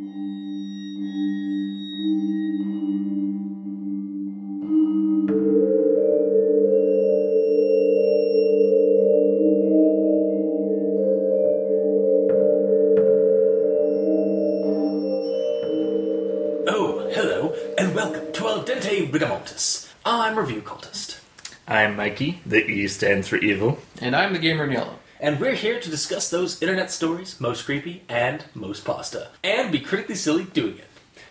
Oh, hello, and welcome to Al Dente Rigamortis. I'm Review Cultist, I'm Mikey. The E stands for evil. And I'm the gamer in yellow. And we're here to discuss those internet stories most creepy and most pasta, and be critically silly doing it.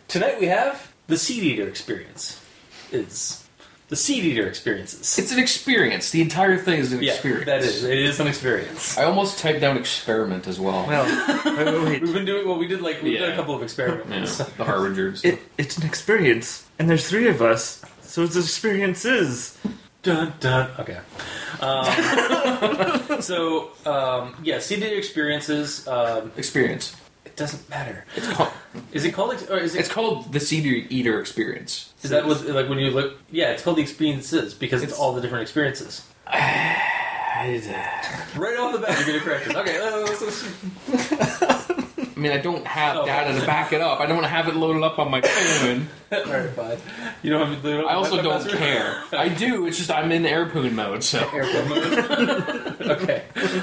Tonight we have the Seed Eater experience. Is the Seed Eater experiences? It's an experience. The entire thing is an yeah, experience. that is. It is an experience. I almost typed down experiment as well. Well, wait, wait, wait. We've been doing well. We did like we did a couple of Yeah, experiments. the Harbingers. It, it's an experience, and there's three of us, so it's experiences. Dun dun. Okay. Um, so um, yeah, Eater experiences. Um, experience. it doesn't matter. It's called, Is it called? ex- Or is it? it's called the Seed Eater Experience. Is that what like when you look? Yeah, it's called the experiences because it's, It's- all the different experiences. Right off the bat, you're gonna correct us. Okay, let's- let's- I mean, I don't have data to back it up. I don't want to have it loaded up on my phone. fine. You don't have to. I also don't care. I do. It's just I'm in airpoon mode, so okay.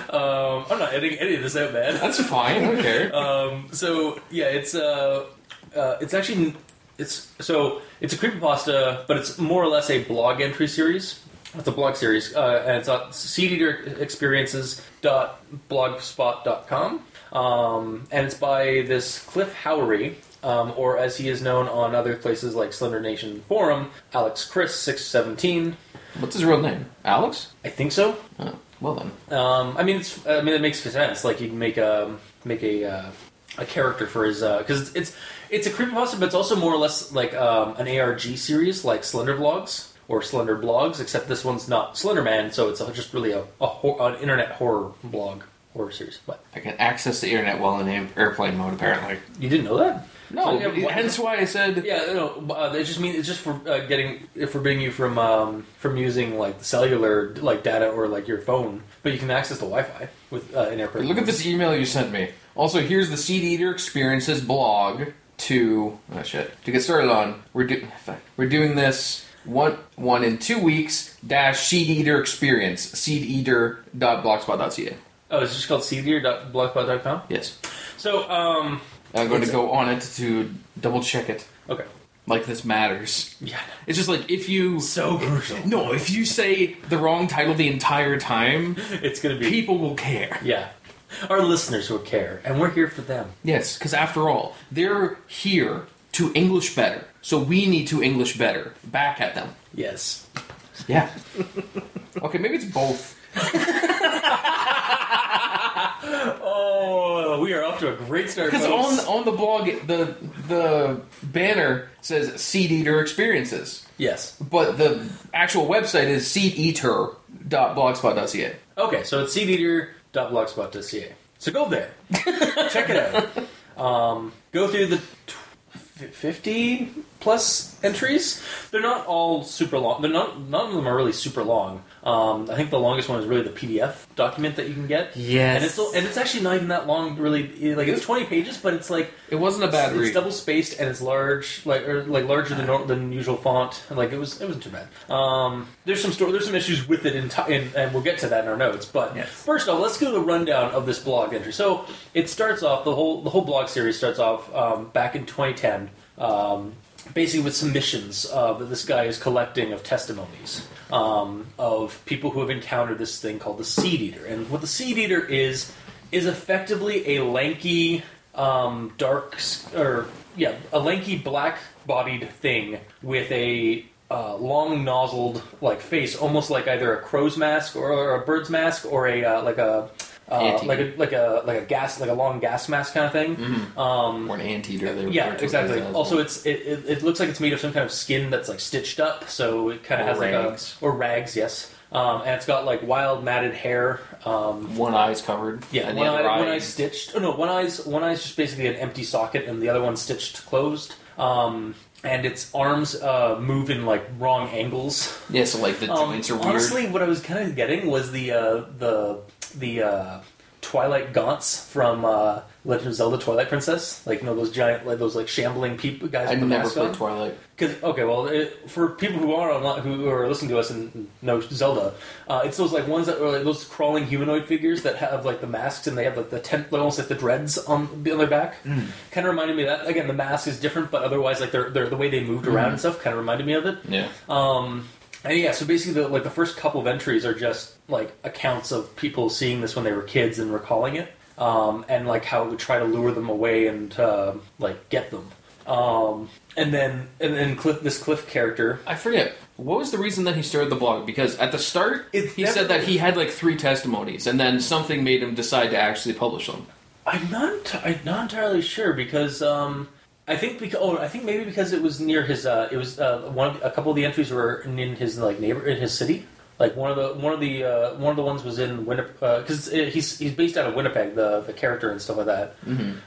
Um, I'm not editing any of this out, man. that's fine. I don't care. Um, so yeah, it's uh, uh, it's actually it's so it's a creepypasta, but it's more or less a blog entry series. It's a blog series, uh, and it's on seedeaterexperiences.blogspot.com. Um, and it's by this Cliff Howry, um, or as he is known on other places like Slender Nation Forum, Alex Chris six seventeen. What's his real name? Alex? I think so. Oh, well then. Um, I mean, it's. I mean, it makes sense. Like you can make a make a uh, a character for his because it's, it's it's a creepypasta, but it's also more or less like um, an ARG series, like Slender Vlogs or Slender Blogs. Except this one's not Slender Man, so it's just really a, a hor- an internet horror blog horror series. But I can access the internet while in airplane mode. Apparently. you didn't know that? No. So, yeah, hence why I said. Yeah, no. Uh, it just means it's just for uh, getting forbidding you from um, from using like cellular like data or like your phone, but you can access the Wi-Fi with uh, in airport. Look at this email you sent me. Also, here's the Seed Eater Experiences blog to oh shit to get started on. We're do we're doing this one one in two weeks dash Seed Eater Experience seed eater seedeater.blogspot.ca. Oh, it's just called seedier.blogspot.com? Yes, So, um, I'm going to go on it to double check it. okay. Like this matters. Yeah. It's just like if you So crucial. no, if you say the wrong title the entire time, It's going to be. people will care. Yeah. Our listeners will care, and we're here for them. Yes, because after all, they're here to English better. So we need to English better back at them. Yes. Yeah. okay, maybe it's both. Oh, we are off to a great start. Because on on the blog, the the banner says Seed Eater Experiences, Yes. but the actual website is seedeater.blogspot.ca. Okay, so it's seedeater.blogspot.ca. So go there. Check it out. Um, go through the tw- 50 plus entries. They're not all super long. They're not. None of them are really super long. Um, I think the longest one is really the PDF document that you can get. Yes. and it's and it's actually not even that long. Really, like it's twenty pages, but it's like It wasn't a bad it's, read. it's double spaced and it's large, like or like larger than than usual font. And like it was, it wasn't too bad. Um, there's some sto- there's some issues with it in, ti in and we'll get to that in our notes. But Yes. first off, let's go to the rundown of this blog entry. So it starts off the whole the whole blog series starts off um, back in 2010. Um, basically with submissions uh, that this guy is collecting of testimonies um, of people who have encountered this thing called the seed eater. And what the seed eater is is effectively a lanky, um, dark, or yeah, a lanky black-bodied thing with a uh, long nozzled like face, almost like either a crow's mask or, or a bird's mask or a uh, like a. Uh, like a like a like a gas like a long gas mask kind of thing. Um, or an anteater. they yeah, refer to it exactly. Also, it's it, it, it looks like it's made of some kind of skin that's like stitched up, so it kind of has rags. like a or rags, yes. Um, and it's got like wild matted hair. Um, one eye's covered. yeah, one eye, one eye eye stitched. Oh no, one eye's one eye's just basically an empty socket, and the other one's stitched closed. Um, and its arms uh, move in like wrong angles. Yeah, so like the Um, joints are weird. honestly, what I was kind of getting was the uh, the the uh, Twilight Gaunts from uh, Legend of Zelda: Twilight Princess. Like you know those giant, like those like shambling people guys. I with the never mask played? Twilight. Because okay, well, it, for people who are online, who are listening to us and know Zelda, uh, it's those like ones that are like those crawling humanoid figures that have like the masks and they have like the tent, like, almost like the dreads on on their back. Kind of reminded me of that. Again, the mask is different, but otherwise, like they're, they're the way they moved around and stuff, kind of reminded me of it. Yeah. Um, and yeah, so basically, the, like the first couple of entries are just like accounts of people seeing this when they were kids and recalling it, um, and like how it would try to lure them away and uh, like get them. Um, and then and then Cliff, this Cliff character, I forget. What was the reason that he started the blog? Because at the start, It's he said that he had like three testimonies, and then something made him decide to actually publish them. I'm not I'm not entirely sure because um, I think because oh I think maybe because it was near his uh, it was uh, one of a couple of the entries were in his like neighbor in his city. Like one of the one of the uh, one of the ones was in Winnipeg because he's he's based out of Winnipeg the the character and stuff like that.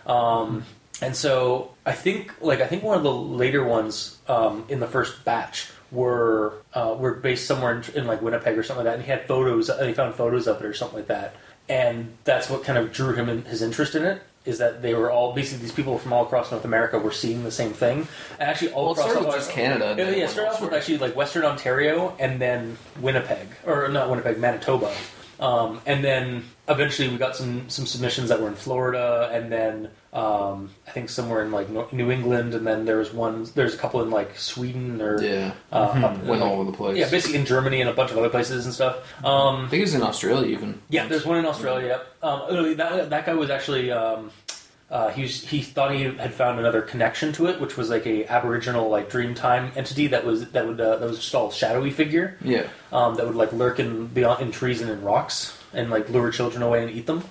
Um, and so I think like I think one of the later ones um, in the first batch were uh, were based somewhere in, in like Winnipeg or something like that, and he had photos. uh, He found photos of it or something like that, and that's what kind of drew him in, his interest in it. Is that they were all basically these people from all across North America were seeing the same thing, and actually all Well, across just Canada, Yeah, it yeah, started off with actually like Western Ontario and then Winnipeg, or not Winnipeg, Manitoba, um, and then eventually we got some some submissions that were in Florida, and then um, I think somewhere in like New England, and then there was one, there's a couple in like Sweden or Yeah, uh, in, went all over the place. yeah, basically in Germany and a bunch of other places and stuff. Um, I think it was in Australia even. yeah, there's one in Australia. Yep. Um, uh, that that guy was actually um, uh, he was, he thought he had found another connection to it, which was like a Aboriginal like Dreamtime entity that was that would uh, that was just all shadowy figure Yeah. um, that would like lurk in beyond in trees and in rocks and like lure children away and eat them.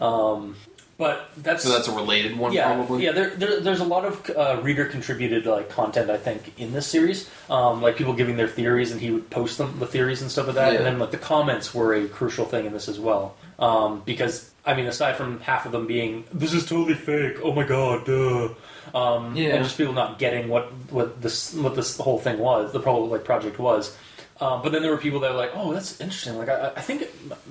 Um, but that's So that's a related one, yeah, probably. yeah. There, there, there's a lot of uh, reader contributed like content, I think, in this series. Um, like people giving their theories, and he would post them the theories and stuff like that. Yeah. And then like the comments were a crucial thing in this as well, um, because I mean, aside from half of them being this is totally fake. Oh my god, duh. Um, Yeah. and just people not getting what what this what this whole thing was, the whole like project was. Um, but then there were people that were like, "Oh, that's interesting. Like, I, I think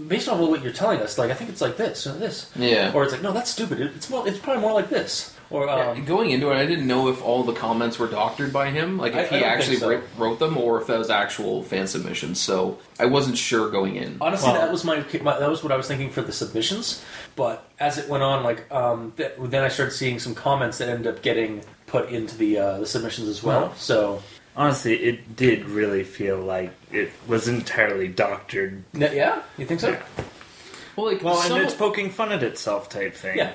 based on what you're telling us, like, I think it's like this or this." Yeah. Or it's like, no, that's stupid. It- It's more. It's probably more like this. Or Yeah, um, going into it, I didn't know if all the comments were doctored by him, like if I he don't actually so. wrote, wrote them, or if that was actual fan submissions. So I wasn't sure going in. honestly, Well- that was my, my that was what I was thinking for the submissions. But as it went on, like um, th- then I started seeing some comments that ended up getting put into the uh, the submissions as well. Wow. So Honestly, it did really feel like it was entirely doctored. yeah, you think so? Yeah. Well, like Well, some- and it's poking fun at itself type thing. Yeah,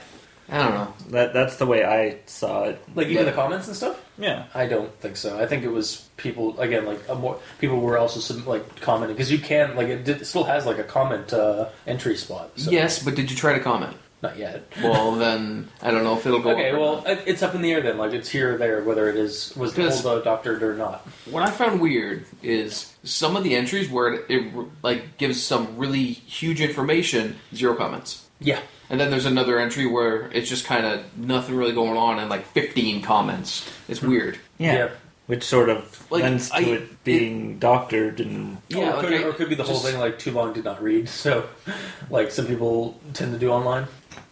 I don't know. That that's the way I saw it. like even Yeah. the comments and stuff. Yeah. I don't think so. I think it was people again, like a more people were also some, like commenting because you can like it, did, it still has like a comment uh, entry spot. So. Yes, but did you try to comment? not yet. Well, then I don't know if it'll go. Okay, up or well, not. it's up in the air then. Like it's here or there, whether it is was the Because- whole doctored or not. what I found weird is some of the entries where it, it like gives some really huge information, zero comments. Yeah, And then there's another entry where it's just kind of nothing really going on and like 15 comments. It's weird. Yeah. Yeah. Which sort of Like, lends to I- it being doctored and Yeah, or, it could, I or it could be the whole thing like too long did not read. So, like some people tend to do online,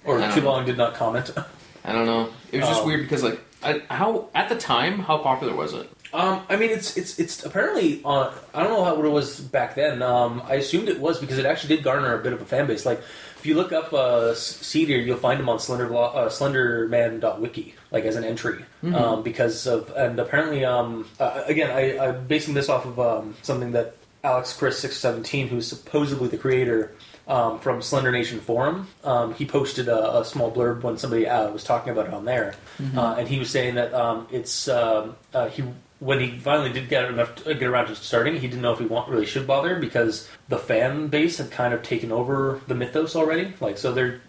or too know. long did not comment. I don't know. It was just Um, weird because like I, how at the time how popular was it? Um, I mean, it's it's it's apparently on. I don't know how what it was back then. Um, I assumed it was because it actually did garner a bit of a fan base. Like, if you look up uh, Seed Eater, you'll find him on Slender uh, SlenderMan.wiki, like as an entry, um, because of and apparently, um, uh, again, I, I'm basing this off of um, something that Alex Chris six seventeen, who's supposedly the creator. Um, from Slender Nation forum, um, he posted a, a small blurb when somebody uh, was talking about it on there, uh, and he was saying that um, it's um, uh, he when he finally did get enough to get around to starting, he didn't know if he want, really should bother because the fan base had kind of taken over the mythos already. Like, so there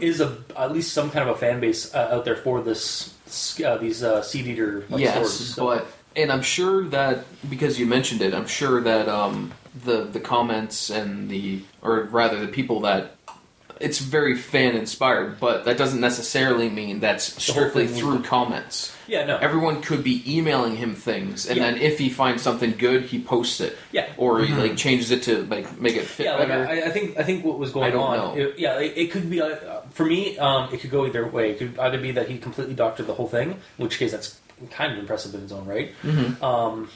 is a at least some kind of a fan base uh, out there for this uh, these uh, seed eater like, yes. So- but and I'm sure that because you mentioned it, I'm sure that um, the the comments and the or rather the people that it's very fan inspired, but that doesn't necessarily mean that's strictly through comments. Yeah, no. Everyone could be emailing him things, and Yeah. then if he finds something good, he posts it. Yeah. or he like changes it to like make it fit yeah, like better. I, I think I think what was going I don't on. know. It, yeah, it, it could be uh, for me. Um, it could go either way. It could either be that he completely doctored the whole thing, in which case that's kind of impressive in its own right. Mm-hmm. Um,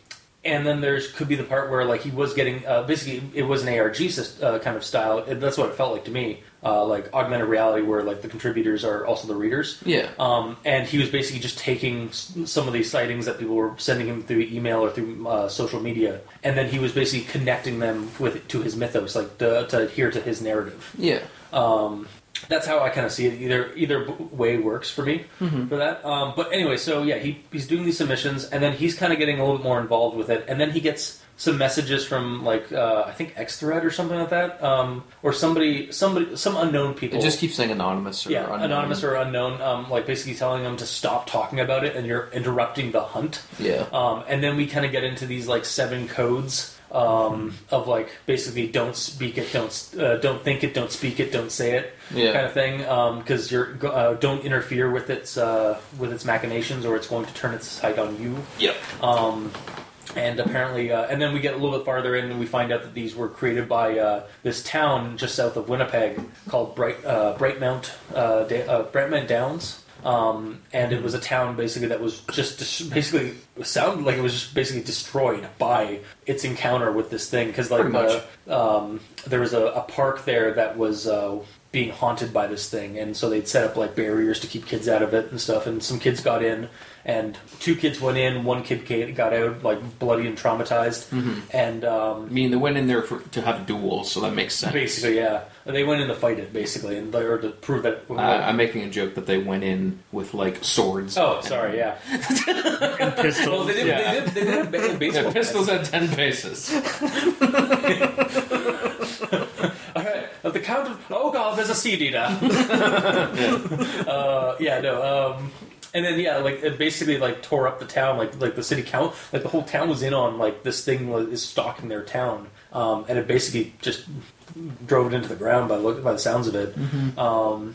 and then there's could be the part where like he was getting uh, basically it was an ARG uh, kind of style. It, that's what it felt like to me, uh, like augmented reality, where like the contributors are also the readers. yeah, Um, and he was basically just taking s- some of these sightings that people were sending him through email or through uh, social media, and then he was basically connecting them with to his mythos, like to, to adhere to his narrative. yeah. Um, that's how I kind of see it. Either either way works for me for that. Um, but anyway, so yeah, he, he's doing these submissions, and then he's kind of getting a little bit more involved with it, and then he gets some messages from like uh, I think Xthread or something like that, um, or somebody somebody some unknown people. It just keeps saying anonymous or Yeah, unknown. anonymous or unknown, um, like basically telling them to stop talking about it, and you're interrupting the hunt. yeah. Um, and then we kind of get into these like seven codes um, of like basically don't speak it, don't uh, don't think it, don't speak it, don't say it, Yeah. kind of thing. Because you're uh, don't interfere with its uh, with its machinations, or it's going to turn its sight on you. Yep. Um, and apparently, uh, and then we get a little bit farther in, and we find out that these were created by uh, this town just south of Winnipeg called Bright uh, Brightmount uh, da- uh, Brightmount Downs. Um, and it was a town basically that was just dis- basically sounded like it was just basically destroyed by its encounter with this thing because like um, there was a, a park there that was uh, being haunted by this thing, and so they'd set up like barriers to keep kids out of it and stuff. And some kids got in, and two kids went in, one kid got out like bloody and traumatized, Mm-hmm. and um, I mean, they went in there for, to have duels, so that makes sense. basically, yeah, they went in to fight it basically, and they, or to prove that. I, I'm making a joke that they went in with like swords. oh, sorry, yeah. and pistols. Well, they did. Yeah. They did. They did have ba- baseball. Yeah, pistols at ten paces. All right, at the count of oh god, there's a seed eater. uh, yeah, no. Um, and then yeah, like it basically like tore up the town. Like like the city count, like the whole town was in on like this thing was, is stalking their town, um, and it basically just drove it into the ground by the look by the sounds of it. Um,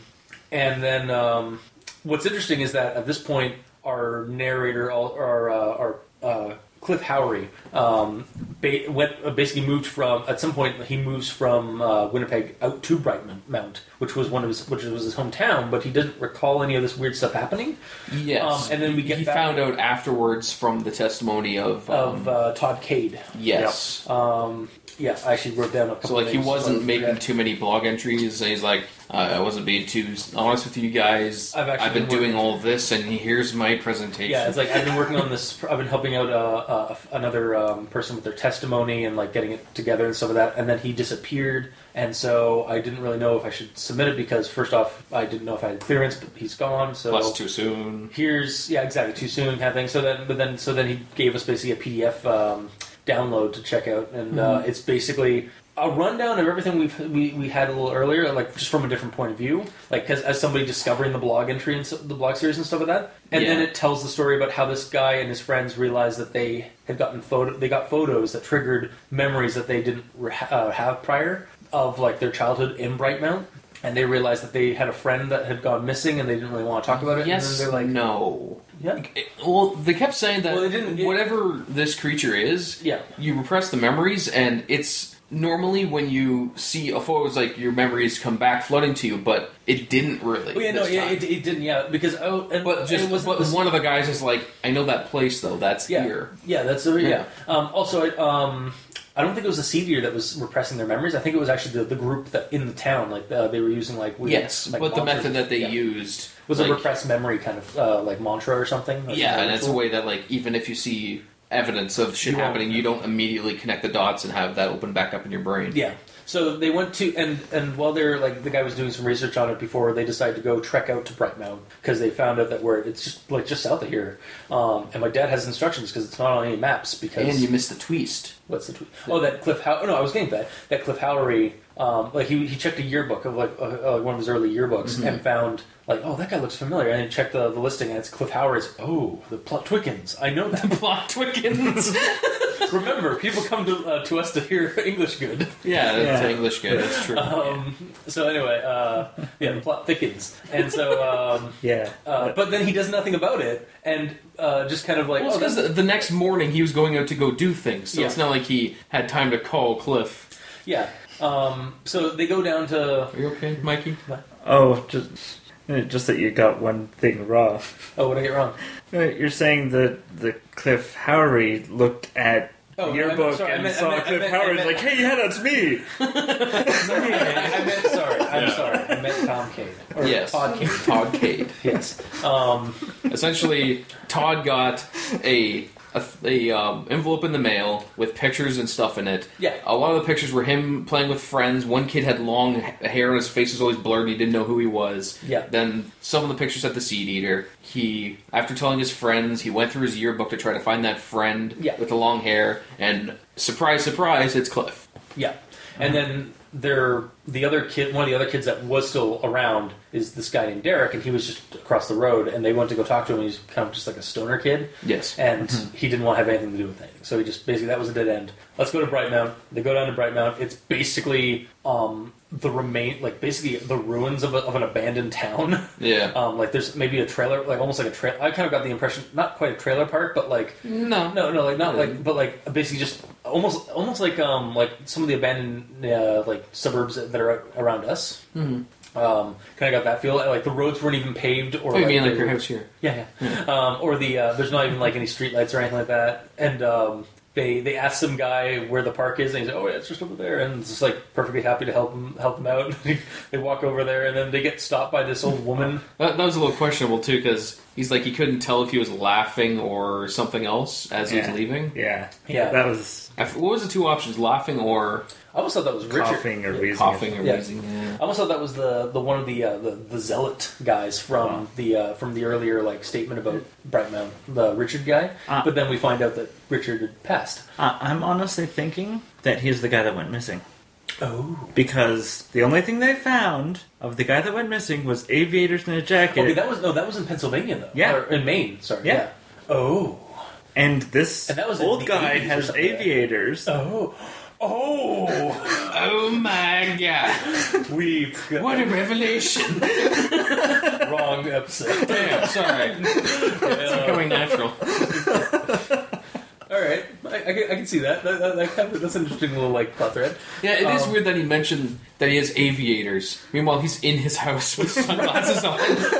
and then um, what's interesting is that at this point, our narrator, our uh, our uh, Cliff Howry, um, ba- went uh, basically moved from at some point he moves from uh, Winnipeg out to Brightmount, which was one of his which was his hometown, but he didn't recall any of this weird stuff happening. Yes. Um, and then we get he back- found out afterwards from the testimony of, um, Of uh, Todd Cade. yes. Um, yeah, I actually wrote down a couple. So like he names, wasn't making yeah. too many blog entries. And he's like, uh, I wasn't being too honest with you guys. I've actually been, been doing all this, and here's my presentation. Yeah, it's like I've been working on this. I've been helping out uh, uh, another um, person with their testimony and like getting it together and stuff like that. And then he disappeared, and so I didn't really know if I should submit it because first off, I didn't know if I had clearance, but he's gone. So Plus too soon. here's yeah, exactly too soon kind of thing. So then, but then, so then he gave us basically a PDF um, download to check out, and uh, it's basically a rundown of everything we've we, we had a little earlier, like just from a different point of view, like because as somebody discovering the blog entry and so, the blog series and stuff like that, and then it tells the story about how this guy and his friends realized that they had gotten photo, they got photos that triggered memories that they didn't re- uh, have prior of like their childhood in Brightmount. And they realized that they had a friend that had gone missing, and they didn't really want to talk about it. Yes, and then they're like, no. "Yeah, well, they kept saying that Well, they didn't- it- whatever this creature is, yeah." you repress the memories, and it's normally when you see a photo, it's like your memories come back flooding to you, but it didn't really. Well, yeah, no, yeah, time. it, it didn't, yeah, because oh, and, But just and it wasn't but the- one of the guys is like, I know that place though. That's yeah, here. yeah, that's the yeah. Um, also, I, um, I don't think it was the seed that was repressing their memories. I think it was actually the, the group that in the town, like uh, they were using like weird, Yes, like, but the method that they yeah. used was like, a repressed memory kind of uh, like mantra or something. or Yeah, something and it's a way that like even if you see evidence of shit You happening, you don't immediately connect the dots and have that open back up in your brain. Yeah. So they went to and and while they're like the guy was doing some research on it before they decided to go trek out to Brightmount because they found out that where it's just like just south of here. Um, and my dad has instructions because it's not on any maps because And you missed the twist. What's the tweet? Oh, that Cliff How? Oh, no, I was getting that. That Cliff Howry, um, like he, he checked a yearbook of like uh, uh, one of his early yearbooks Mm-hmm. and found like, oh, that guy looks familiar. And he checked the, the listing and it's Cliff Howard's Oh, the plot Twickens. I know that. Plot Twickens. Remember, people come to uh, to us to hear English good. Yeah, that's Yeah. English good. That's true. Um, so anyway, uh, yeah, the plot thickens, and so. Um, Yeah. uh, but then he does nothing about it, and uh, just kind of like, Well, oh, because that's, the, the next morning he was going out to go do things, so Yeah. it's not like he had time to call Cliff. yeah. Um, so they go down to. Are you okay, Mikey? oh, just just that you got one thing wrong. Oh, what did I get wrong? Uh, You're saying that the Cliff Howry looked at Oh, your I meant- book sorry, I and meant- saw meant- I Cliff meant- I Howry's like, hey, yeah, that's me. Sorry, I, I meant sorry. I'm Yeah. sorry. I meant Tom Cade or yes. Todd Cade. Todd Cade. Yes. Um, Essentially, Todd got a a, a um, envelope in the mail with pictures and stuff in it. Yeah. A lot of the pictures were him playing with friends. One kid had long ha- hair and his face was always blurred. and He didn't know who he was. Yeah. Then some of the pictures had the seed eater. He, after telling his friends, he went through his yearbook to try to find that friend Yeah. with the long hair. And surprise, surprise, it's Cliff. yeah. And then there, the other kid, one of the other kids that was still around, is this guy named Derek, and he was just across the road. And they went to go talk to him. and He's kind of just like a stoner kid. Yes. and he didn't want to have anything to do with anything. So he just basically that was a dead end. Let's go to Brightmount. They go down to Brightmount. It's basically um, the remain, like basically the ruins of, a, of an abandoned town. Yeah. Um, like there's maybe a trailer, like almost like a trail. I kind of got the impression, not quite a trailer park, but like no. no, no, like not Yeah. like, but like basically just almost, almost like um, like some of the abandoned uh, like suburbs that are around us. Mhm. Um, kind of got that feel. Like the roads weren't even paved, or Oh, you mean like your were- house here? yeah, yeah. Um, or the uh, there's not even like any streetlights or anything like that. And um, they they ask some guy where the park is, and he's like, "Oh yeah, it's just over there." And it's just like perfectly happy to help him help him out. they walk over there, and then they get stopped by this old woman. That, that was a little questionable too, because he's like he couldn't tell if he was laughing or something else as he Yeah. was leaving. Yeah. Yeah. That was I f- What was the two options? Laughing or I almost thought that was Richard. coughing or wheezing. coughing or Yeah. wheezing? Yeah. I almost thought that was the the one of the uh, the, the zealot guys from Wow. the uh, from the earlier like statement about Brightmount, the Richard guy. Ah. but then we find out that Richard had passed. Uh, I'm honestly thinking that he's the guy that went missing. Oh, Because the only thing they found of the guy that went missing was aviators in a jacket. okay, that was no, that was in Pennsylvania though. Yeah. or in Maine. Sorry. Yeah. Oh. and this And that was in old guy has something like that. aviators. Oh. Oh. Oh my god! We've got What a revelation! wrong episode. Damn, sorry. It's becoming natural. all right, I, I, can, I can see that. That, that, that kind of, that's an interesting little like plot thread. Yeah, it is Um, weird that he mentioned that he has aviators. Meanwhile, he's in his house with sunglasses on.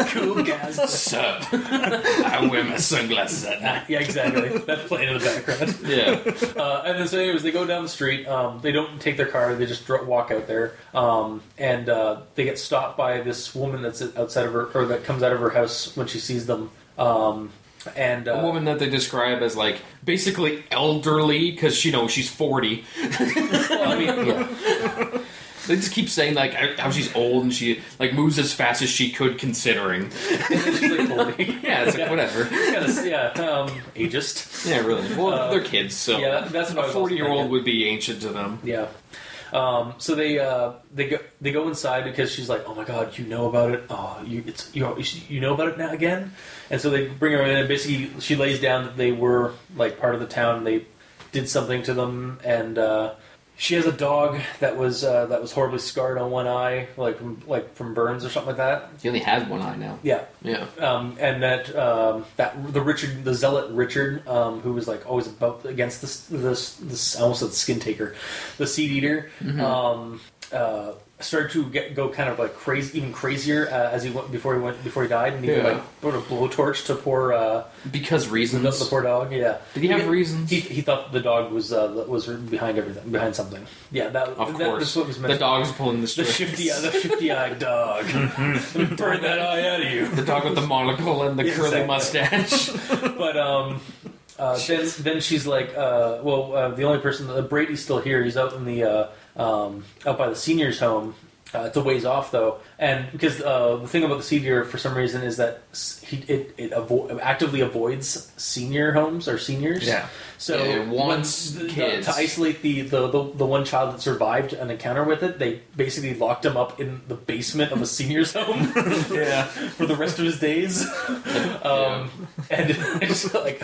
Cool guys. Sup? I wear my sunglasses at night. yeah, exactly. That's playing in the background. Yeah. Uh, and then so, anyways, they go down the street. Um, they don't take their car; they just dr- walk out there. Um, and uh, they get stopped by this woman that's outside of her, or that comes out of her house when she sees them. Um, and uh, A woman that they describe as like basically elderly because you know she's forty. I mean, yeah. They just keep saying like how she's old and she like moves as fast as she could considering. She's like forty. Yeah, it's like whatever. yeah, um, ageist. Yeah, really. Well, Uh, they're kids, so yeah, that's what a forty-year-old would be ancient to them. Yeah. Um, so they uh, they go they go inside because she's like, oh my god, you know about it. Oh, you it's you you know about it now again. And so they bring her in, and basically she lays down that they were like part of the town. And They did something to them, and uh, she has a dog that was uh, that was horribly scarred on one eye, like from like from burns or something like that. He only has one eye now. Yeah. Yeah. Um, and that um, that the Richard, the zealot Richard, um, who was like always about against this this this I almost said skin taker, the seed eater, um, uh, started to get go kind of like crazy, even crazier uh, as he went before he went before he died, and he Yeah. like put a blowtorch to poor uh, Because the, reasons. the poor dog. Yeah, Did he have reasons? He, he thought the dog was uh, was behind everything, behind something. Yeah, that of that, course. that's what was the dog's pulling the the strings. shifty, the shifty-eyed dog. Burn that eye out of you. The dog with the monocle and the Yeah, curly exactly. mustache. but um, uh, then then she's like, uh, well, uh, the only person, uh, Brady's still here. He's out in the uh, um, out by the seniors' home, Uh, it's a ways off though, and because uh, the thing about the seed eater for some reason is that he, it it avo- actively avoids senior homes or seniors. Yeah. So Yeah, it when- wants the- the- kids. to isolate the, the, the, the one child that survived an encounter with it. They basically locked him up in the basement of a senior's home. Yeah. for the rest of his days. Um, and it's just like,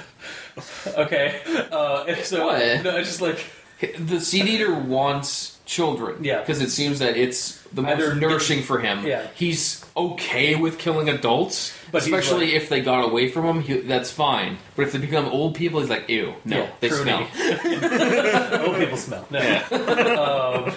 okay. Uh, and so, What? no, it's just like, The seed eater wants children. Yeah. Because it seems that it's the most Either- nourishing for him. Yeah. He's okay with killing adults, But especially like- if they got away from him. He, that's fine. But if they become old people, he's like, ew, no, Yeah, they smell. old people smell. No.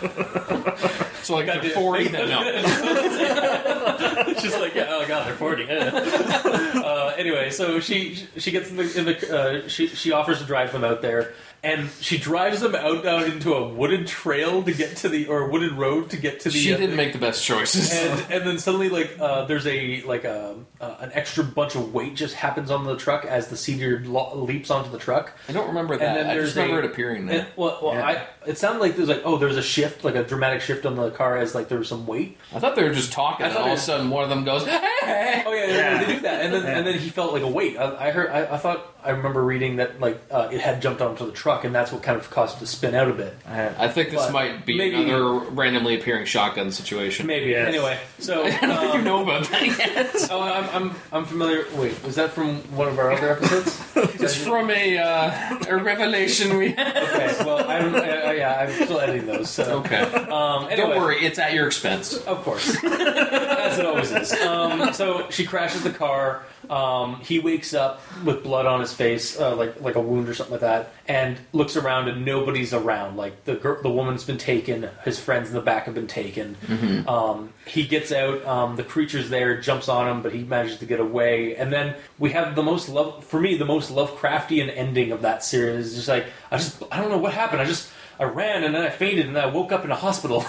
So like they're forty, then no. It's just like, yeah, oh god, they're forty. uh, anyway, so she she gets in the, in the uh, she she offers to drive them out there, and she drives them out down into a wooded trail to get to the or a wooded road to get to the. She uh, didn't make the best choices. and and then suddenly like uh, there's a like a uh, an extra bunch of weight just happens on the truck as the cedar lo- leaps onto the truck. I don't remember And that. then I there's just remember a- it appearing And, there. well, well Yeah. I it sounded like there's like oh there's a shift like a dramatic shift on the car as like there was some weight. I thought they were just talking, and all of a sudden one of them goes, "Hey!" Oh yeah, Yeah. they do that, and then Yeah. and then he felt like a weight. I, I heard I, I thought I remember reading that like uh, it had jumped onto the truck, and that's what kind of caused it to spin out a bit. I, I think this But might be maybe- another randomly appearing shotgun situation. Maybe Yes. anyway. So I don't think you um, know about that yet. oh, I'm, I'm I'm familiar. Wait, was that from one of our other episodes? It's from a uh, a revelation we had. Okay, well, I'm, uh, yeah, I'm still editing those. So, Okay. um, anyway, Don't worry, it's at your expense. Of course, as it always is. Um, so she crashes the car. Um, he wakes up with blood on his face, uh, like like a wound or something like that, and looks around and nobody's around. Like the gir- the woman's been taken, his friends in the back have been taken. Um, he gets out. Um, the creature's there, jumps on him, but he manages to get away. And then we have the most love for me, the most Lovecraftian ending of that series. It's just like I just I don't know what happened. I just. I ran and then I fainted and then I woke up in a hospital.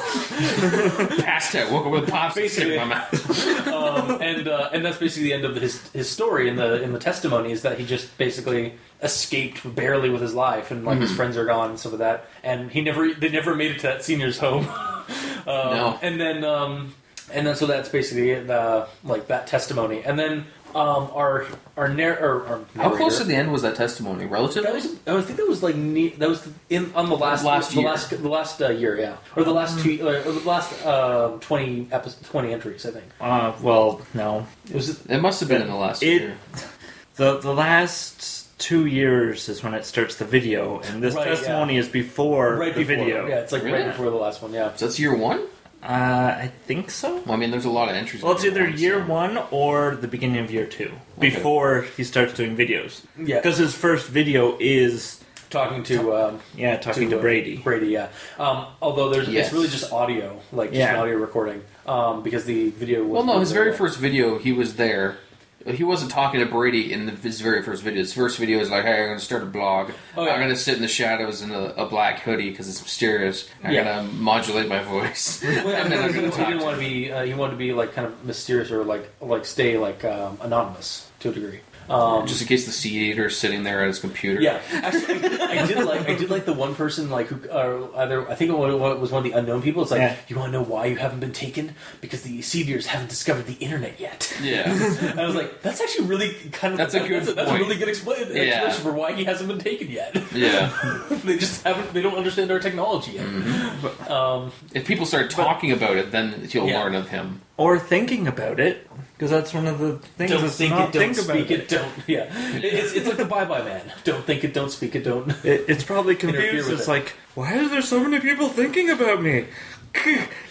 Passed out, woke up with pops stick Basically. in my mouth. um, and uh, and that's basically the end of his his story in the in the testimony is that he just basically escaped barely with his life and like his friends are gone and stuff like that and he never they never made it to that senior's home um, No. and then um, and then so that's basically the like that testimony and then um, our our, narr- or, our How close to the end was that testimony? Relative? that was, I think that was like ne- that was in on the last Last the year. last the last uh, year yeah or the last two or the last uh, twenty episodes, twenty entries I think uh, well, no. it was it must have been in the last It- year. The the last two years is when it starts the video, and this Right, testimony is before right the before video. yeah it's like Really? right before the last one yeah So that's year one? Uh, I think so. Well, I mean, there's a lot of entries. Well, it's either one, year so- one or the beginning of year two, before he starts doing videos. Yeah. Because his first video is talking to um, yeah talking to, uh, Brady. Brady, yeah. Um, although there's Yes. it's really just audio, like just Yeah. audio recording, um, because the video. Was Well, no, his very first video, he was there. He wasn't talking to Brady in the, his very first video. His first video is like, "Hey, I'm going to start a blog. Oh, yeah. I'm going to sit in the shadows in a, a black hoodie because it's mysterious. I'm Yeah. going to modulate my voice, Well, and then he, I'm he going didn't to want to be. Uh, he wanted to be like kind of mysterious or like like stay like um, anonymous to a degree. Um, just in case the seed eater is sitting there at his computer. yeah, actually, I, did like I did like the one person like who uh, either I think it was was one of the unknown people. It's like Yeah. you want to know why you haven't been taken because the seed eaters haven't discovered the internet yet. yeah. And I was like, that's actually really kind of That's a good that's, that's a really good explain, Yeah. explanation for why he hasn't been taken yet. yeah. they just haven't. They don't understand our technology yet. Mm-hmm. Um, If people start talking about it, then you'll Yeah. learn of him. Or thinking about it, because that's one of the things. don't is think not it. Don't think about speak it. Don't. Yeah. It's it's like the bye bye man. Don't think it. Don't speak it. Don't. It, it's probably confused. It's it. like, why are there so many people thinking about me?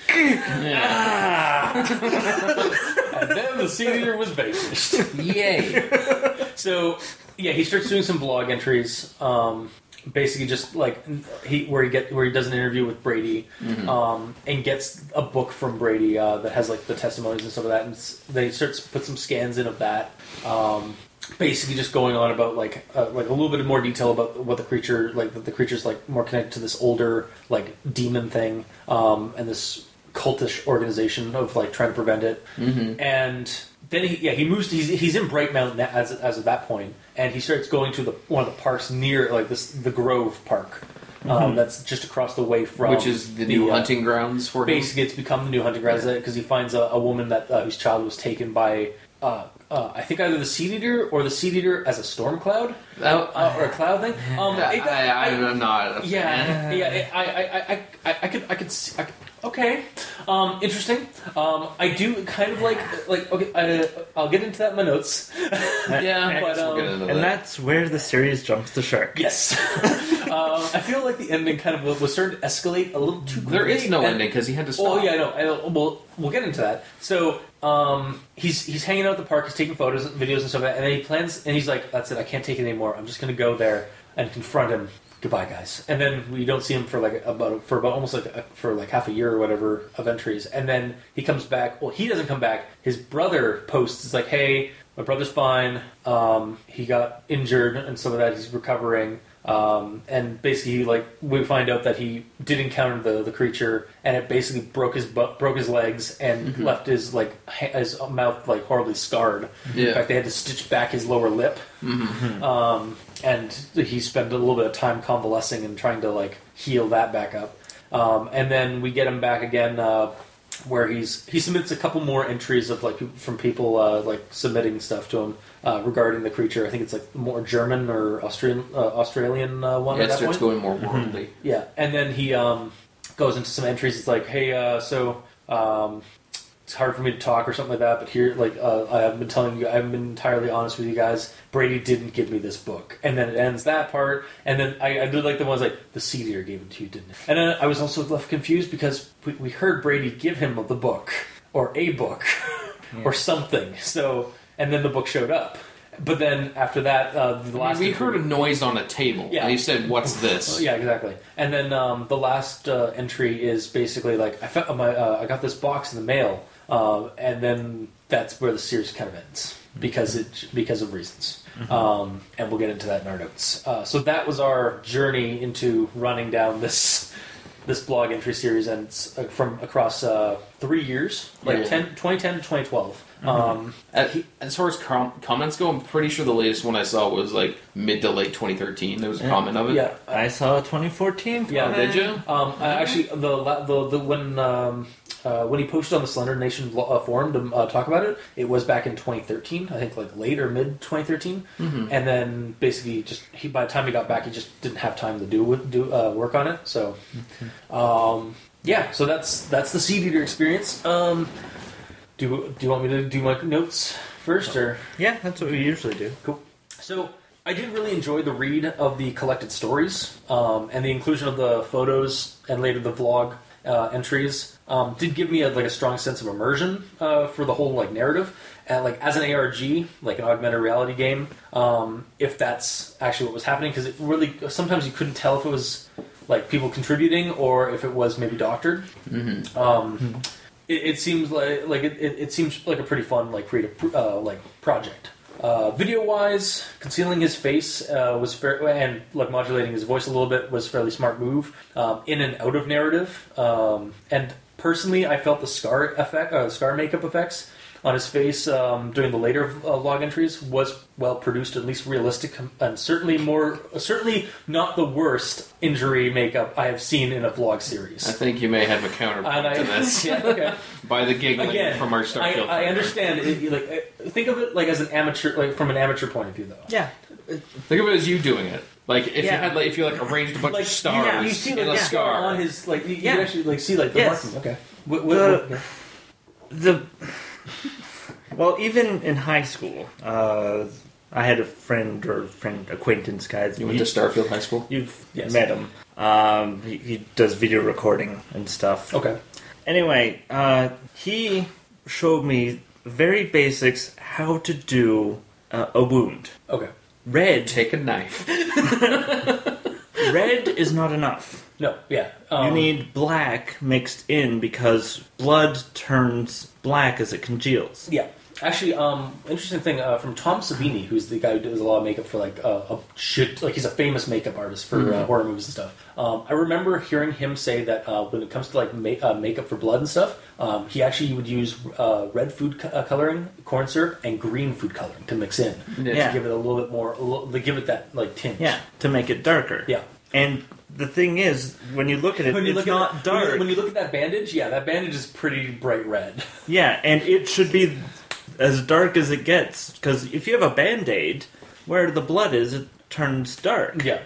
Yeah. And then the senior was vanquished. Yay. So yeah, he starts doing some blog entries. Um, basically, just like he where he get where he does an interview with Brady, um, and gets a book from Brady uh, that has like the testimonies and stuff like that. And they start to put some scans in of that. Um, basically, just going on about like uh, like a little bit more detail about what the creature like that the creature's like more connected to this older like demon thing, um, and this cultish organization of like trying to prevent it. And then he yeah he moves. He's, he's in Brightmount as as of that point, and he starts going to the one of the parks near like this the Grove Park. Um, that's just across the way from Which is the new uh, hunting grounds for him. Basically, it's become the new hunting grounds because he finds a, a woman that uh, whose child was taken by. Uh, uh, I think either the seed eater or the seed eater as a storm cloud That- uh, or a cloud thing. Um, I, it got- I, am not yeah, yeah. it- I, I, I, I, I could, I could, see, I could okay, um, interesting. Um, I do kind of like, like, okay, I, I'll get into that in my notes. Yeah, But, guess we'll get um, And that's where the series jumps the shark. Yes, um, I feel like the ending kind of was starting to escalate a little too. There quickly, is no and- ending because he had to stop. Oh yeah, I know. I know. Well, we'll get into that. So, um, he's he's hanging out at the park. He's taking photos, and videos, and stuff. like that, And then he plans, and he's like, "That's it. I can't take it anymore. I'm just going to go there and confront him. Goodbye, guys." And then we don't see him for like about for about almost like a, for like half a year or whatever of entries. And then he comes back. Well, he doesn't come back. His brother posts. It's like, "Hey, my brother's fine. Um, he got injured and some of that. He's recovering." Um, and basically, like we find out that he did encounter the, the creature, and it basically broke his bu- broke his legs and left his like ha- his mouth like horribly scarred. In fact, they had to stitch back his lower lip, um, and he spent a little bit of time convalescing and trying to like heal that back up. Um, and then we get him back again, uh, where he's he submits a couple more entries of like from people uh, like submitting stuff to him uh, regarding the creature. I think it's like more German or Australian uh, Australian uh, one Yeah, it starts point. going more worldly. Yeah, and then he um, goes into some entries. It's like, hey, uh, so um, it's hard for me to talk or something like that. But here, like, uh, I've been telling you, I've been entirely honest with you guys. Brady didn't give me this book, and then it ends that part. And then I, I did like the ones like the eater gave it to you, didn't it? And then I was also left confused because we, we heard Brady give him the book or a book or something. So, and then the book showed up. But then after that, uh, the I mean, last we heard a noise on a table. Yeah. And he said, "What's this?" Yeah, exactly. And then um, the last uh, entry is basically like I found my uh, I got this box in the mail, uh, and then that's where the series kind of ends because it because of reasons. Um, and we'll get into that in our notes. Uh, so that was our journey into running down this this blog entry series, and it's uh, from across uh, three years, like Yeah. 10, 2010 to 2012. Um, At- as far as com- comments go, I'm pretty sure the latest one I saw was like mid to late 2013. There was a comment of it. yeah, I saw a 2014. Comment. Yeah, did you? Um, I actually, the the, the when um, uh, when he posted on the Slender Nation uh, forum to uh, talk about it, it was back in 2013. I think like late or mid 2013. And then basically, just he by the time he got back, he just didn't have time to do do uh, work on it. So, um, yeah, so that's that's the Seed Eater experience. Um, do do you want me to do my notes first or? Yeah, that's what we usually do. Cool. So I did really enjoy the read of the collected stories um, and the inclusion of the photos and later the vlog uh, entries. Um, did give me a, like a strong sense of immersion uh, for the whole like narrative. And like as an ARG, like an augmented reality game, um, if that's actually what was happening, because it really sometimes you couldn't tell if it was like people contributing or if it was maybe doctored. Um, it, it seems like like it, it, it seems like a pretty fun like creative uh, like project. Uh, video wise, concealing his face uh, was fair, and like modulating his voice a little bit was a fairly smart move um, in and out of narrative. Um, and personally, I felt the scar effect, uh, scar makeup effects on his face um, during the later uh, log entries was well produced, at least realistic, and certainly more certainly not the worst injury makeup I have seen in a vlog series. I think you may have a counterpoint I, to this yeah, okay. by the giggling Again, from our I, Starfield. I fan. understand. It, like, uh, think of it like as an amateur, like from an amateur point of view, though. Yeah. Think of it as you doing it. Like if you had like if you like arranged a bunch Like of stars yeah, you see like in a the scar. on his like you, you Yeah. can actually like see like the Yes. marking. Okay. What, what, The- what- yeah. the well, even in high school, uh, I had a friend or friend acquaintance, guys. you went to Starfield High School. You've Yes. met him. Um, he, he does video recording and stuff. Okay. Anyway, uh, he showed me very basics how to do uh, a wound. Okay. Red, Take a knife. red is not enough. No. Yeah. Um, you need black mixed in because blood turns black as it congeals. Yeah. Actually, um, interesting thing uh, from Tom Savini, who's the guy who does a lot of makeup for like uh, a shit, like he's a famous makeup artist for uh, horror movies and stuff. Um, I remember hearing him say that uh, when it comes to like ma- uh, makeup for blood and stuff, um, he actually would use uh, red food co- uh, coloring, corn syrup, and green food coloring to mix in Yeah. To give it a little bit more, a little, to give it that like tinge. Yeah, to make it darker. Yeah. And the thing is, when you look at it, When you it's look not at dark. When you, when you look at that bandage, yeah, that bandage is pretty bright red. Yeah, and it should be as dark as it gets. Because if you have a band aid, where the blood is, it turns dark. Yeah.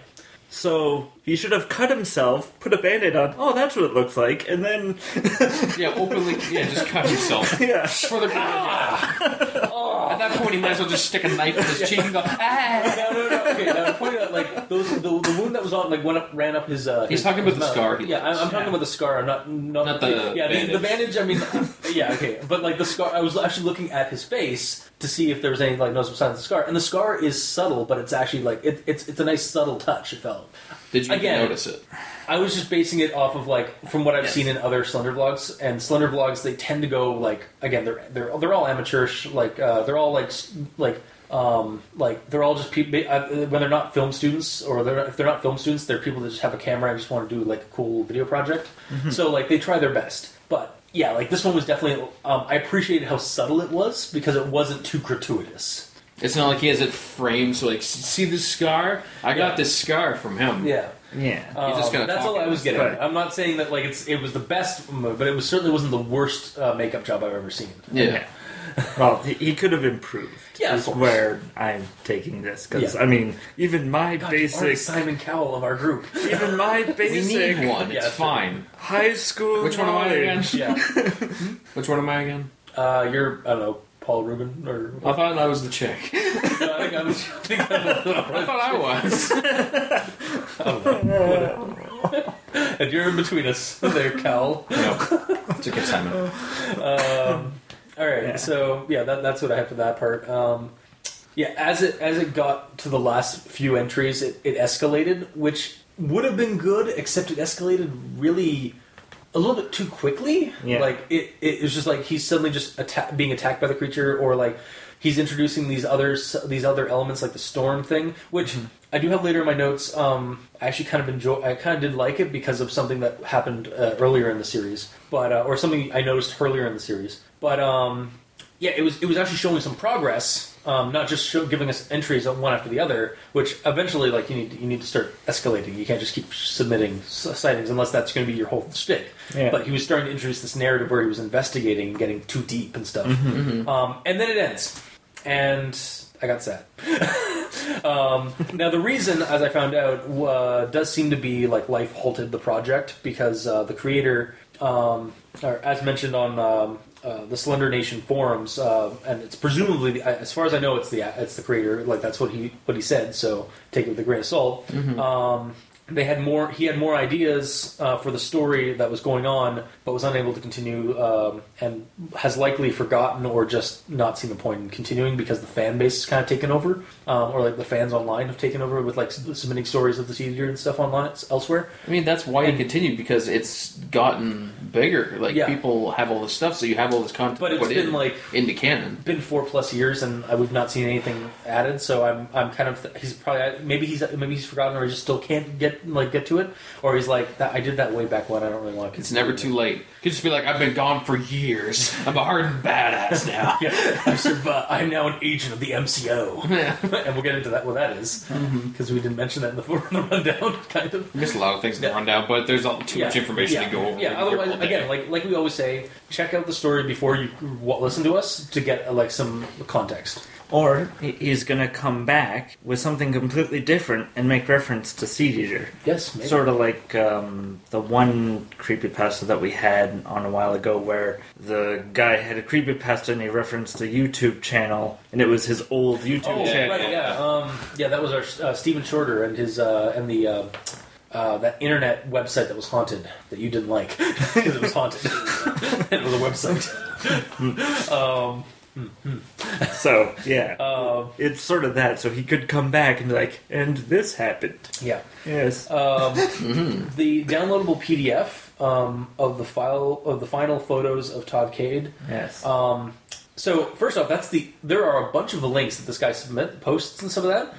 So he should have cut himself, put a band aid on. Oh, that's what it looks like. And then, Yeah, openly. Yeah, just cut himself. yeah. For the At that point, he might as well just stick a knife in his cheek and go, ah. No, no, no. Okay, now the point out, like those, the, the wound that was on, like went up, ran up his. Uh, He's his- talking his about the mouth. scar he Yeah, I'm, I'm left. talking about the scar. I'm not, not, Not the yeah, the, the bandage. bandage. I mean, yeah, okay, but like the scar, I was actually looking at his face to see if there was any like noticeable signs of the scar, and the scar is subtle, but it's actually like it, it's it's a nice subtle touch. It felt. Did you Again. notice it? I was just basing it off of like from what I've Yes. seen in other Slender vlogs, and Slender vlogs they tend to go like again they're they're they're all amateurish like uh, they're all like like um like they're all just people when they're not film students or they're if they're not film students they're people that just have a camera and just want to do like a cool video project. So like they try their best, but yeah, like this one was definitely um, I appreciated how subtle it was because it wasn't too gratuitous. It's not like he has it framed, so like, see this scar? I got Yeah. this scar from him. Yeah. Yeah. Um, just gonna that's all I was getting. Right. I'm not saying that like it's it was the best, move, but it was certainly wasn't the worst uh, makeup job I've ever seen. Yeah. Well, he, he could have improved. Yeah, is where I'm taking this. Because, Yeah. I mean, even my God, you are the basic. Simon Cowell of our group. Even my basic We need one. Yeah, It's sure. fine. high school. Which one am I again? yeah, Which one am I again? uh, you're I don't know Paul Rubin or I thought I was the chick. No, I think I'm, I think I'm I thought I was. and you're in between us there, Cowell. no. It's okay, Simon. Um, all right, Yeah. so yeah, that, that's what I have for that part. Um, yeah, as it as it got to the last few entries, it, it escalated, which would have been good, except it escalated really a little bit too quickly. Yeah. Like it, it was just like he's suddenly just atta- being attacked by the creature, or like he's introducing these others, these other elements, like the storm thing, which I do have later in my notes. Um, I actually kind of enjoy. I kind of did like it because of something that happened uh, earlier in the series, but uh, or something I noticed earlier in the series. But um, yeah, it was it was actually showing some progress. Um, not just show, giving us entries one after the other, which eventually, like you need, you need to start escalating. You can't just keep submitting sightings unless that's going to be your whole shtick. Yeah. But he was starting to introduce this narrative where he was investigating and getting too deep and stuff. Um, and then it ends, and I got sad. um, now the reason, as I found out, uh, does seem to be like life halted the project because uh, the creator, um, or as mentioned on um, uh, the Slendernation forums, uh, and it's presumably, the, as far as I know, it's the it's the creator. Like that's what he what he said. So take it with a grain of salt. Um, they had more. He had more ideas uh, for the story that was going on, but was unable to continue, um, and has likely forgotten or just not seen the point in continuing because the fan base has kind of taken over, um, or like the fans online have taken over with like submitting stories of the Seed and stuff online elsewhere. I mean, that's why you continued because it's gotten bigger. Like Yeah. people have all this stuff, so you have all this content. But it's been in, like into canon. been four plus years, and I, we've not seen anything added. So I'm I'm kind of he's probably maybe he's maybe he's forgotten, or he just still can't get like get to it, or he's like that. I did that way back when. I don't really want to. It's never too late. You could just be like, I've been gone for years. I'm a hardened badass now. Yeah, I've survived. I'm now an agent of the MCO, Yeah. and we'll get into that. What that is, because we didn't mention that in the, in the rundown, kind of. Missed a lot of things in the rundown, but there's all, too much information to go over. Yeah, We can hear otherwise, again, like like we always say, check out the story before you w- listen to us to get uh, like some context. Or he's going to come back with something completely different and make reference to Seed Eater. Yes, maybe. Sort of like um, the one creepypasta that we had on a while ago where the guy had a creepypasta and he referenced a YouTube channel and it was his old YouTube Oh, channel. right, yeah, um, yeah. That was our uh, Stephen Shorter and his uh, and the uh, uh, that internet website that was haunted that you didn't like because it was haunted. it was a website. um, So, yeah. um, it's sort of that. So he could come back and be like, and this happened. yeah. Yes. Um, The downloadable PDF um, of the file of the final photos of Todd Cade. yes. Um, so first off, that's the there are a bunch of links that this guy submit posts and stuff of that.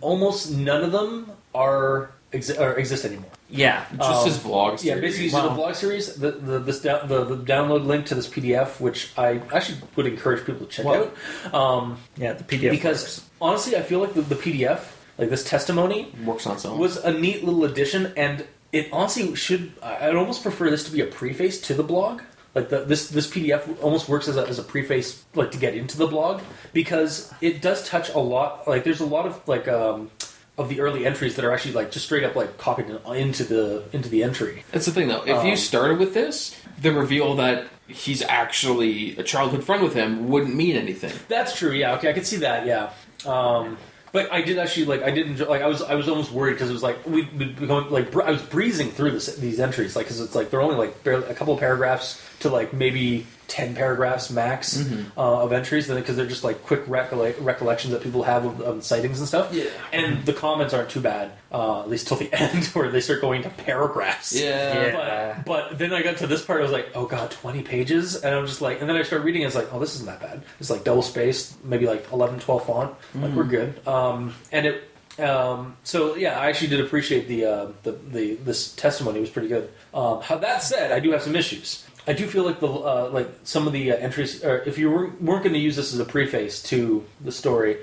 Almost none of them are, exi- or exist anymore. yeah. Just um, his vlogs. Yeah, series. basically, Wow. the vlog series, the the, this down, the the download link to this PDF, which I actually would encourage people to check Well, out. Um, Yeah, the PDF. because works. honestly, I feel like the, the PDF like this testimony Works on its own. was a neat little addition, and it honestly should. I- I'd almost prefer this to be a preface to the blog. Like the, this this PDF almost works as a, as a preface, like to get into the blog, because it does touch a lot. Like there's a lot of like um, of the early entries that are actually like just straight up like copied into the into the entry. That's the thing, though. If you Um, started with this, the reveal that he's actually a childhood friend with him wouldn't mean anything. That's true. Yeah. Okay. I could see that. Yeah. Um, but I did actually like I did enjoy like I was I was almost worried because it was like we would be going like br- I was breezing through this, these entries like because it's like they're only like barely a couple of paragraphs to like maybe ten paragraphs max Mm-hmm. uh, of entries because they're just like quick recolle- recollections that people have of, of sightings and stuff. Yeah. And the comments aren't too bad uh, at least till the end where they start going to paragraphs. Yeah. Yeah. But, but then I got to this part, I was like, oh god, 20 pages? And I'm just like, and then I started reading, and it's like, oh, this isn't that bad. It's like double spaced, maybe like 11, 12 font. Like, we're good. Um, and it, um, so yeah, I actually did appreciate the, uh, the, the, this testimony was pretty good. Um, how that said, I do have some issues. I do feel like the uh, like some of the uh, entries, or if you weren't, weren't going to use this as a preface to the story,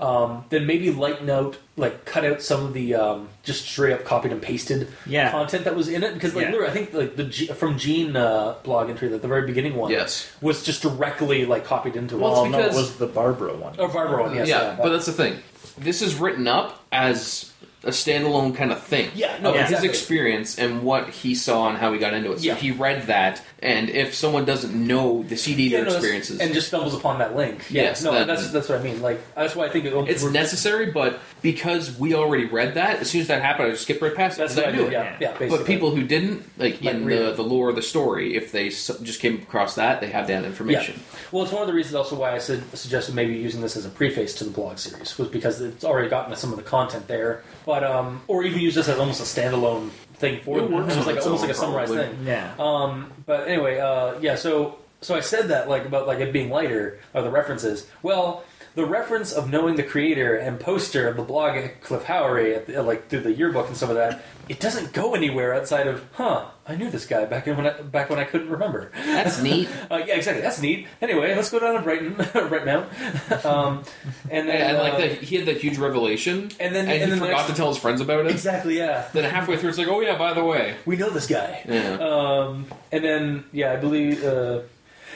um, then maybe lighten out, like cut out some of the um, just straight up copied and pasted Yeah. content that was in it because like Yeah. literally, I think like the G- from Gene uh, blog entry, like the very beginning one, Yes. was just directly like copied into Well, it. it's Well, no, it was the Barbara one. Oh, Barbara one, yes, yeah, yeah, but that's the thing. This is written up as a standalone kind of thing. Yeah, no, of exactly. his experience and what he saw and how he got into it. So Yeah. he read that, and if someone doesn't know the CD Yeah, their no, that's- experiences, and just stumbles upon that link. Yeah, Yes, no, that- that's that's what I mean. Like that's why I think it, it's we're- necessary, but because we already read that, as soon as that happened, I just skipped right past it. That's 'cause what I knew did. it. Yeah, yeah. Basically. But people who didn't, like Like, in read the, it. the lore of the story, if they s- just came across that, they have that information. Well, it's one of the reasons also why I said, suggested maybe using this as a preface to the blog series was because it's already gotten some of the content there, but um, or even use this as almost a standalone thing for It works It was like almost like a summarized probably. thing. Yeah. Um, but anyway, uh, yeah. So so I said that like about like it being lighter or the references. Well, the reference of knowing the creator and poster of the blog at Cliff Howry, at the, like through the yearbook and some of that, it doesn't go anywhere outside of, huh? I knew this guy back in when I, back when I couldn't remember. That's neat. Uh, yeah, exactly. That's neat. Anyway, let's go down to Brighton right now. Um, and then and like uh, that, he had that huge revelation, And then- and, and he then forgot next- to tell his friends about it. exactly, yeah. Then halfway through, it's like, oh yeah, by the way, We know this guy. yeah. Um, and then yeah, I believe. Uh,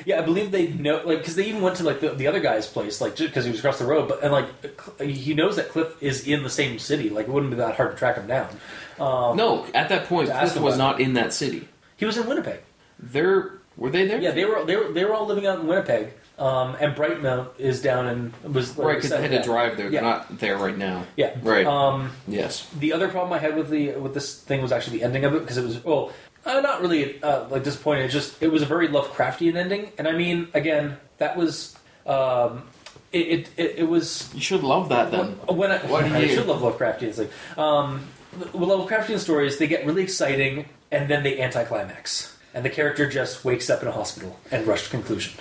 yeah, I believe they know, like, because they even went to like the, the other guy's place, like, because he was across the road. But and like, he knows that Cliff is in the same city. Like, it wouldn't be that hard to track him down. Um, no, at that point, To ask Cliff him was about not in that city. he was in Winnipeg. They're were they there? Yeah, they were they were they were all living out in Winnipeg. Um, and Brightmount is down in was like right because they had to drive there. They're Yeah. not there right now. Yeah, Right. Um, Yes. The other problem I had with the with this thing was actually the ending of it because it was well, uh, not really uh, like disappointing. It just it was a very Lovecraftian ending, and I mean, again, that was um, it, it, it was You should love that then. when I, Why do I you- should love Lovecraftian. It's like um, Lovecraftian stories, they get really exciting and then they anticlimax, and the character just wakes up in a hospital and rushed to conclusion.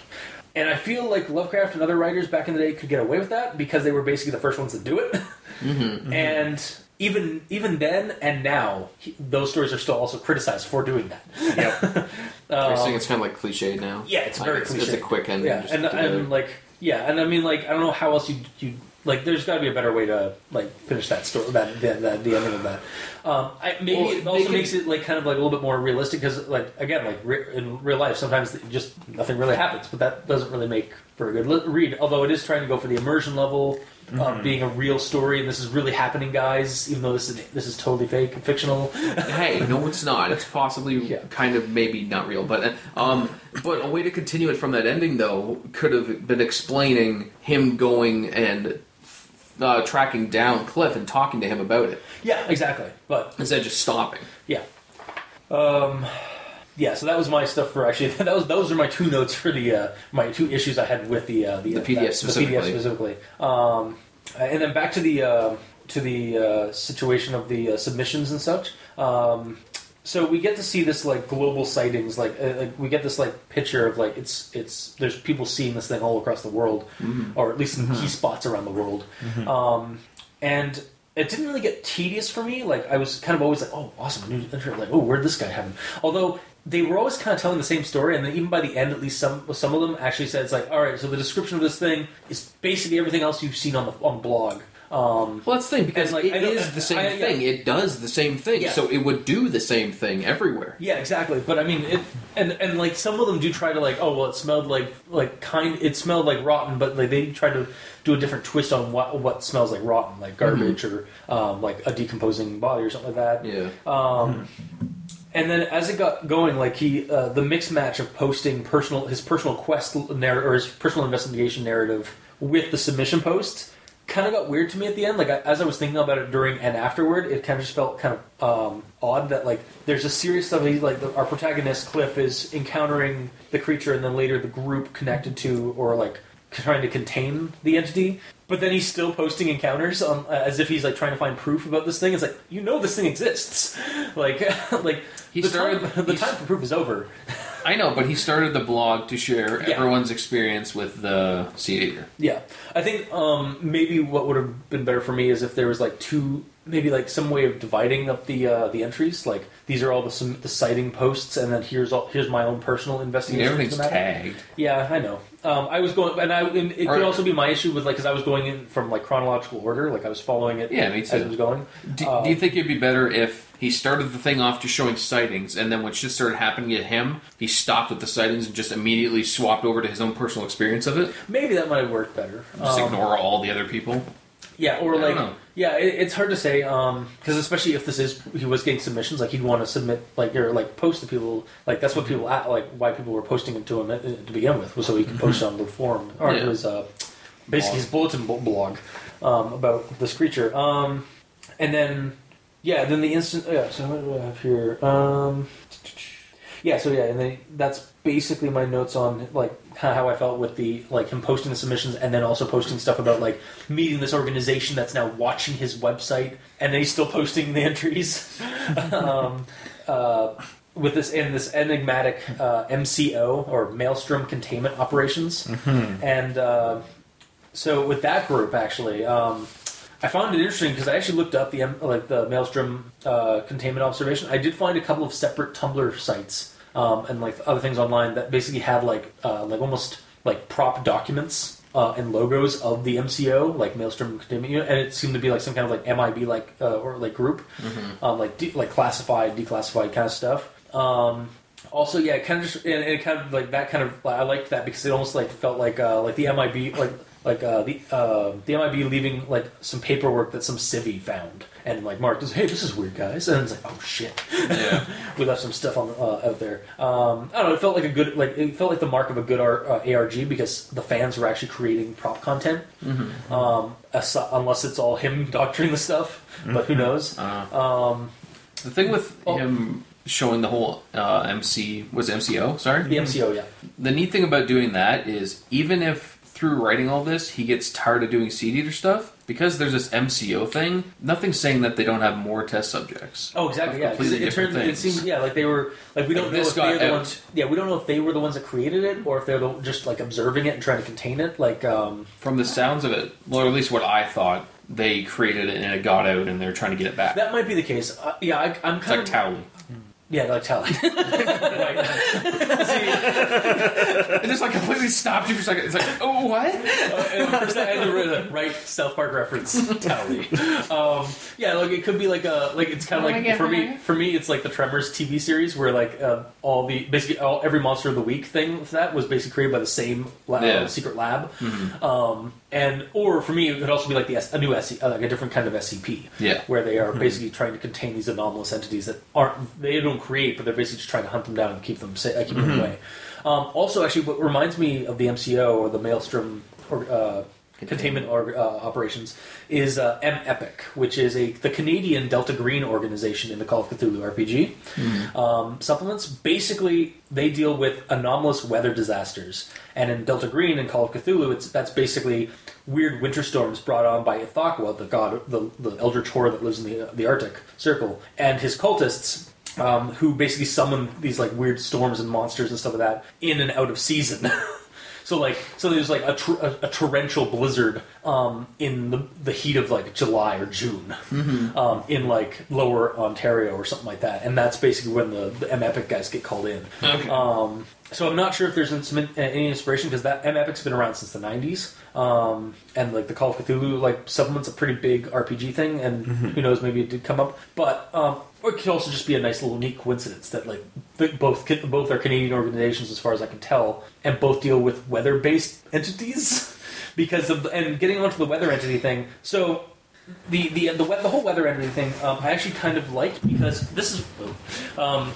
And I feel like Lovecraft and other writers back in the day could get away with that because they were basically the first ones to do it. And even even then and now, he, those stories are still also criticized for doing that. Yep. You're saying it's kind of like cliche now. Yeah, it's Like, very it's, cliche. It's a quick ending. Yeah, and, and like yeah, and I mean like I don't know how else you you like. There's got to be a better way to like finish that story, that the, the, the ending of that. Um, I, maybe Well, it also can- makes it like kind of like a little bit more realistic because like again like re- in real life sometimes just nothing really happens, but that doesn't really make for a good li- read. Although it is trying to go for the immersion level. Of being a real story, and this is really happening, guys. Even though this is this is totally fake and fictional, hey, no, it's not. It's possibly Yeah. kind of maybe not real, but um, but a way to continue it from that ending though could have been explaining him going and uh, tracking down Cliff and talking to him about it yeah, exactly. But instead of just stopping. Yeah. Um, yeah. So that was my stuff for actually. That was those are my two notes for the uh, my two issues I had with the uh, the, The PDF that- specifically. The PDF specifically. Um, and then back to the uh, to the uh, situation of the uh, submissions and such. Um, so we get to see this like global sightings, like, uh, like we get this like picture of like it's it's there's people seeing this thing all across the world, or at least in key spots around the world, um, and it didn't really get tedious for me. Like I was kind of always like, oh, awesome, new intro. Like, oh, where'd this guy happen? Although they were always kind of telling the same story, and then even by the end, at least some some of them actually said it's like, all right, so the description of this thing is basically everything else you've seen on the on blog. Um, Well, that's the thing because like, it I is the same I- yeah. thing. It does the same thing, Yeah. so it would do the same thing everywhere. Yeah, exactly. But I mean, it and and like some of them do try to like, oh well, it smelled like like kind. It smelled like rotten, but like they try to do a different twist on what what smells like rotten, like garbage or um, like a decomposing body or something like that. Yeah. Um, and then as it got going, like he, uh, the mix match of posting personal his personal quest narrative or his personal investigation narrative with the submission posts kind of got weird to me at the end. Like I, as I was thinking about it during and afterward, it kind of just felt kind of um, odd that like there's a series of like the, our protagonist Cliff is encountering the creature, and then later the group connected to or like trying to contain the entity. But then he's still posting encounters on, uh, as if he's like trying to find proof about this thing. It's like you know this thing exists. Like like He the started- time, the time for proof is over. I know, but he started the blog to share Yeah. everyone's experience with the Seed Eater. Yeah, I think um, maybe what would have been better for me is if there was like two, maybe like some way of dividing up the uh, the entries. Like these are all the some, the citing posts, and then here's all here's my own personal investigation. everything's the matter. tagged. Yeah, I know. Um, I was going, and I and it could also be my issue with like because I was going in from like chronological order, like I was following it Yeah, me as too. it was going. Do, Uh, do you think it'd be better if he started the thing off just showing sightings, and then when shit started happening to him, he stopped with the sightings and just immediately swapped over to his own personal experience of it? Maybe that might have worked better. Just Um, ignore all the other people. Yeah, or I like. Yeah, it, it's hard to say because especially if this is he was getting submissions, like he'd want to submit like or like post to people, like that's what people at, like why people were posting it to him at, to begin with, was so he could post it on the forum or Yeah. his uh, basically his bulletin blog um, about this creature. Um, and then yeah, then the instant yeah. So what do I have here? Um, yeah, so yeah, and then that's basically my notes on like how I felt with the like him posting the submissions and then also posting stuff about like meeting this organization that's now watching his website and then he's still posting the entries um, uh, with this and this enigmatic uh, MCO or Maelstrom Containment Operations and uh, so with that group actually. Um, I found it interesting because I actually looked up the like the Maelstrom uh, containment observation. I did find a couple of separate Tumblr sites um, and like other things online that basically had like uh, like almost like prop documents uh, and logos of the MCO, like Maelstrom and it seemed to be like some kind of like MIB like uh, or like group, um, like de- like classified, declassified kind of stuff. Um, also, yeah, it kind of just and it kind of like that kind of I liked that because it almost like felt like uh, like the MIB like like uh, the uh, the MIB leaving like some paperwork that some civvy found and like Mark as hey this is weird guys and it's like oh shit Yeah. we left some stuff on uh, out there. Um, I don't know. It felt like a good like it felt like the mark of a good R, uh, ARG because the fans were actually creating prop content. Um, as- unless it's all him doctoring the stuff, but who knows? Uh, Um, the thing with Oh. him showing the whole uh, MC was MCO. Sorry, the MCO, yeah. the neat thing about doing that is even if through writing all this he gets tired of doing seed eater stuff because there's this MCO thing. Nothing's saying that they don't have more test subjects. Oh, exactly. Yeah, completely it, it different turns. It things. seems yeah, like they were like we don't know if they're the ones. Yeah, we don't know if they were the ones that created it or if they're the, just like observing it and trying to contain it. Like, um, From the sounds of it, well, at least what I thought, they created it and it got out and they're trying to get it back. that might be the case. Uh, yeah, I, I'm it's kind like of Towelie. Yeah, like Towelie. Right. It just like completely stopped you for a second. It's like, oh, what? and the first I had to write, write South Park reference Towelie. Um, yeah, like it could be like a like it's kind of like for me for me it's like the Tremors TV series where like uh, all the basically all, every monster of the week thing of that was basically created by the same lab, Yeah. secret lab. Um, and or for me it could also be like the S, a new SC, uh, like a different kind of SCP. Yeah. where they are basically trying to contain these anomalous entities that aren't they don't create, but they're basically just trying to hunt them down and keep them sa- uh, keep them away. Um, also, actually, what reminds me of the MCO or the Maelstrom or, uh, containment or, uh, operations is uh, M-EPIC, which is a the Canadian Delta Green organization in the Call of Cthulhu RPG. Um, supplements basically they deal with anomalous weather disasters, and in Delta Green and Call of Cthulhu, it's that's basically weird winter storms brought on by Ithaqua, the god, the, the eldritch horror that lives in the the Arctic Circle, and his cultists um, who basically summon these like weird storms and monsters and stuff like that in and out of season. so like, so there's like a, tr- a, a torrential blizzard um, in the, the heat of like July or June um, in like lower Ontario or something like that, and that's basically when the, the M-EPIC guys get called in. Okay. Um, so I'm not sure if there's any inspiration because that M-EPIC's been around since the '90s, um, and like the Call of Cthulhu like supplements a pretty big RPG thing, and who knows, maybe it did come up, but um, or it could also just be a nice little neat coincidence that like both both are Canadian organizations as far as I can tell, and both deal with weather-based entities because of and getting onto the weather entity thing. So the the the, the whole weather entity thing, um, I actually kind of liked because this is. Um,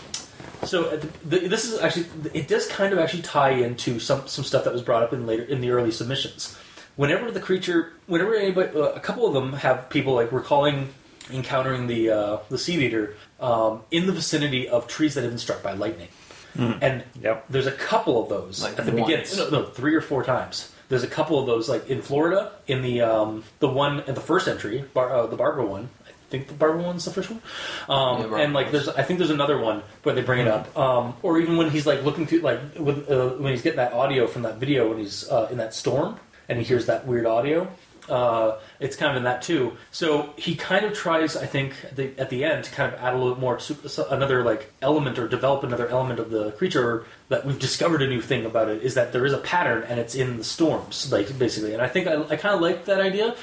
so uh, the, this is actually it does kind of actually tie into some some stuff that was brought up in later in the early submissions. Whenever the creature, whenever anybody, uh, a couple of them have people like recalling encountering the uh, the seed eater um, in the vicinity of trees that have been struck by lightning, and Yep. there's a couple of those Like at the beginning. No, no, three or four times. There's a couple of those like in Florida in the um, the one in the first entry, bar, uh, the Barbara one. I think the Barbara one's the first one. Um, Yeah, and like there's I think there's another one where they bring it up, um, or even when he's like looking through like with, uh, when he's getting that audio from that video when he's uh, in that storm and he hears that weird audio. Uh, it's kind of in that too. So he kind of tries, I think, at the, at the end to kind of add a little bit more, su- another like element or develop another element of the creature that we've discovered a new thing about it is that there is a pattern and it's in the storms, like basically. And I think I, I kind of like that idea.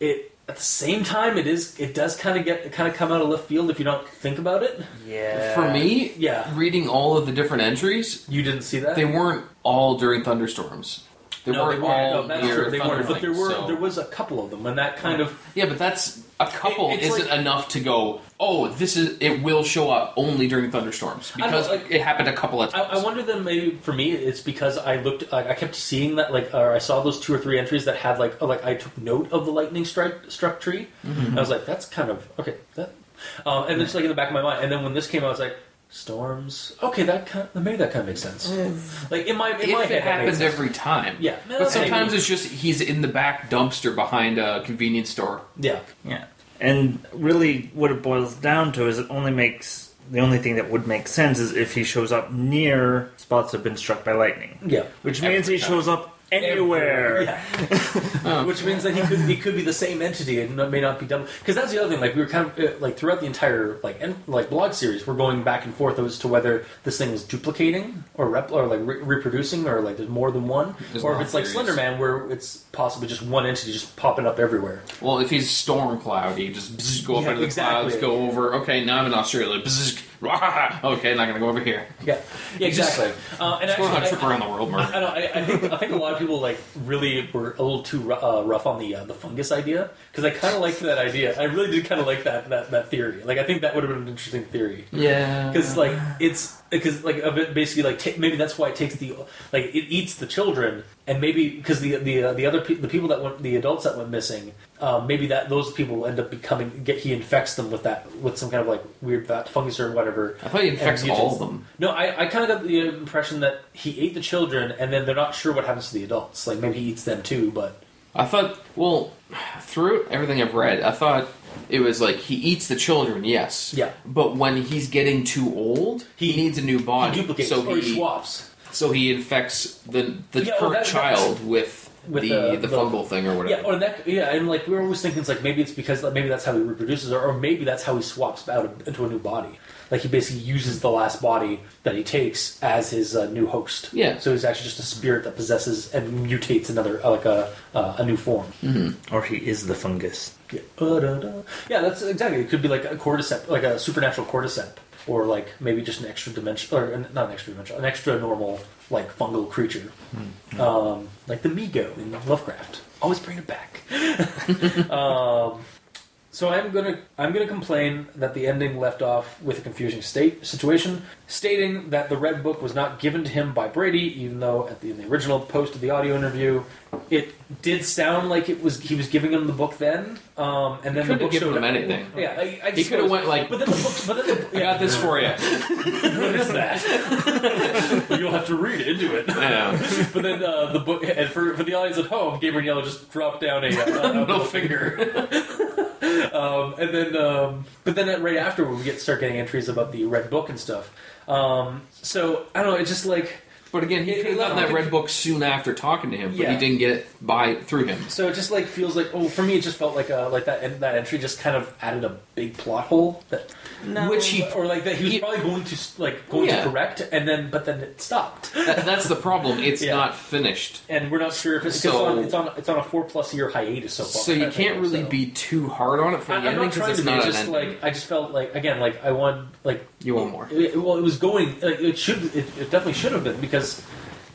It at the same time, it is it does kind of get kind of come out of left field if you don't think about it. Yeah. For me, Yeah. reading all of the different entries, You didn't see that. they weren't all during thunderstorms. They no, weren't they weren't. all No, that's true. They weren't. But there were so- there was a couple of them, and that kind of Yeah, but that's a couple It- it's isn't like- enough to go. Oh, this is it will show up only during thunderstorms I don't because like- it happened a couple of I, times. I wonder then maybe for me it's because I looked like I kept seeing that like or I saw those two or three entries that had like oh, like I took note of the lightning strike struck tree. And I was like that's kind of okay that um, and it's like in the back of my mind. And then when this came out, I was like storms. Okay, that kind of, maybe that kind of makes sense. Mm. Like in my in my if head, it that made happens sense. every time, Yeah. But sometimes Maybe. it's just he's in the back dumpster behind a convenience store. yeah Yeah. And really, what it boils down to is it only makes the only thing that would make sense is if he shows up near spots that have been struck by lightning, yeah. which means Every he time. shows up anywhere. Yeah. Which means that he could he could be the same entity and may not be double. Because that's the other thing. Like we were kind of uh, like throughout the entire like en- like blog series, we're going back and forth as to whether this thing is duplicating or rep- or like re- reproducing or like there's more than one, There's or if it's like of Slender theories. Man where it's possibly just one entity just popping up everywhere. Well, if he's storm cloudy, just bzz, go up Yeah, into the exactly. clouds, go over. Okay, now I'm in Australia. Bzz, rah, okay, not gonna go over here. Yeah, yeah, just- exactly. Uh, and Just going on a trip I- around the world, Mark. I, don't, I, I think I think a lot of people like really were a little too uh, rough on the uh, the fungus idea because I kind of liked that idea. I really did kind of like that, that that theory. Like I think that would have been an interesting theory Yeah, because like it's because like of it basically like ta maybe that's why it takes the like it eats the children and maybe because the the uh, the other pe- the people that went the adults that went missing um, maybe that those people end up becoming get he infects them with that with some kind of like weird fat fungus or whatever. I thought he infects all of them. No, I, I kind of got the impression that he ate the children, and then they're not sure what happens to the adults. Like maybe he eats them too, but I thought, well, through everything I've read, I thought it was like he eats the children, yes. Yeah. But when he's getting too old, he, He- needs a new body. he duplicates so or he swaps. so he infects the the Yeah, current that- that- child with, with the, the- the fungal thing or Yeah, whatever. or that yeah, and like we are always thinking it's like maybe it's because maybe that's how he reproduces, or, or maybe that's how he swaps out into a new body. Like he basically uses the last body that he takes as his uh, new host. Yeah. So he's actually just a spirit that possesses and mutates another uh, like a uh, a new form. Or he is the fungus. Yeah. Uh-da-da. Yeah, that's exactly. It could be like a cordyceps, like a supernatural cordyceps, or like maybe just an extra dimension, or not an extra dimension, an extra normal like fungal creature, um, like the Mi-Go in Lovecraft. Always bring it back. um, so I'm gonna I'm gonna complain that the ending left off with a confusing state situation, stating that the red book was not given to him by Brady, even though at the, in the original post of the audio interview, it did sound like it was he was giving him the book then, um, and then the Could've book given showed him up- anything. Yeah, I, I He could have went like, But then the book, but then the, I got this for you. what is that? You'll have to read into it. Yeah. But then uh, the book, and for, for the audience at home, Gabriel Yellow just dropped down a, uh, middle finger. um, and then, um, but then right after we get start getting entries about the red book and stuff. Um, so I don't know. It's just like But again, he It- could have gotten left that red book soon after talking to him, but Yeah. he didn't get it by through him. So it just like feels like oh for me it just felt like a like that that entry just kind of added a big plot hole that Which he- or like that he was he- probably going to like going Yeah. to correct and then but then it stopped That, that's the problem. It's Yeah. not finished. and we're not sure if it's, 'cause So- it's on it's on it's on a four plus year hiatus so far. So you I can't think, really so. be too hard on it for I, the I'm ending not trying because to it's be. not an just ending. like I just felt like again like I want like You want more. It, well, it was going. Like, it should. It, it definitely should have been because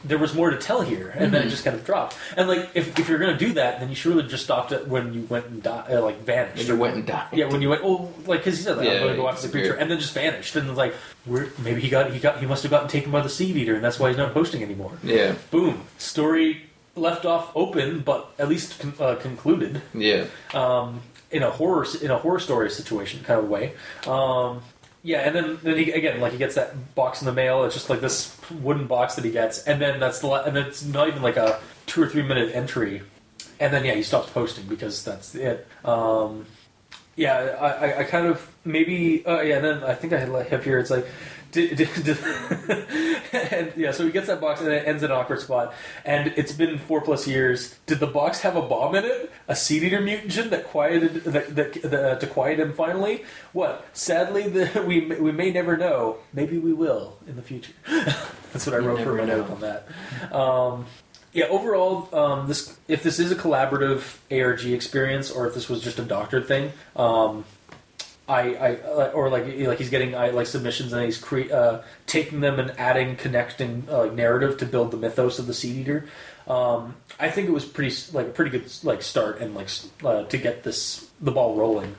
there was more to tell here, and Mm-hmm. then it just kind of dropped. And like, if, if you're going to do that, then you should really just stopped it when you went and di- uh, like vanished. And you went and died. Yeah, when you went, oh, like because he said that Yeah, I'm going to go after the creature, and then just vanished, and like, where, maybe he got he got he must have gotten taken by the seed eater, and that's why he's not posting anymore. Yeah, Boom, story left off open, but at least con- uh, concluded yeah. um, in a horror in a horror story situation kind of way. Um, yeah, and then then he again like he gets that box in the mail. It's just like this wooden box that he gets, and then that's the and it's not even like a two or three minute entry, and then yeah he stops posting because that's it. Um, yeah, I, I, I kind of maybe uh, yeah. And then I think I have here. It's like. Did, did, did and yeah, so he gets that box and it ends in an awkward spot. And it's been four plus years. Did the box have a bomb in it? A seed eater mutagen that quieted that, that, that to quiet him finally? What? Sadly, the, we we may never know. Maybe we will in the future. That's what I You wrote for my note on that. Um, yeah, overall, um, this if this is a collaborative ARG experience, or if this was just a doctored thing, um, I, I uh, or like like he's getting I, like submissions and he's cre- uh, taking them and adding connecting uh, narrative to build the mythos of the seed eater. Um, I think it was pretty like a pretty good like start and like uh, to get this the ball rolling.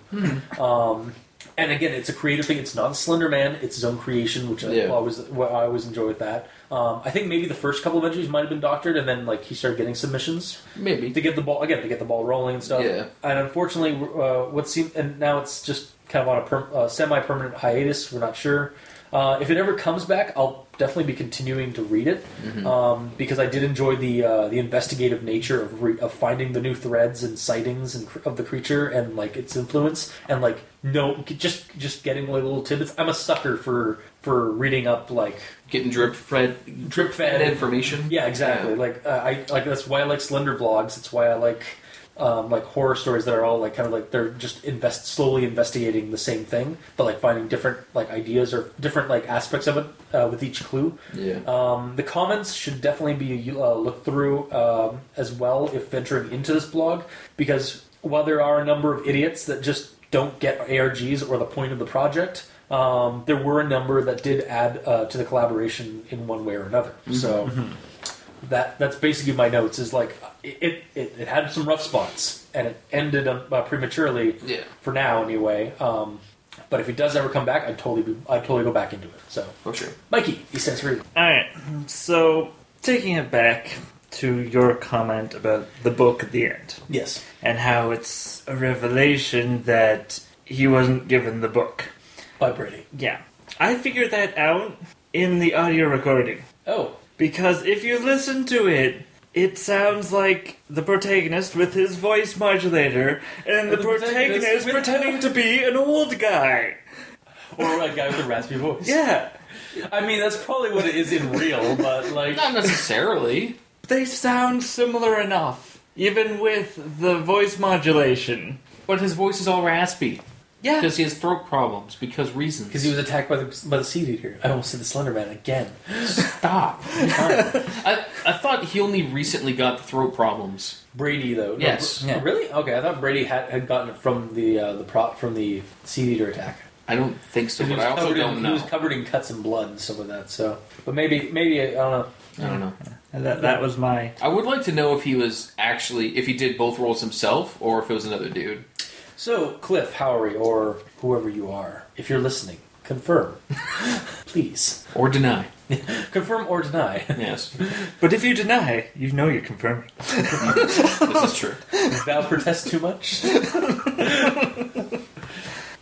Um, and again, it's a creative thing. It's not a Slender Man. It's his own creation, which I always what I always enjoy with that. Um, I think maybe the first couple of entries might have been doctored, and then like he started getting submissions Maybe. to get the ball again to get the ball rolling and stuff. Yeah. And unfortunately, uh, what seemed and now it's just kind of on a per, uh, semi-permanent hiatus. We're not sure uh, if it ever comes back. I'll definitely be continuing to read it Mm-hmm. um, because I did enjoy the uh, the investigative nature of re- of finding the new threads and sightings and cr- of the creature and like its influence and like no just just getting like little tidbits. I'm a sucker for for reading up like Getting drip fed, drip fed information. yeah, exactly. Yeah. Like uh, I like that's why I like Slender vlogs. It's why I like um, like horror stories that are all like kind of like they're just invest slowly investigating the same thing, but like finding different like ideas or different like aspects of it uh, with each clue. Yeah. Um, the comments should definitely be uh, looked through um, as well if venturing into this blog, because while there are a number of idiots that just don't get ARGs or the point of the project, um, there were a number that did add uh, to the collaboration in one way or another. So that that's basically my notes. Is like it it, it had some rough spots and it ended uh, prematurely Yeah. for now anyway. Um, but if it does ever come back, I'd totally be, I'd totally go back into it. So, For sure. Mikey, he says read. All right. So taking it back to your comment about the book at the end Yes. and how it's a revelation that he wasn't given the book. By Brady. Yeah, I figured that out in the audio recording Oh, because if you listen to it. It sounds like the protagonist with his voice modulator, and the, The protagonist protagonist pretending to be an old guy. or a guy with a raspy voice. Yeah, I mean, that's probably what it is in real, but like, Not necessarily. they sound similar enough, even with the voice modulation. But his voice is all raspy. Yeah, Because he has throat problems. Because reasons. because he was attacked by the by the seed eater. I almost said the Slender Man again. Stop. I, I thought he only recently got the throat problems. Brady though. No, Yes. Br- Yeah. Really? Okay, I thought Brady had, had gotten it from the uh, the prop from the seed eater attack. I don't think so, He but was I also covered don't in, know. He was covered in cuts and blood and some of that. So, but maybe maybe I don't know. I don't know. that, that was my. I would like to know if he was actually if he did both roles himself or if it was another dude. So, Cliff, Howry, or whoever you are, if you're listening, confirm, please, Or deny. confirm or deny. Yes. But if you deny, you know you're confirming. this is true. Thou protest too much.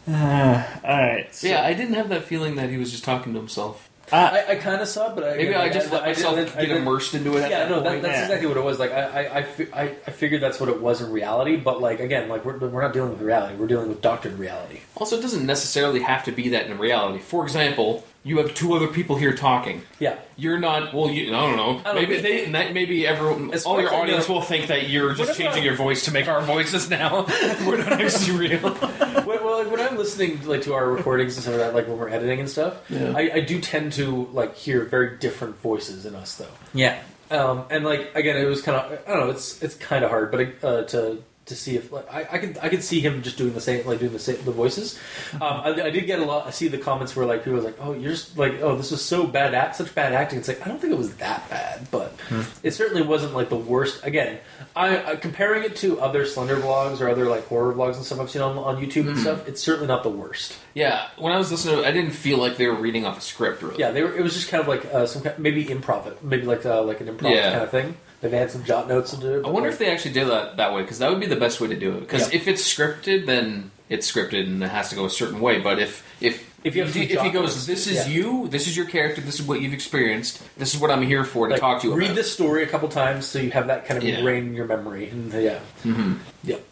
Uh, all right. so- Yeah, I didn't have that feeling that he was just talking to himself. Ah. I, I kind of saw it, but I, Maybe I just let I myself didn't- I get didn't- immersed into it. At Yeah, that no, that, that's yeah. exactly what it was. Like, I, I, I, I, I figured that's what it was in reality, but like again, like we're, we're not dealing with reality. We're dealing with doctored reality. Also, it doesn't necessarily have to be that in reality. For example, you have two other people here talking. Yeah. You're not. Well, you, I don't know. I don't maybe they. that- Maybe everyone. As all your audience know- will think that you're just changing I- your voice to make our voices now. We're not actually real. when, well, like, when I'm listening like to our recordings and stuff like that, like when we're editing and stuff, Yeah. I, I do tend to like hear very different voices in us, though. Yeah. Um, and like again, it was kind of I don't know. It's it's kind of hard, but uh, to to see if like, I I could I could see him just doing the same like doing the same the voices. Um, I, I did get a lot. I see the comments where like people was like, oh, you're just like oh, this was so bad act, such bad acting. It's like I don't think it was that bad, but it certainly wasn't like the worst. Again, I, I comparing it to other Slender vlogs or other like horror vlogs and stuff I've seen on on YouTube and stuff. It's certainly not the worst. Yeah, when I was listening, it, I didn't feel like they were reading off a script. Really. Yeah, they were. It was just kind of like uh, some kind, maybe improv, maybe like uh, like an improv Yeah. kind of thing. Like they had some jot notes to do. I wonder if they actually did that that way because that would be the best way to do it. Because Yeah. if it's scripted, then it's scripted and it has to go a certain way. But if if If you some if he goes, notes, this is yeah. you, this is your character, this is what you've experienced, this is what I'm here for to like, talk to you about. read about. this story a couple times so you have that kind of Yeah. ingrained in your memory. And uh, yeah, hmm yep.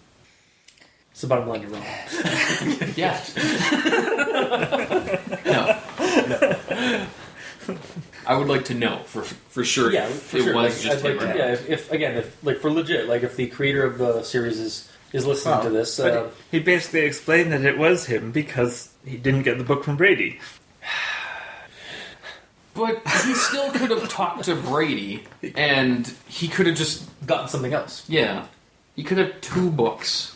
So bottom line, you're wrong. Yeah. no. I would like to know for for sure yeah, if for it sure. was like, just I'd him like or to, not. yeah, if, if again, if like for legit, like if the creator of the series is is listening Well, to this, uh, he basically explained that it was him because he didn't get the book from Brady. But he still could have talked to Brady, and he could have just gotten something else, yeah. He could have two books.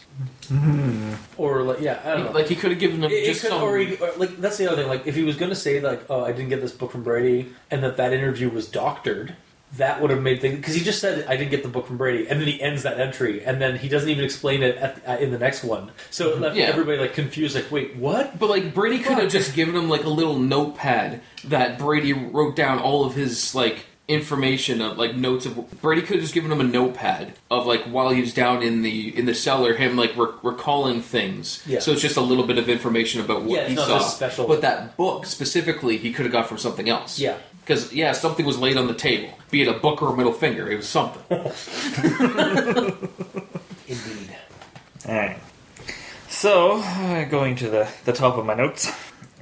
Mm-hmm. or like yeah, I don't know. Like he could have given him It- it just could- some. or, he, or like that's the other thing. Like if he was going to say like, "Oh, I didn't get this book from Brady," and that that interview was doctored, that would have made things because he just said, "I didn't get the book from Brady," and then he ends that entry, and then he doesn't even explain it at, at, in the next one. So it left Yeah. everybody like confused. Like, wait, what? But like Brady could have just given him like a little notepad that Brady wrote down all of his like information of like notes of Brady could have just given him a notepad of like while he was down in the in the cellar him like re- recalling things. Yeah. So it's just a little bit of information about what Yeah, he saw. special. But that book specifically he could have got from something else. Yeah. Because yeah, something was laid on the table, be it a book or a middle finger. It was something. Indeed. Alright. So, uh, going to the, the top of my notes,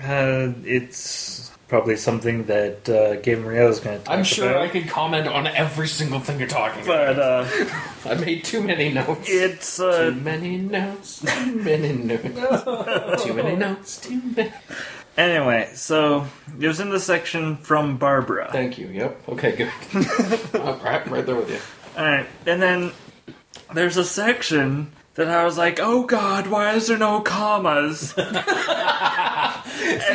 uh, it's probably something that uh, Gabrielle is going to talk I'm sure about. I can comment on every single thing you're talking about. But uh, I made too many notes. it's Too uh, many notes, too many notes, too many notes, too many. anyway. So it was in the section from Barbara. Thank you. Yep. Okay. Good. I'm right, right there with you. All right, and then there's a section that I was like, "Oh God, why is there no commas?" and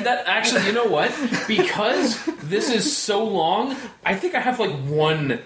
that actually, you know what? Because this is so long, I think I have like one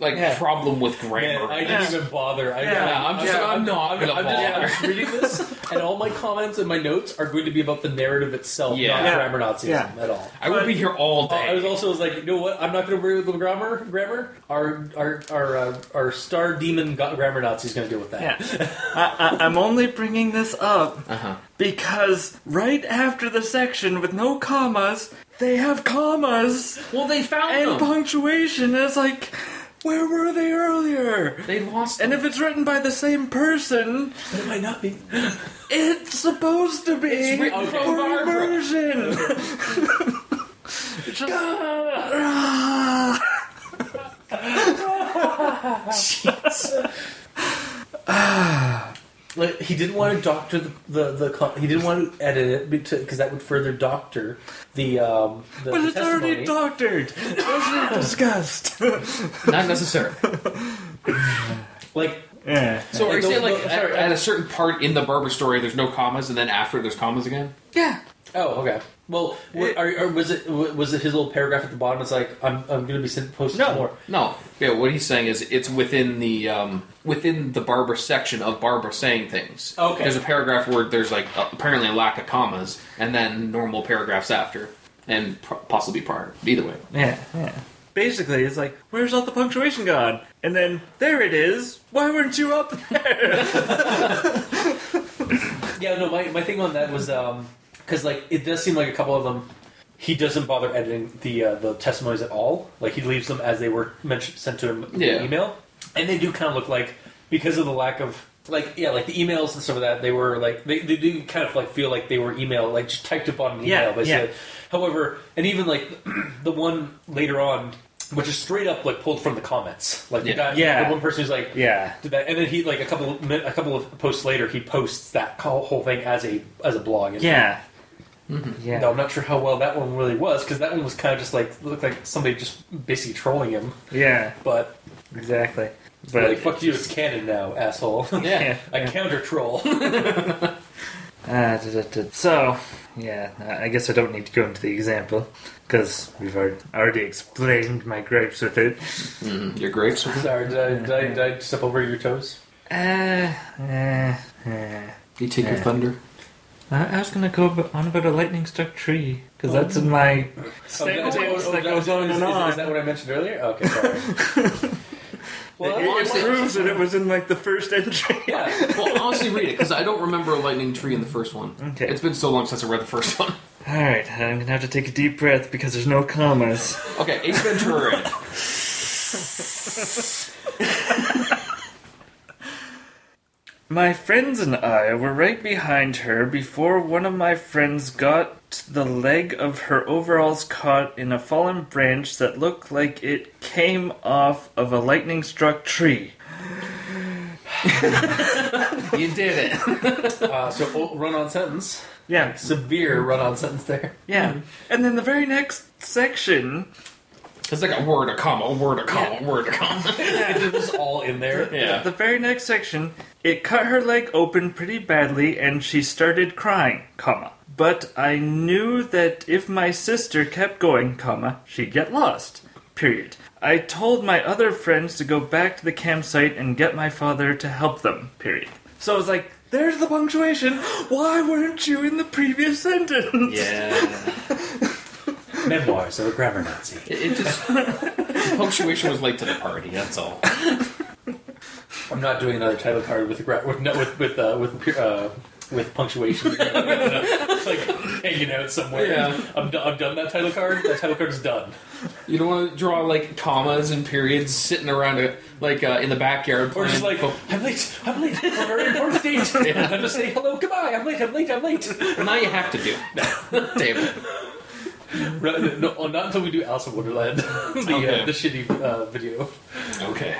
like Yeah. problem with Man, grammar. I didn't even bother. I, Yeah, I'm just- I'm not gonna I'm, just, bother. I'm just reading this, and all my comments and my notes are going to be about the narrative itself, Yeah. not Yeah. grammar Nazism Yeah. at all. I would be here all Uh, I was also was like, you know what? I'm not going to worry with the grammar. Grammar. Our our our uh, our star demon go- grammar Nazi is going to deal with that. yeah, I, I, I'm only bringing this up Uh huh. because right after the section with no commas, they have commas Well, they found and them. punctuation. And it's like, where were they earlier? They lost. And them. if it's written by the same person, But it might not be. it's supposed to be It's written from for Barbara. immersion. It's just- Ah. Like, he didn't want to doctor the the, the con- he didn't want to edit it because that would further doctor the um the, but the it's already testimony. doctored. It wasn't discussed. Not necessary. like yeah. So are you Don't- saying like don't- at, sorry, at a certain part in the Barbara story, there's no commas, and then after there's commas again? Yeah. Oh okay. Well, It- or, or was it was it his little paragraph at the bottom? It's like I'm I'm going to be sent posting No. more. No. Yeah, what he's saying is it's within the um, within the Barbara section of Barbara saying things. Okay. There's a paragraph where there's like uh, apparently a lack of commas, and then normal paragraphs after, and pro- possibly prior. Either way. Yeah. Yeah. Basically, it's like, where's all the punctuation gone? And then there it is. Why weren't you up there? Yeah, no. My, my thing on that was because like it does seem like a couple of them. He doesn't bother editing the uh, the testimonies at all. Like he leaves them as they were mentioned, sent to him in Yeah. the email, and they do kind of look like because of the lack of like yeah, like the emails and stuff of that, they were like they, they do kind of like feel like they were email like just typed up on an Yeah, email. basically. yeah. However, and even like the one later on, which is straight up like pulled from the comments, like Yeah. the guy, Yeah. the one person who's like Yeah. did that, and then he like a couple of, min- a couple of posts later, he posts that co- whole thing as a as a blog. And Yeah. Mm-hmm. Yeah. No, I'm not sure how well that one really was because that one was kind of just like looked like somebody just basically trolling him. Yeah. But, Exactly. but But like, fuck you, it's canon now, asshole. Yeah. I counter troll. Ah, da, da, da. so yeah, I guess I don't need to go into the example because we've already, already explained my grapes with it. Mm, your grapes. Sorry, did I, did, I, did I step over your toes? Uh, uh, uh. You take your thunder. I I was gonna go on about a lightning struck tree because that's in my Oh, sentence that- oh, that that- goes on is- and is- on. Is that what I mentioned earlier? Okay, sorry. well, it, it proves that it was in like the first entry. yeah. Well, honestly, read it because I don't remember a lightning tree in the first one. Okay. It's been so long since I read the first one. All right, I'm gonna have to take a deep breath because there's no commas. Okay, Ace Ventura. My friends and I were right behind her before one of my friends got the leg of her overalls caught in a fallen branch that looked like it came off of a lightning struck tree. you did it. Uh, so oh, run-on sentence, Yeah, severe run-on sentence there. yeah. And then the very next section, It's like a word, a comma, a word, a comma, a word, a comma. it was all in there. Yeah. the very next section, it cut her leg open pretty badly and she started crying, comma. But I knew that if my sister kept going, comma, she'd get lost. Period. I told my other friends to go back to the campsite and get my father to help them. Period. So I was like, there's the punctuation. Why weren't you in the previous sentence? Yeah. Memoirs of a grammar Nazi. It, it just punctuation was late to the party. That's all. I'm not doing another title card with gra- with no, with with uh, with uh, with punctuation. it's like hanging out somewhere. Yeah. I'm, do- I've done that title card. That title card is done. You don't want to draw like commas and periods sitting around a, like uh, in the backyard. Or just like, playing I'm late, I'm late for a very important date. Yeah. I'm just saying hello, goodbye, I'm late, I'm late, I'm late. Well, now you have to do. Damn it. Right, no, not until we do Alice in Wonderland, the, Okay. uh, the shitty uh, video. Okay.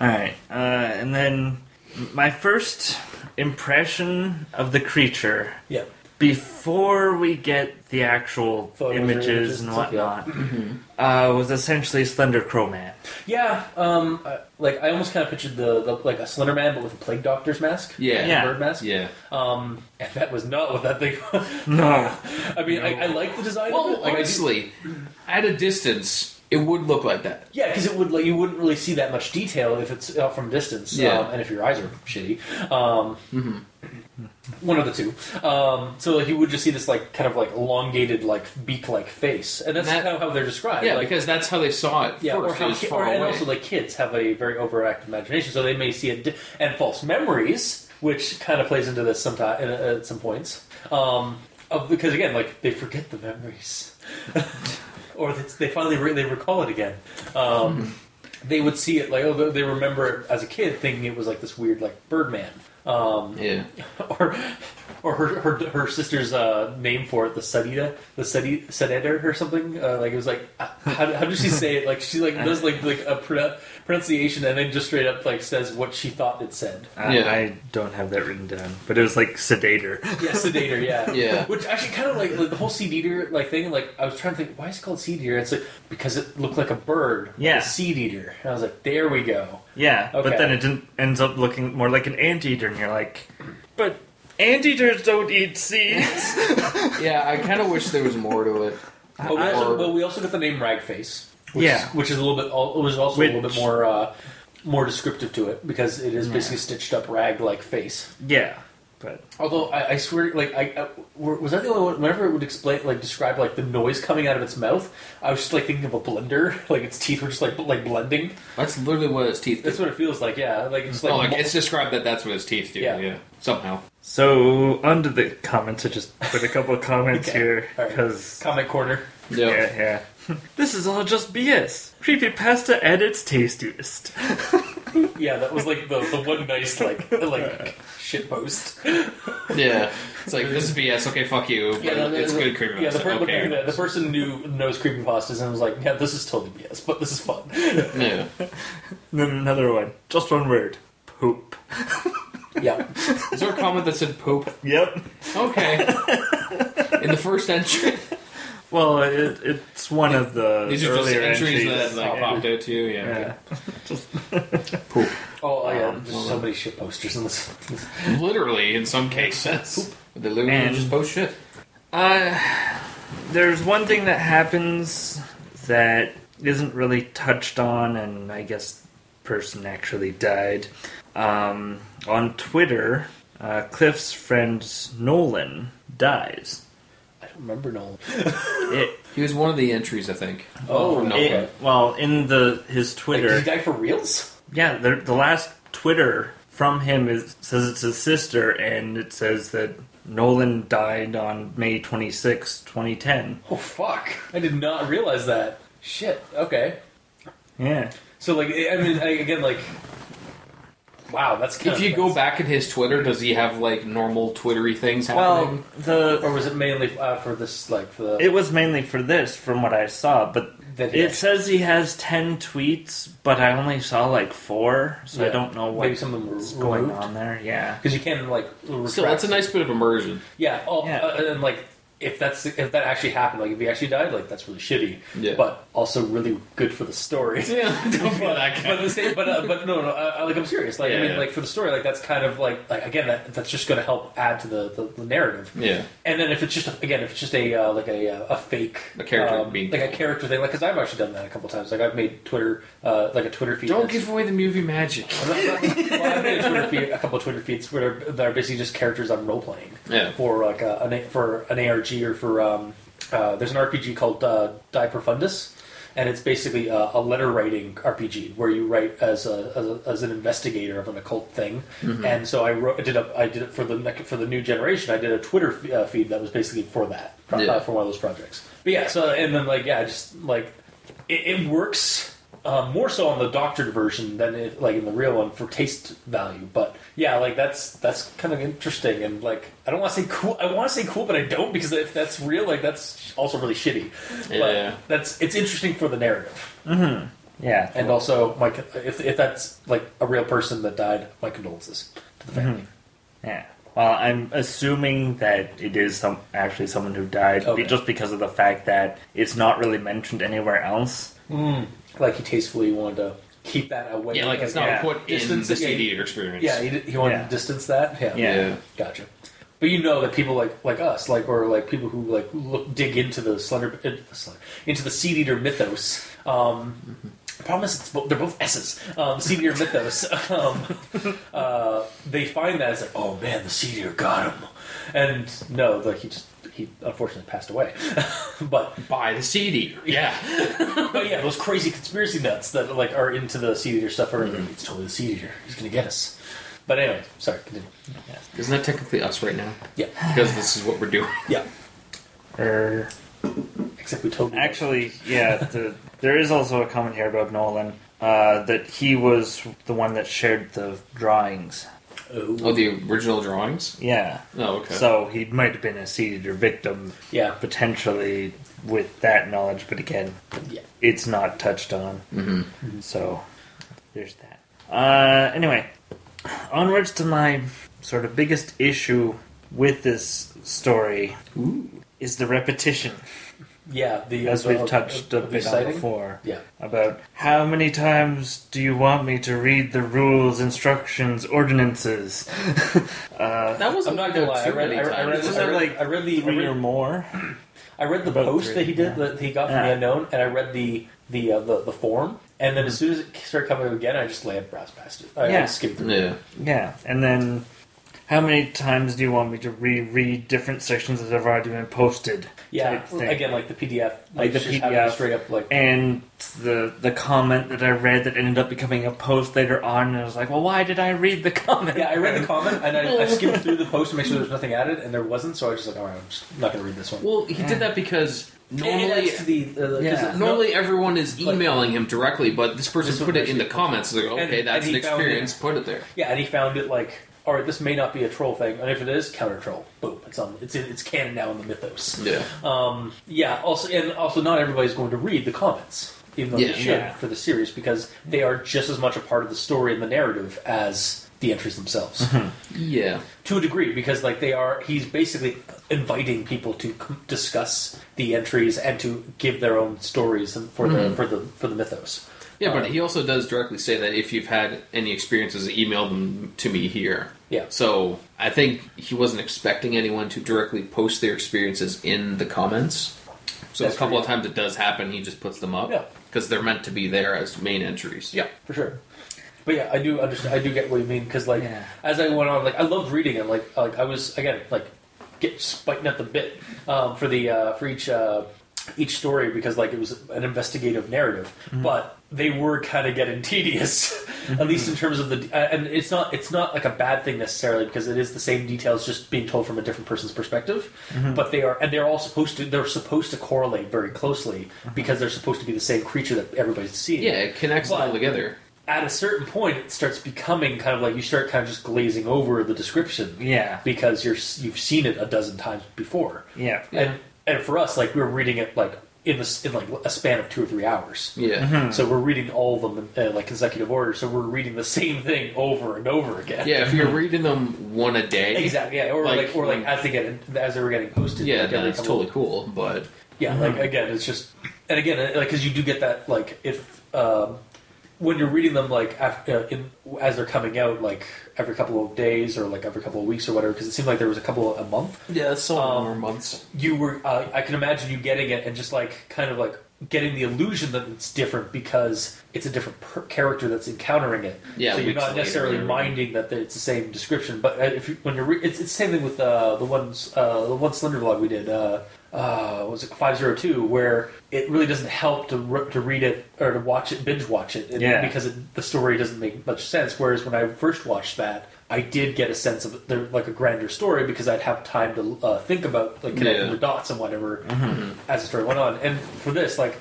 Alright, uh, and then my first impression of the creature Yeah. Before we get the actual Photos images, images and and stuff, yeah. whatnot, uh, was essentially Slender Crow Man. Yeah, um, uh, like I almost kind of pictured the, the like a Slender Man, but with a plague doctor's mask. Yeah. Yeah. bird mask. Yeah. Um, and that was not what that thing. was. No. I mean, I, I like the design of Well, it. Like, I do- honestly, at a distance, it would look like that. yeah, because it would like you wouldn't really see that much detail if it's out from distance. Yeah. um, and if your eyes are shitty. Um, One of the two. Um, so like, you would just see this like kind of like elongated like beak-like face, and that's That- kind of how they're described. Yeah, like, because that's how they saw it Yeah, or how it or- and also like kids have a very overactive imagination, so they may see it. Di- and false memories, which kind of plays into this sometime at some points, um, of, because again, like they forget the memories, or they, they finally re- they recall it again. Um, They would see it like oh they- remember it as a kid thinking it was like this weird like Birdman. Um, yeah. or or her her, her sister's uh, name for it, the Sadida, the Sadi, Sadeder or something. Uh, like it was like how, how does she say it? Like she like does like like a pronunciation and then just straight up like says what she thought it said. I, Yeah. I don't have that written down, but it was like Sedator. Yeah, Sedator. Yeah, Yeah. Which actually kind of like, like the whole seed eater like thing. Like I was trying to think why is it called seed eater? It's like because it looked like a bird. Yeah. a seed eater. And I was like, there we go. Yeah, Okay. but then it didn't, ends up looking more like an anteater, and you're like, but anteaters don't eat seeds. Yeah, I kind of wish there was more to it. But we, also, but we also got the name Ragface. Which Yeah. is, which is a little bit. al- Was also a little bit more uh, more descriptive to it because it is basically stitched up rag like face. yeah, but Although I, I swear, like I, I was that the only one. Whenever it would explain, like describe like the noise coming out of its mouth, I was just like thinking of a blender. Like its teeth were just like like blending. That's literally what its teeth do. That's what it feels like. Yeah, like it's like, oh, like mo- it's described that that's what its teeth do. Yeah. Yeah. Somehow. so under the comments, I just put a couple of comments Okay. here All right. because comment corner. Yeah. yeah, yeah. This is all just BS. Creepypasta at its tastiest. Yeah, that was like the, the one nice like like shit post. Yeah, it's like this is BS. Okay, fuck you. But no, it's the- good creepypasta. Yeah, the, per- okay. the, the person knew knows creepypastas and was like, yeah, this is totally BS, but this is fun. yeah. Then another one. Just one word. Poop. yeah. Is there a comment that said poop? Yep. Okay. In the first entry, Well, it, it's one of the these are just earlier entries entries. that like Oh. popped out to you. Yeah. yeah. Poop. Oh yeah, Um, there's well, so many shit posters in this. Literally, in some cases, they literally And- just post shit. Uh, there's one thing that happens that isn't really touched on, and I guess the person actually died. Um, on Twitter, uh, Cliff's friend Nolan dies. I don't remember Nolan. It, He was one of the entries, I think. Oh, no. It- well, in the his Like, Twitter, did he die for reals? yeah, the, the last Twitter from him is says it's his sister, and it says that Nolan died on May 26, 2010. Oh fuck! I did not realize that. Shit. Okay. Yeah. So like, I mean, again, like, wow, that's kind If of you go back in his Twitter, does he have like normal Twittery things Well, the or was it mainly uh, for this, like, for the? It was mainly for this, from what I saw, but That- it says he has ten tweets, but I only saw like four, so I Yeah. don't know Maybe what's some of them were going removed. on there. Yeah, Because you can like retract. That's a nice bit of immersion. Yeah. Oh, Yeah. Uh, and like if that's if that actually happened, like if he actually died, like that's really shitty. Yeah. But also really good for the story. Yeah, don't but, that but, the same, but, uh, but no, no, uh, like I'm serious. Like I mean, yeah. like for the story, like that's kind of like, like again, that that's just going to help add to the, the, the narrative. Yeah. And then if it's just a, again, if it's just a uh, like a uh, a fake A character um, being like a character thing, like because I've actually done that a couple times. Like I've made Twitter uh, like a Twitter feed. Don't give away the movie magic. well, I've made a, feed, a couple of Twitter feeds where they're, that are basically just characters I'm role playing Yeah. for like a, an, for an ARG or for um, uh, there's an RPG called uh, De Profundis, and it's basically a, a letter writing RPG where you write as a, as, a, as an investigator of an occult thing. And so I wrote, I did a, I did it for the for the new generation. I did a Twitter f- uh, feed that was basically for that pro- Yeah. uh, for one of those projects. But yeah, so and then like yeah, just like it, it works. Um, more so on the doctored version than it, like in the real one for taste value, but yeah, like that's that's kind of interesting and like I don't want to say cool. I want to say cool, but I don't because if that's real, like that's also really shitty. Yeah. But that's it's interesting for the narrative, mm-hmm. yeah, and also my if if that's like a real person that died, my condolences to the family. Mm-hmm. yeah. Well, I'm assuming that it is some actually someone who died, Okay. just because of the fact that it's not really mentioned anywhere else. Mm. Like he tastefully wanted to keep that away. Yeah, like it's not Yeah. put in Distance the it, yeah. CD experience. Yeah, he, he wanted Yeah. to distance that. Yeah. Yeah. Gotcha. But you know that people like like us, like or like people who like look dig into the slender uh, Slender- into the seed eater mythos. Um, the problem is it's both, they're both S's. Um, seed eater mythos. Um, uh, they find that it's like, oh man, the seed eater got him, and no, like he just he unfortunately passed away. but By the seed eater. Yeah. but yeah, those crazy conspiracy nuts that like are into the seed eater stuff are it's totally the seed eater. He's gonna get us. But anyway, sorry, continue. Isn't that technically us right now? Yeah, Because this is what we're doing. yeah. Er, Except we totally actually, yeah, the, there is also a comment here about Nolan uh, that he was the one that shared the drawings. Oh, the original drawings? Yeah. Oh, okay. So he might have been a seed eater victim yeah, potentially with that knowledge, but again, yeah. it's not touched on. Mhm. So there's that. Uh, anyway, onwards to my sort of biggest issue with this story Ooh. is the repetition, Yeah, the as we've touched a of bit on before. Yeah, About how many times do you want me to read the rules, instructions, ordinances? uh, That wasn't I'm not gonna lie. I read, I read, I read, I read, like, I read the I three or more. I read the About post three, that he did yeah. that he got from Yeah. the unknown, and I read the the uh, the, the form, and then as soon as it started coming up again, I just laid browse past it. I, I Yeah. skimmed through. Yeah. it. Yeah, and then how many times do you want me to reread different sections that have already been posted? Yeah, thing. again, like the PDF, Like the just having it PDF. straight up, like And the the comment that I read that ended up becoming a post later on, and I was like, well, why did I read the comment? Yeah, I read the comment and I, I skimmed through the post to make sure there was nothing added, and there wasn't. So I was just like, all right, I'm just not going to read this one. Well, he did that because normally. the, uh, 'cause Yeah. it- Normally, everyone is Like- emailing him directly, but this person This put it in the actually- comments. Like, okay, And- that's and an he found experience. Put it there. yeah, and he found it like, all right, this may not be a troll thing, and if it is, counter troll. Boom, it's on. It's in, it's canon now in the mythos. Yeah. Um, yeah. Also, and also, not everybody's going to read the comments, even though Yeah. they should Yeah. for the series, because they are just as much a part of the story and the narrative as the entries themselves. Yeah. to a degree because like they are he's basically inviting people to c- discuss the entries and to give their own stories and for the for the for the mythos Yeah, but Uh, he also does directly say that if you've had any experiences, email them to me here. yeah So I think he wasn't expecting anyone to directly post their experiences in the comments. So That's a couple true, of times it does happen. He just puts them up Yeah. because they're meant to be there as main entries. yeah for sure but yeah i do understand i do get what you mean because like Yeah. as i went on like i loved reading it like like i was again like get spiting at the bit um, for the uh, for each uh, each story because like it was an investigative narrative but they were kind of getting tedious at least in mm-hmm. terms of the uh, and it's not it's not like a bad thing necessarily because it is the same details just being told from a different person's perspective. Mm-hmm. But they are and they're all supposed to they're supposed to correlate very closely mm-hmm. because they're supposed to be the same creature that everybody's seeing. Yeah, it connects it all together. at a certain point it starts becoming kind of like you start kind of just glazing over the description. Yeah. because you're you've seen it a dozen times before. Yeah. and and for us like we were reading it like in this in like a span of two or three hours Yeah. so we're reading all of them in uh, like consecutive order so we're reading the same thing over and over again Yeah, if you're reading them one a day, exactly yeah or Like, like, or like as they get as they were getting posted yeah, like, then every it's totally cool. But yeah, like again, it's just, and again, uh, like because you do get that, like if um, when you're reading them, like after, uh, in as they're coming out, like every couple of days or like every couple of weeks or whatever, because it seemed like there was a couple of, a month. yeah, that's so Um, more months. You were, uh, I can imagine you getting it and just like kind of like getting the illusion that it's different because it's a different per- character that's encountering it. Yeah, so you're not necessarily everything. minding that it's the same description. But uh, if you, when you're, re- it's, it's the same thing with uh, the ones, uh, the one Slender vlog we did. Uh, uh, was it five zero two? Where it really doesn't help to re- to read it or to watch it, binge watch it, Yeah. because it, the story doesn't make much sense. Whereas when I first watched that. I did get a sense of there, like a grander story because I'd have time to uh, think about like connecting Yeah. the dots and whatever as the story went on. And for this, like,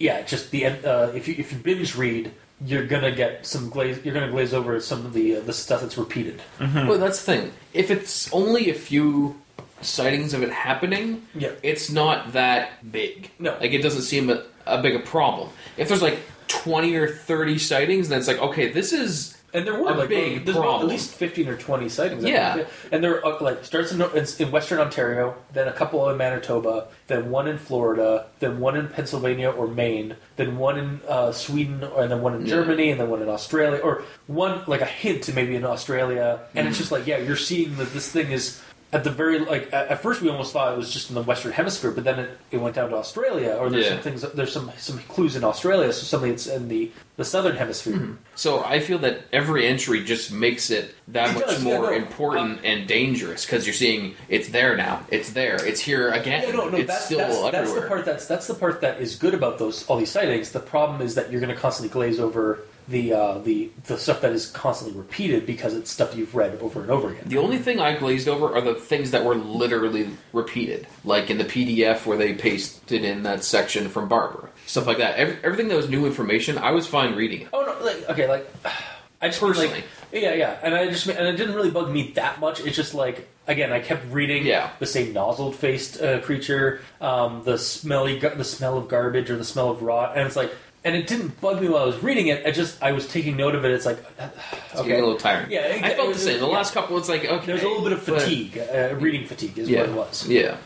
yeah, just the end. Uh, if you if you binge read, you're gonna get some glaze. You're gonna glaze over some of the uh, the stuff that's repeated. Well, that's the thing. If it's only a few sightings of it happening, Yeah. it's not that big. No. Like, it doesn't seem a, a big a problem. If there's like 20 or 30 sightings, then it's like, okay, this is. And there were like big there's at least fifteen or twenty sightings. Yeah. and there are uh, like starts in, in Western Ontario, then a couple in Manitoba, then one in Florida, then one in Pennsylvania or Maine, then one in uh, Sweden, and then one in Yeah. Germany, and then one in Australia, or one like a hint to maybe in Australia. And Mm-hmm. it's just like yeah, you're seeing that this thing is. At the very like at at first we almost thought it was just in the Western Hemisphere, but then it, it went down to Australia, or there's Yeah. some things there's some some clues in Australia, so something that's in the the Southern Hemisphere. Mm-hmm. So I feel that every entry just makes it that It much does, more no. important and dangerous because you're seeing it's there now. It's there. It's here again. Yeah, no, no, it's that's, still that's, that's the part that's that's the part that is good about those all these sightings. The problem is that you're going to constantly glaze over the uh, the the stuff that is constantly repeated because it's stuff you've read over and over again. The only thing I glazed over are the things that were literally repeated, like in the PDF where they pasted in that section from Barbara, stuff like that. Every, everything that was new information, I was fine reading it. Oh no, like okay, like I just mean, Personally. like yeah, yeah, and I just mean- and it didn't really bug me that much. It's just like again, I kept reading Yeah. the same nozzled faced uh, creature, um, the smelly, the smell of garbage or the smell of rot, and it's like. And it didn't bug me while I was reading it. I just I was taking note of it. It's like uh, It's getting a little tiring. Yeah, it- I felt it- the same. The yeah. last couple, it's like okay, There's a little bit of but- fatigue, uh, reading fatigue is Yeah, what it was. yeah.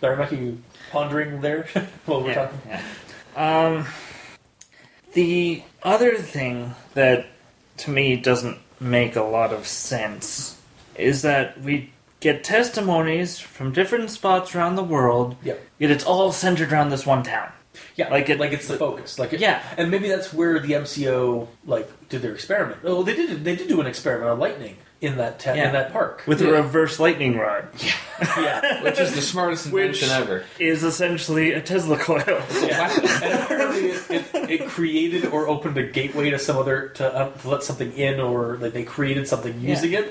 Sorry, Mike, are you pondering there while we're Yeah, talking? yeah. Um, the other thing that to me doesn't make a lot of sense is that we get testimonies from different spots around the world, Yep. yet it's all centered around this one town. Yeah, Like it- like it's the focus. Like it, Yeah. and maybe that's where the MCO like did their experiment. Oh, they did. They did do an experiment on lightning in that ta- Yeah. in that park. with a reverse lightning rod, yeah. Which is the smartest Which- invention ever. is essentially a Tesla coil. Yeah. and apparently it, it, it created or opened a gateway to some other to, um, to let something in, or like they created something using it.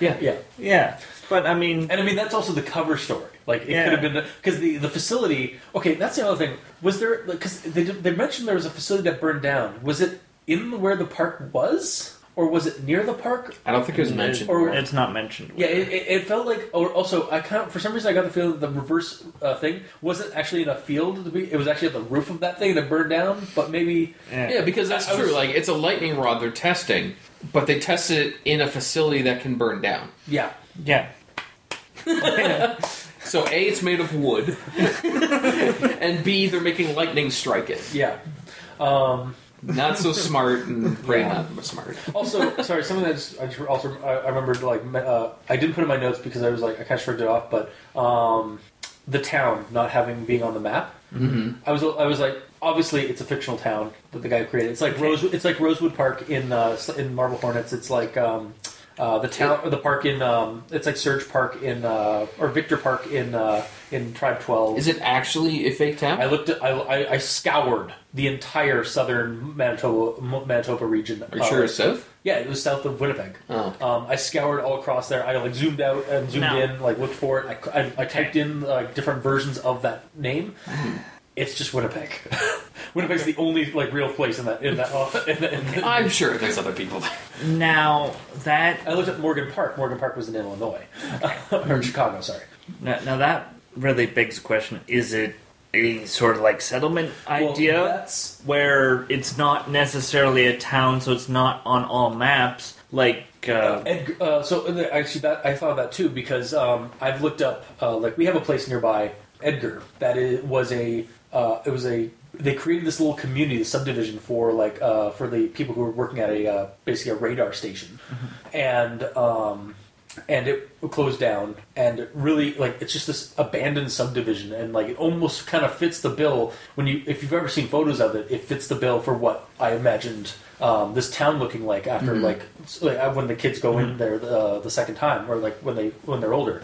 Yeah. yeah. yeah, but I mean, And I mean that's also the cover story. Like it Yeah. could have been because the the facility. Okay, that's the other thing. Was there because they they mentioned there was a facility that burned down. Was it in where the park was, or was it near the park? I don't think it was mentioned. Or- it's not mentioned. Yeah, it, it, it felt like. Or also, I kind of for some reason I got the feeling that the reverse uh, thing wasn't actually in a field. To be, it was actually at the roof of that thing that burned down. But maybe yeah, because that's I- I true. was- like it's a lightning rod they're testing, but they tested it in a facility that can burn down. yeah. Yeah, So a, it's made of wood, and b, they're making lightning strike it. Yeah. Um, Not so smart and pretty Yeah. not smart. also, sorry, something that I just, also I, I remembered like uh, I didn't put in my notes because I was like I kind of shrugged it off, but um, the town not having being on the map. Mm-hmm. I was I was like obviously it's a fictional town that the guy created. It's like Rose it's like Rosswood Park in uh, in Marble Hornets. It's like um, uh, the town the park in um, it's like Surge Park in uh, or Victor Park in uh, in Tribe Twelve. Is it actually a fake town? I looked at I, I, I scoured the entire southern Manitoba Manitoba region. Are you sure it's south? Yeah, it was south of Winnipeg. Oh. Um, I scoured all across there. I like zoomed out and zoomed No. in, like looked for it. I, I, I typed in like different versions of that name. It's just Winnipeg. Winnipeg's the only like real place in that in that. Uh, in the, in the- I'm sure there's other people there. now that I looked at Morgan Park. Morgan Park was in Illinois or in Chicago. Sorry. now, now that really begs the question: Is it a sort of like settlement Well, idea that's where it's not necessarily a town, so it's not on all maps? Like, uh, Ed, uh, so uh, actually, that I thought of that too because um, I've looked up uh, like we have a place nearby, Edgar, that is, was a uh, it was a they created this little community, the subdivision for like uh, for the people who were working at a uh, basically a radar station, and um, and it closed down and it really like it's just this abandoned subdivision and like it almost kind of fits the bill when you if you've ever seen photos of it it fits the bill for what i imagined um, this town looking like after like, s- like uh, when the kids go in there uh, the second time or like when they when they're older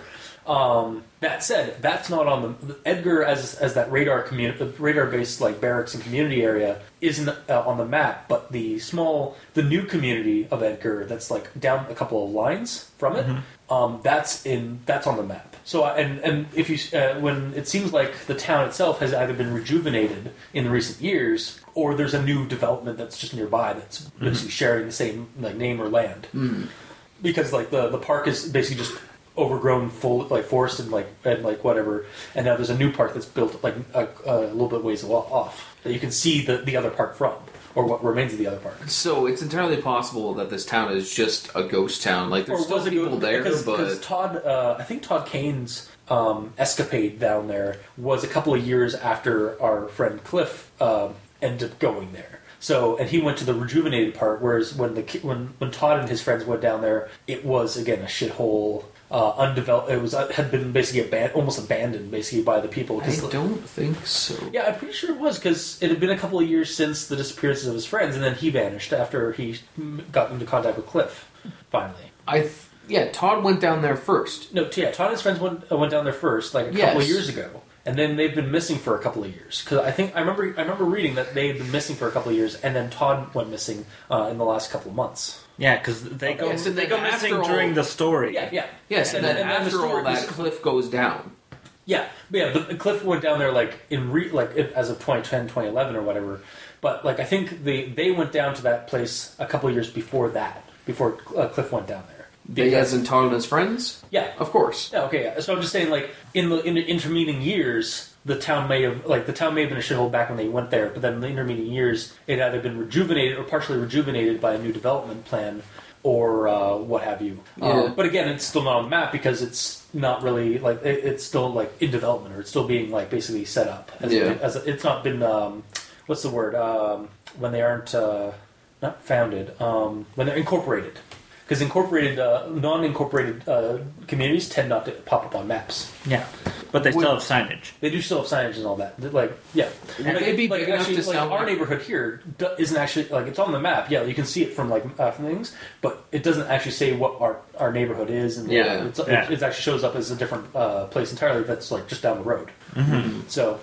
um, that said, that's not on the Edgar as as that radar community, radar based like barracks and community area isn't uh, on the map. But the small, the new community of Edgar that's like down a couple of lines from it, um, that's in that's on the map. So I- and and if you uh, when it seems like the town itself has either been rejuvenated in the recent years, or there's a new development that's just nearby that's basically sharing the same like name or land because like the the park is basically just overgrown full like forest and like and like whatever and now there's a new park that's built like a, a little bit ways off that you can see the, the other park from or what remains of the other park So it's entirely possible that this town is just a ghost town. Like there's still people there, because, but because Todd uh, I think Todd Kane's um, escapade down there was a couple of years after our friend Cliff um, ended up going there. So and he went to the rejuvenated part, whereas when the when when Todd and his friends went down there, it was again a shithole, uh, undeveloped. It was uh, had been basically aban- almost abandoned basically by the people. I 'cause- don't think so. yeah, I'm pretty sure it was because it had been a couple of years since the disappearances of his friends, and then he vanished after he got into contact with Cliff. Finally, I th- yeah, Todd went down there first. no, yeah, Todd and his friends went uh, went down there first, like a couple of years ago, and then they've been missing for a couple of years. Because I think I remember I remember reading that they had been missing for a couple of years, and then Todd went missing uh, in the last couple of months. yeah, because they go Yes, and they go missing all- during the story. Yeah, yeah, Yes, and, then, the after all story- that, Cliff goes down. Yeah, but yeah. The, Cliff went down there like in re, like it- as of 2010, 2011 or whatever. But like I think they they went down to that place a couple of years before that, before uh, Cliff went down there. They as in his friends? Yeah, Of course. yeah. Okay, yeah. so I'm just saying like in the in the intervening years, the town may have like the town may have been a shithole back when they went there, but then in the intervening years, it had either been rejuvenated or partially rejuvenated by a new development plan. Or uh, what have you? Yeah. Uh, but again, it's still not on the map because it's not really like it, it's still like in development or it's still being like basically set up. As Yeah. a, as a, it's not been um, what's the word um, when they aren't uh, not founded um, when they're incorporated because incorporated uh, non-incorporated uh, communities tend not to pop up on maps. Yeah. But they Would- still have signage. They do still have signage and all that. They're Like, yeah, Would like, they be like, big enough actually, to like sound our like- neighborhood here do- isn't actually like it's on the map. Yeah, you can see it from like uh, from things, but it doesn't actually say what our our neighborhood is, and Yeah. it's, Yeah. It, it actually shows up as a different uh, place entirely. That's like just down the road. So.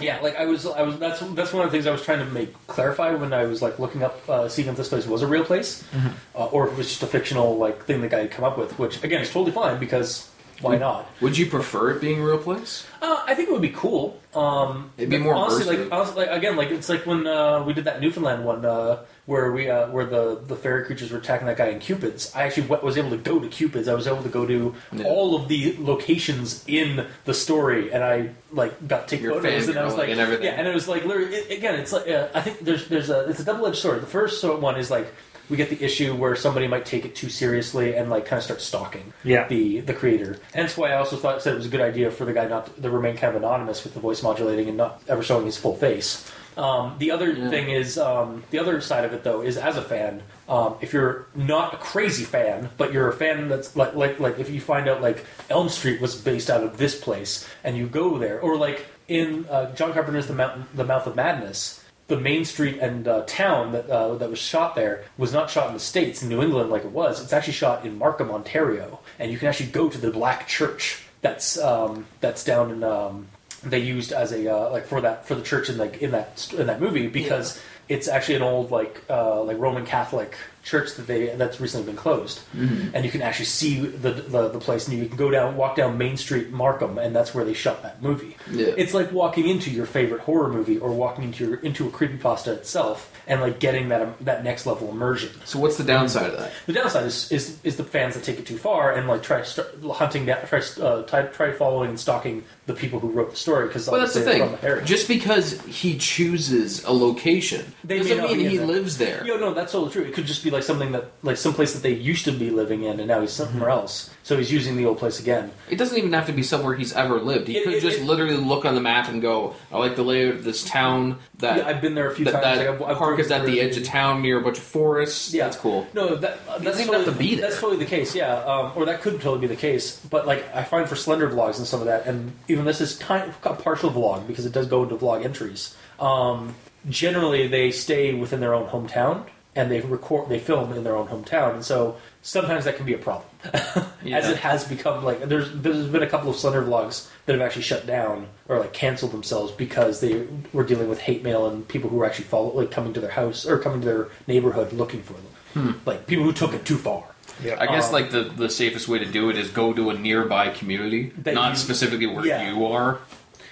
Yeah, like I was, I was. That's that's one of the things I was trying to make clarify when I was like looking up, uh, seeing if this place was a real place, uh, or if it was just a fictional like thing the guy had come up with. Which again is totally fine because why not? Would you prefer it being a real place? Uh, I think it would be cool. Um, It'd be more honestly, immersive. like honestly, like again, like it's like when uh, we did that Newfoundland one uh, where we uh, where the the fairy creatures were attacking that guy in Cupid's. I actually was able to go to Cupid's. I was able to go to Yeah. all of the locations in the story, and I like got to take You're photos, and I was like, and everything. yeah, and it was like literally it, again, it's like uh, I think there's there's a it's a double edged sword. The first one is like. We get the issue where somebody might take it too seriously and like kind of start stalking Yeah. the the creator. Hence why I also thought said it was a good idea for the guy not to, to remain kind of anonymous with the voice modulating and not ever showing his full face. Um, the other Yeah. thing is um, the other side of it though is as a fan, um, if you're not a crazy fan, but you're a fan that's like like like if you find out like Elm Street was based out of this place and you go there, or like in uh, John Carpenter's The Mountain, The Mouth of Madness. The main street and uh, town that uh, that was shot there was not shot in the states in New England like it was. It's actually shot in Markham, Ontario, and you can actually go to the Black Church. That's um, that's down in um, they used as a uh, like for that for the church in like in that in that movie because it's actually an old like uh, like Roman Catholic church that they that's recently been closed, and you can actually see the, the the place, and you can go down walk down Main Street Markham, and that's where they shot that movie. Yeah. It's like walking into your favorite horror movie or walking into your into a creepypasta itself, and like getting that um, that next level immersion. So what's the downside of that? The downside is, is is the fans that take it too far and like try start hunting down, try uh, try, try following and stalking the people who wrote the story because Well, that's the thing. Just because he chooses a location They doesn't mean he lives there. Yo, no, that's totally true. It could just be like something that, like, some place that they used to be living in, and now he's somewhere mm-hmm. else. So he's using the old place again. It doesn't even have to be somewhere he's ever lived. He It- could it- just it- literally look on the map and go, "I like the layout of this town. That yeah, I've been there a few that, times. that Like, I've- I've park driven is at the edge of town near a bunch of forests. Yeah, that's cool. No, that uh, that's doesn't even totally, have to be there. That's totally the case. Yeah, um, or that could totally be the case. But like, I find for Slender vlogs and some of that, and even this is kind of a partial vlog because it does go into vlog entries. Um, generally, they stay within their own hometown and they record, they film in their own hometown, and so sometimes that can be a problem. Yeah. As it has become like there's there's been a couple of Slender vlogs that have actually shut down or like canceled themselves because they were dealing with hate mail and people who were actually follow like coming to their house or coming to their neighborhood looking for them, like people who took it too far. Yeah. I guess Um, like the, the safest way to do it is go to a nearby community, not you- specifically where yeah. you are.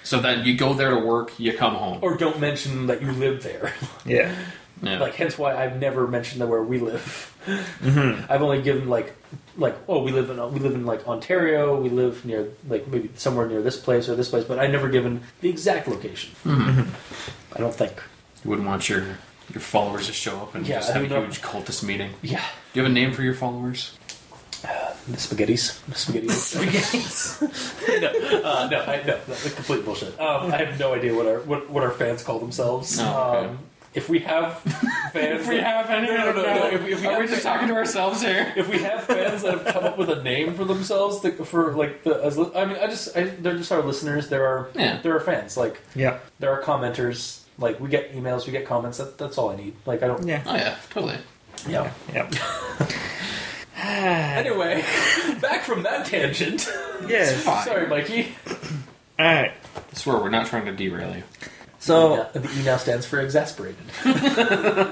So then you go there to work, you come home. Or don't mention that you live there. Yeah. yeah. like hence why I've never mentioned that where we live. I've only given like like oh we live in we live in like Ontario. We live near like maybe somewhere near this place or this place, but I've never given the exact location. I don't think. you wouldn't want your your followers to show up and Yeah, just have a huge cultist meeting. Yeah, Do you have a name for your followers? the spaghettis. The spaghettis. spaghettis. no, uh, no, I, no, that's complete bullshit. Um, I have no idea what our what, what our fans call themselves. Oh, okay. um, if we have fans, if we that, have any, No, no, no, no, if we- if we are we just talking to ourselves here? if we have fans that have come up with a name for themselves that, for like the as, I mean I just I, they're just our listeners there are Yeah. there are fans like Yeah. there are commenters like we get emails we get comments that, that's all I need like I don't Yeah. Oh yeah, totally. yeah Yeah. anyway back from that tangent Yeah. Sorry Mikey All right. I swear we're not trying to derail you. So the E now stands for exasperated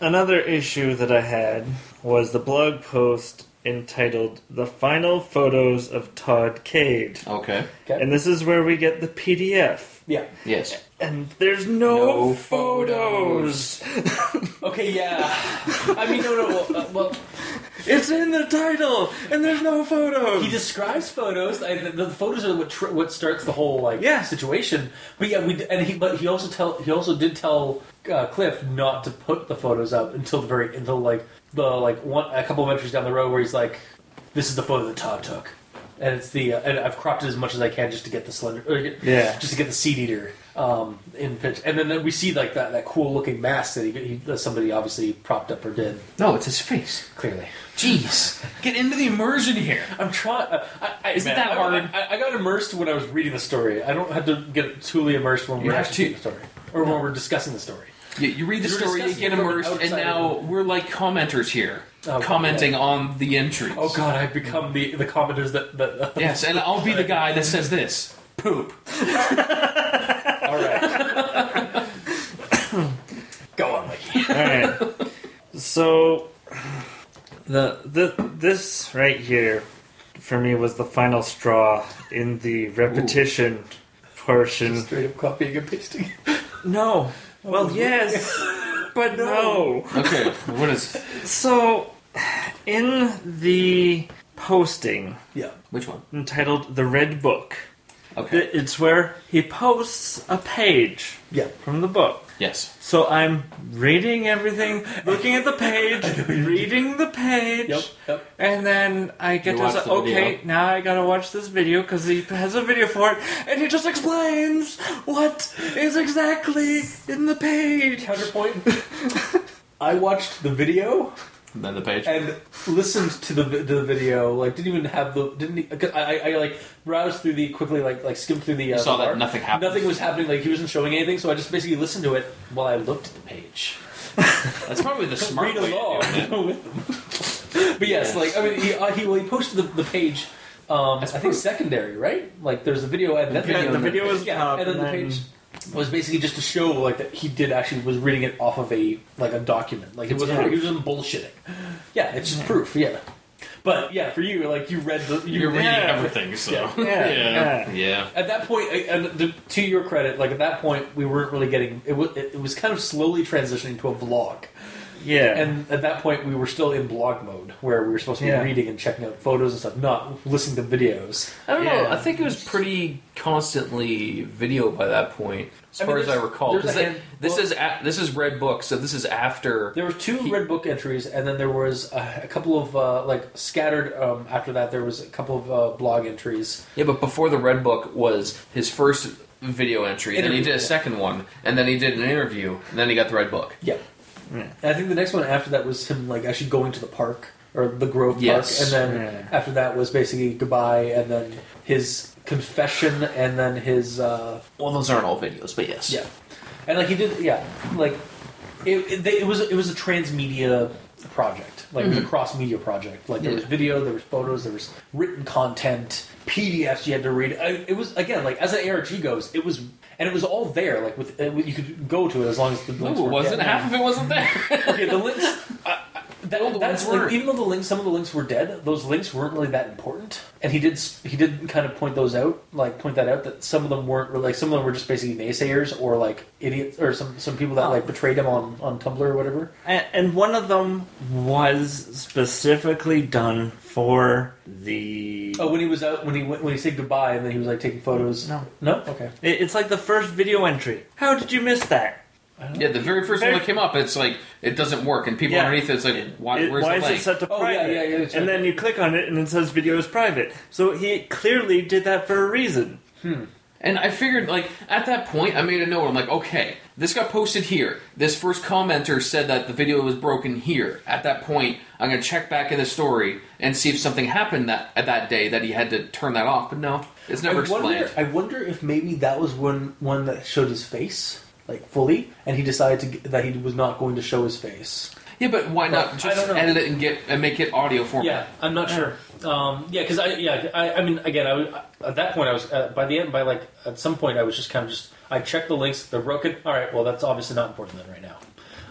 another issue that I had was the blog post entitled "The Final Photos of Todd Cade," Okay. okay and this is where we get the PDF. yeah Yes. And there's no, No photos. okay yeah I mean no no well, uh, well It's in the title, and there's no photos. he describes photos. I, the, the photos are what tr- what starts the whole like Yeah. situation. But yeah, we and he but he also tell he also did tell uh, Cliff not to put the photos up until the very until like the like one a couple of entries down the road where he's like, "This is the photo that Todd took," and it's the uh, and I've cropped it as much as I can just to get the slender, or Yeah. just to get the seed eater um, in pitch, and then we see like that that cool looking mask that he, he that somebody obviously propped up or did No, it's his face. clearly. Jeez, get into the immersion here. I'm trying. I, I, Isn't man, that hard? I, I got immersed when I was reading the story. I don't have to get truly immersed when You we're actually to- reading the story or when we're discussing the story. You, you read the You were story, you get immersed, and now we're like commenters here, Oh, commenting on the entries. Oh god, I've become the the commenters that that. Uh, yes, and I'll be the guy that says this. Poop. All right. Go on, Mikey. All right. So the the this right here for me was the final straw in the repetition portion. Straight up copying and pasting. No. Well, oh. yes, but no. Okay, what is So in the posting Yeah. which one? entitled "The Red Book," Okay. it's where he posts a page Yeah. from the book. Yes. So I'm reading everything, looking at the page, reading the page, Yep. Yep. and then I get You to watch say, the okay, video. now I gotta watch this video because he has a video for it, and he just explains what is exactly in the page. Counterpoint. I watched the video And then the page. and listened to the the video. Like, didn't even have the didn't. I, I, I like browsed through the quickly like like skimmed through the. Uh, You saw the that art. nothing happened. Nothing was happening. Like he wasn't showing anything. So I just basically listened to it while I looked at the page. That's probably the smart Read way along to do it. but yes, like I mean, he uh, he, well, he posted the, the page. Um, I think secondary, right? Like there's a video and then Yeah, the video was yeah, top, and then the page was basically just to show like that he did actually was reading it off of a like a document. Like it wasn't he wasn't bullshitting. Yeah, it's just proof. Yeah, but yeah, for you, like you read the you You're reading Yeah. everything, so Yeah. Yeah, yeah. yeah. At that point, and to- to your credit, like at that point, we weren't really getting it. Was, it was kind of slowly transitioning to a vlog. Yeah. And at that point, we were still in blog mode, where we were supposed to be Yeah. reading and checking out photos and stuff, not listening to videos. I don't know. I think it was pretty constantly video by that point, as I far mean, as I recall. there's 'Cause they- this well- is a, this is Red Book, so this is after. There were two He- red book entries, and then there was a, a couple of uh, like scattered. Um, after that, there was a couple of uh, blog entries. Yeah, but before the Red Book was his first video entry. Then he did a yeah. second one, and then he did an interview, and then he got the Red Book. Yeah, Yeah. and I think the next one after that was him like actually going to the park or the Grove Yes. Park, and then Yeah. after that was basically goodbye, and then his confession, and then his. Uh, Well, those aren't all videos, but yes. Yeah, and like he did, yeah, like it, it, it was it was a transmedia project, like it was a cross media project. Like there was video, there was photos, there was written content, PDFs you had to read. I, it was again like as an ARG goes, it was and it was all there. Like with uh, you could go to it as long as the No, it wasn't. Half of it wasn't there. okay, the links. Uh, that, All the that's like, even though the links, some of the links were dead. Those links weren't really that important, and he did he did kind of point those out, like point that out that some of them weren't like some of them were just basically naysayers or like idiots or some some people that like betrayed him on on Tumblr or whatever. And, and one of them was specifically done for the. Oh, when he was out when he went, when he said goodbye and then he was like taking photos. No. no, okay. It- It's like the first video entry. How did you miss that? Oh. yeah, the very first one that came up, it's like it doesn't work, and people Yeah. underneath it's like, why, It- where's why the is link? it set to Oh, yeah, private? yeah, yeah, that's and right. then you click on it and it says video is private. So he clearly did that for a reason. Hmm. And I figured, like, at that point, I made a note. I'm like, okay, this got posted here. This first commenter said that the video was broken here. At that point, I'm going to check back in the story and see if something happened that at that day that he had to turn that off. But no, it's never I wonder, explained. I wonder if maybe that was one one that showed his face like fully, and he decided to g- that he was not going to show his face. Yeah, but why But not I just don't know. edit it and get and make it audio format? Yeah, I'm not sure. Um, yeah, because I yeah I, I mean again I was, at that point I was uh, by the end by like at some point I was just kind of just I checked the links they're broken all right well that's obviously not important then right now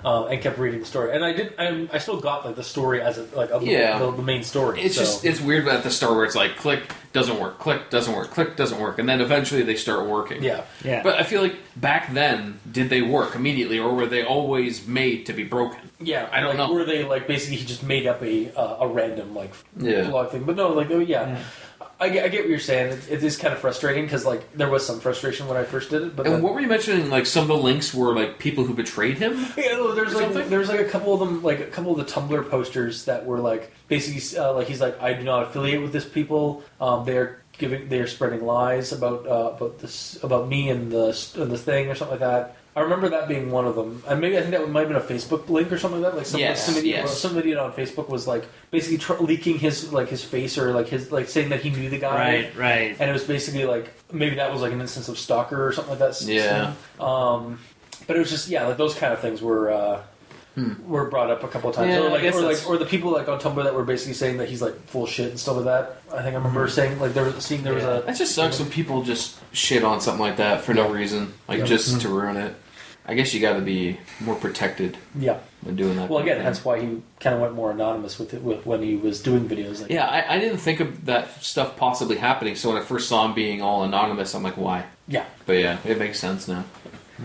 um, and kept reading the story and I did I, I still got like the story as a, like of the, Yeah. the, the main story It's so. just it's weird at the start where it's like click doesn't work, click doesn't work, click doesn't work, and then eventually they start working. yeah Yeah. But I feel like back then, did they work immediately, or were they always made to be broken? yeah I don't like, know. were they like basically he just made up a uh, a random like Yeah. blog thing but no like oh yeah. I get, I get what you're saying. It, it is kind of frustrating because like there was some frustration when I first did it, but And then, what were you mentioning? Like some of the links were like people who betrayed him. Yeah, no, there's like something? there's like a couple of them, like a couple of the Tumblr posters that were like basically uh, like he's like I do not affiliate with this people. Um, they're giving they're spreading lies about uh, about this about me and the and the thing or something like that. I remember that being one of them, and maybe I think that might have been a Facebook link or something like that. Like some, Yes, some idiot, yes. some idiot on Facebook was like basically tr- leaking his like his face or like his like saying that he knew the guy. Right, right. And it was basically like maybe that was like an instance of stalker or something like that. Yeah. Um, but it was just yeah, like those kind of things were uh, were brought up a couple of times, Hmm. Yeah, or like or like or the people like on Tumblr that were basically saying that he's like full shit and stuff like that. I think I remember saying like there was seeing there was a That just sucks when people just shit on something like that for no reason, like Yeah. just to ruin it. I guess you got to be more protected yeah. when doing that. Well, kind again, thing. that's why he kind of went more anonymous with it with, when he was doing videos. Like, Yeah, I, I didn't think of that stuff possibly happening. So when I first saw him being all anonymous, I'm like, why? yeah. But yeah, it makes sense now.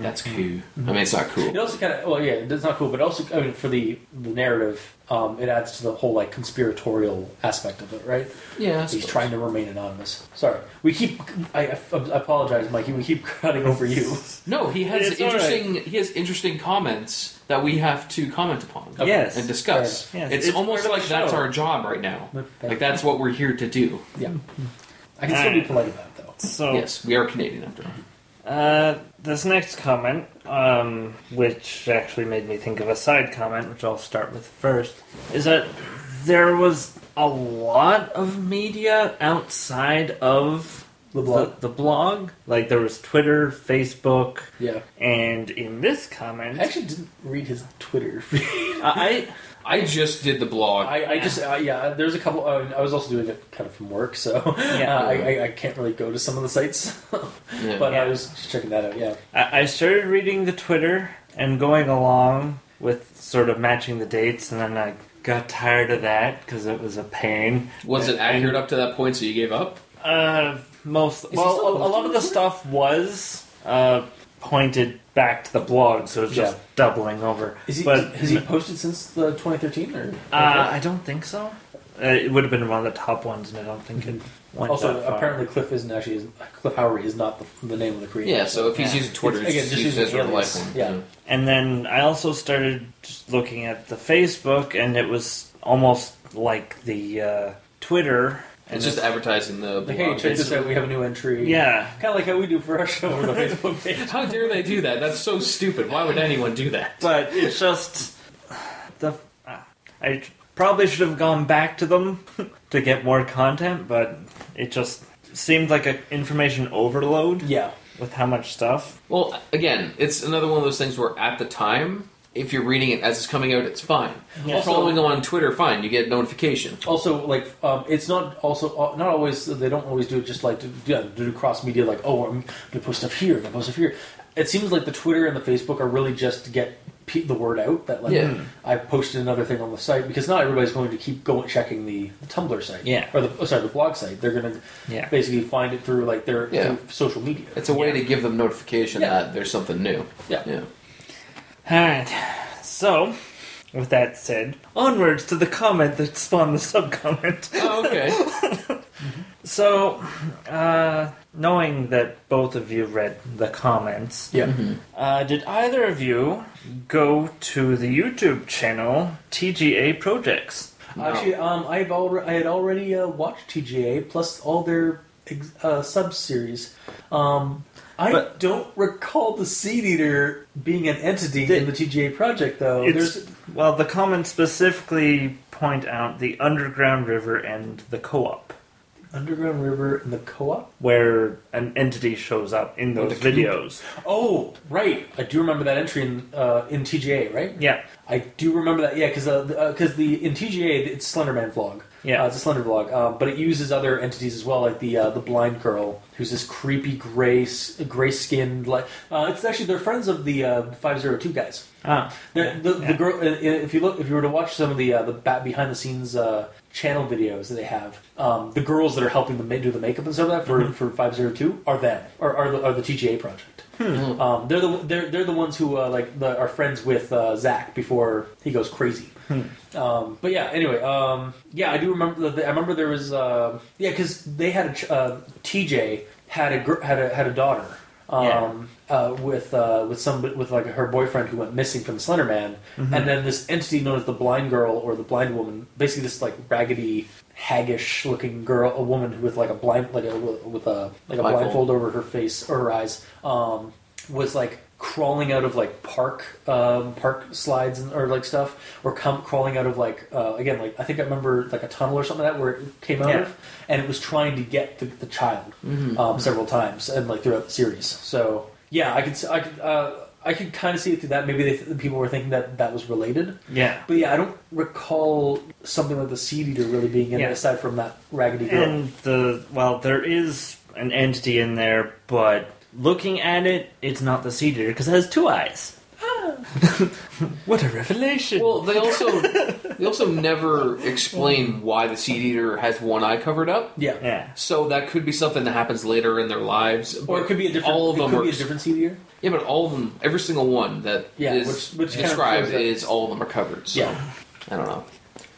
That's cool. I mean, it's not cool. It also kind of well, yeah, it's not cool, but also I mean for the the narrative, um, it adds to the whole like conspiratorial aspect of it, right? Yeah, I He's suppose. trying to remain anonymous. Sorry, we keep. I, I, I apologize, Mikey. We keep cutting over you. No, he has It's all interesting. He has interesting comments that we have to comment upon. Yes. and discuss. Yes, it's, it's almost like that's our job right now. Like that's what we're here to do. Yeah, I can still be polite about it though. So, Yes, we are Canadian after all. uh, this next comment, um, which actually made me think of a side comment, which I'll start with first, is that there was a lot of media outside of The blog. the, the blog. Like there was Twitter, Facebook, Yeah, and in this comment, I actually didn't read his Twitter. feed. I, I just did the blog. I, I just uh, yeah. There's a couple. Uh, I was also doing it kind of from work, so Yeah. uh, I, I, I can't really go to some of the sites. Yeah. but Yeah. I was just checking that out. Yeah, I I started reading the Twitter and going along with sort of matching the dates, and then I got tired of that because it was a pain. was it accurate up to that point? So you gave up? Uh, most he well, a, a lot of the Twitter? stuff was uh, pointed back to the blog, so it's just Yeah. doubling over. is he? but has he posted since the 2013 or? Uh, I don't think so. Uh, it would have been one of the top ones, and I don't think it went also, that far. apparently, Cliff isn't actually Cliff Howry is not the, the name of the creator. Yeah. So if he's Yeah. using Twitter, It's- again, it's just just using his real life one. Yeah. And then I also started just looking at the Facebook, and it was almost like the uh, Twitter. And It's just advertising the Like, blog. hey, check this out. We have a new entry. yeah, kind of like how we do for our show on the Facebook page. How dare they do that? That's so stupid. Why would anyone do that? but it's just the. uh, I probably should have gone back to them to get more content, but it just seemed like an information overload Yeah, with how much stuff. Well, again, it's another one of those things where at the time, if you're reading it as it's coming out, it's fine. Yeah. Following them on Twitter, fine. You get notification. Also, like, um, it's not also uh, not always. They don't always do it just like to, yeah, to do cross media. Like, oh, I'm gonna post stuff here, I'm gonna post stuff here. It seems like the Twitter and the Facebook are really just to get pe- the word out that like Yeah. I posted another thing on the site because not everybody's going to keep going checking the, the Tumblr site. Yeah. or the oh, sorry the blog site. They're gonna Yeah. basically find it through like their Yeah. through social media. It's a way to give them notification Yeah. that there's something new. Yeah. Yeah. Alright, so, with that said, onwards to the comment that spawned the subcomment. Oh, okay. So, uh, knowing that both of you read the comments, Yeah. uh, did either of you go to the YouTube channel TJA Projects? No. Actually, um, I've already I had already uh, watched TJA plus all their ex- uh, sub series. Um, I But- don't recall the Seed Eater being an entity The- in the TJA project, though. There's well, the comments specifically point out the underground river and the co-op, The Underground River and the co-op. where an entity shows up in those videos. Oh, right. I do remember that entry in uh, in TJA, right? Yeah, I do remember that. Yeah, because because uh, 'cause the in TJA it's Slenderman vlog. Yeah. uh, it's a Slender vlog, um, but it uses other entities as well, like the uh, the blind girl who's this creepy gray gray skinned like uh, it's actually they're friends of the uh, 502 guys. Ah, They're- the, the girl, uh, if you look, if you were to watch some of the uh, the back behind the scenes uh, channel videos that they have, um, the girls that are helping them do the makeup and stuff like that for Mm-hmm. for five zero two are them, are, are the are the TGA project. Hmm. Um, they're the they're they're the ones who uh, like the, are friends with uh, Zach before he goes crazy. Um, but yeah, anyway, um, yeah, I do remember. The, I remember there was uh, yeah because they had a ch- uh, TJ had a gr- had a had a daughter um, uh, with uh, with some with like her boyfriend who went missing from the Slender Man, Mm-hmm. and then this entity known as the Blind Girl or the Blind Woman, basically this like raggedy, haggish looking girl, a woman with like a blind like a with a like a Blindfold. blindfold over her face or her eyes, um, was like crawling out of like park um, park slides and, or like stuff, or come crawling out of like uh, again like I think I remember like a tunnel or something like that where it came out Yeah. of, and it was trying to get the, the child um, several times and like throughout the series. So yeah, I could I could uh, I could kind of see it through that. Maybe they th- people were thinking that that was related, yeah. but yeah, I don't recall something like the seed eater really being in Yeah. it aside from that raggedy girl. And the well, there is an entity in there, but looking at it, it's not the seed eater because it has two eyes. what a revelation! Well, they also they also never explain why the seed eater has one eye covered up. yeah. yeah, So that could be something that happens later in their lives. Or it could be a different. All of it them could are be a different seed eater. yeah, but all of them, every single one that is Yeah, which- which kind of described shows all of them are covered. So Yeah. I don't know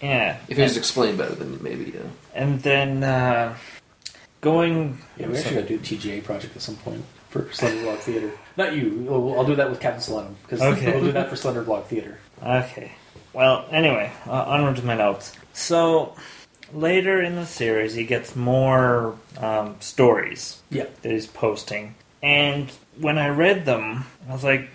yeah. if it was explained better, then maybe. Yeah. And then uh, going. Yeah, we actually got to do a TJA project at some point for Slender Block Theater. Not you. I'll I'll do that with Captain Solenum because Okay. we'll do that for Slender Vlog Theater. Okay. Well, anyway, uh, onward to my notes. So later in the series, he gets more um, stories Yeah. that he's posting, and when I read them, I was like,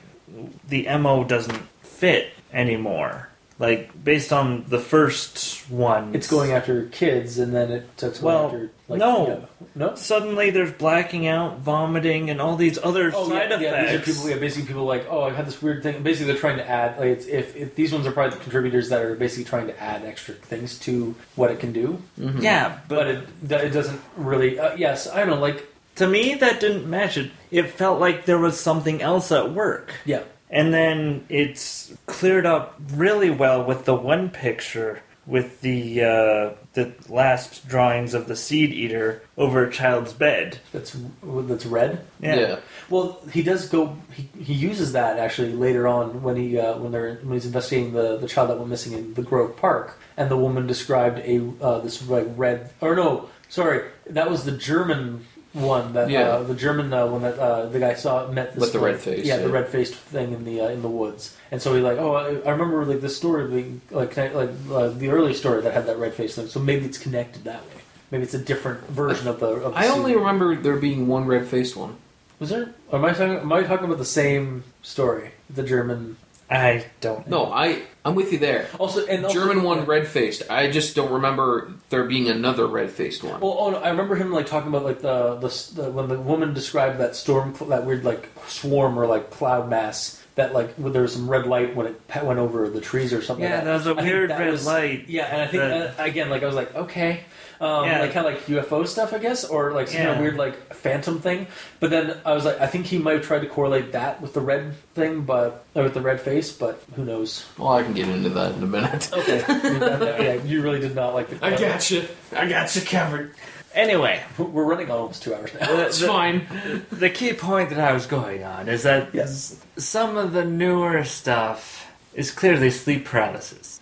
the mo doesn't fit anymore. Like based on the first one, It's going after kids, and then it took Well, after like no. No. Suddenly, there's blacking out, vomiting, and all these other Oh side yeah, yeah. These are people. Yeah, basically people like, oh, I had this weird thing. Basically, they're trying to add. Like, it's, if, if these ones are probably the contributors that are basically trying to add extra things to what it can do, Yeah, but but it it doesn't really. Uh, yes, I don't know. Like, to me, that didn't match it. It felt like there was something else at work. yeah, And then it's cleared up really well with the one picture with the uh, the last drawings of the seed eater over a child's bed. that's that's red. Yeah. Well, he does go. He, he uses that actually later on when he uh, when they're when he's investigating the, the child that went missing in the Grove Park, and the woman described a uh, this like red or no, sorry, that was the German one that Yeah. uh, the German uh, one that uh, the guy saw met this With the red face, yeah, the yeah. red faced thing in the uh, in the woods, and so he like, oh, I, I remember like this story being like connect, like uh, the early story that had that red face thing, so maybe it's connected that way. Maybe it's a different version of the. Of the I only remember there being one red faced one. Was there? Or am I talking? Am I talking about the same story? The German. I don't know. No, I I'm with you there. Also, and also, German one red faced. I just don't remember there being another red faced one. Well, oh, no, I remember him like talking about like the, the the when the woman described that storm, that weird like swarm or like cloud mass that like when there was some red light when it went over the trees or something. Yeah, like that. there was a I weird that red was- light. Yeah, and I think that- uh, again, like I was like, okay, um, Yeah. like kind of like UFO stuff, I guess, or like some kind of weird like phantom thing. But then I was like, I think he might have tried to correlate that with the red thing, but or with the red face, but who knows? Well, I can get into that in a minute. Okay, yeah, you really did not like the. I got you. I got you covered. Anyway, We're running on almost two hours now. the, It's the- fine. the key point that I was going on is that Yes. some of the newer stuff is clearly sleep paralysis.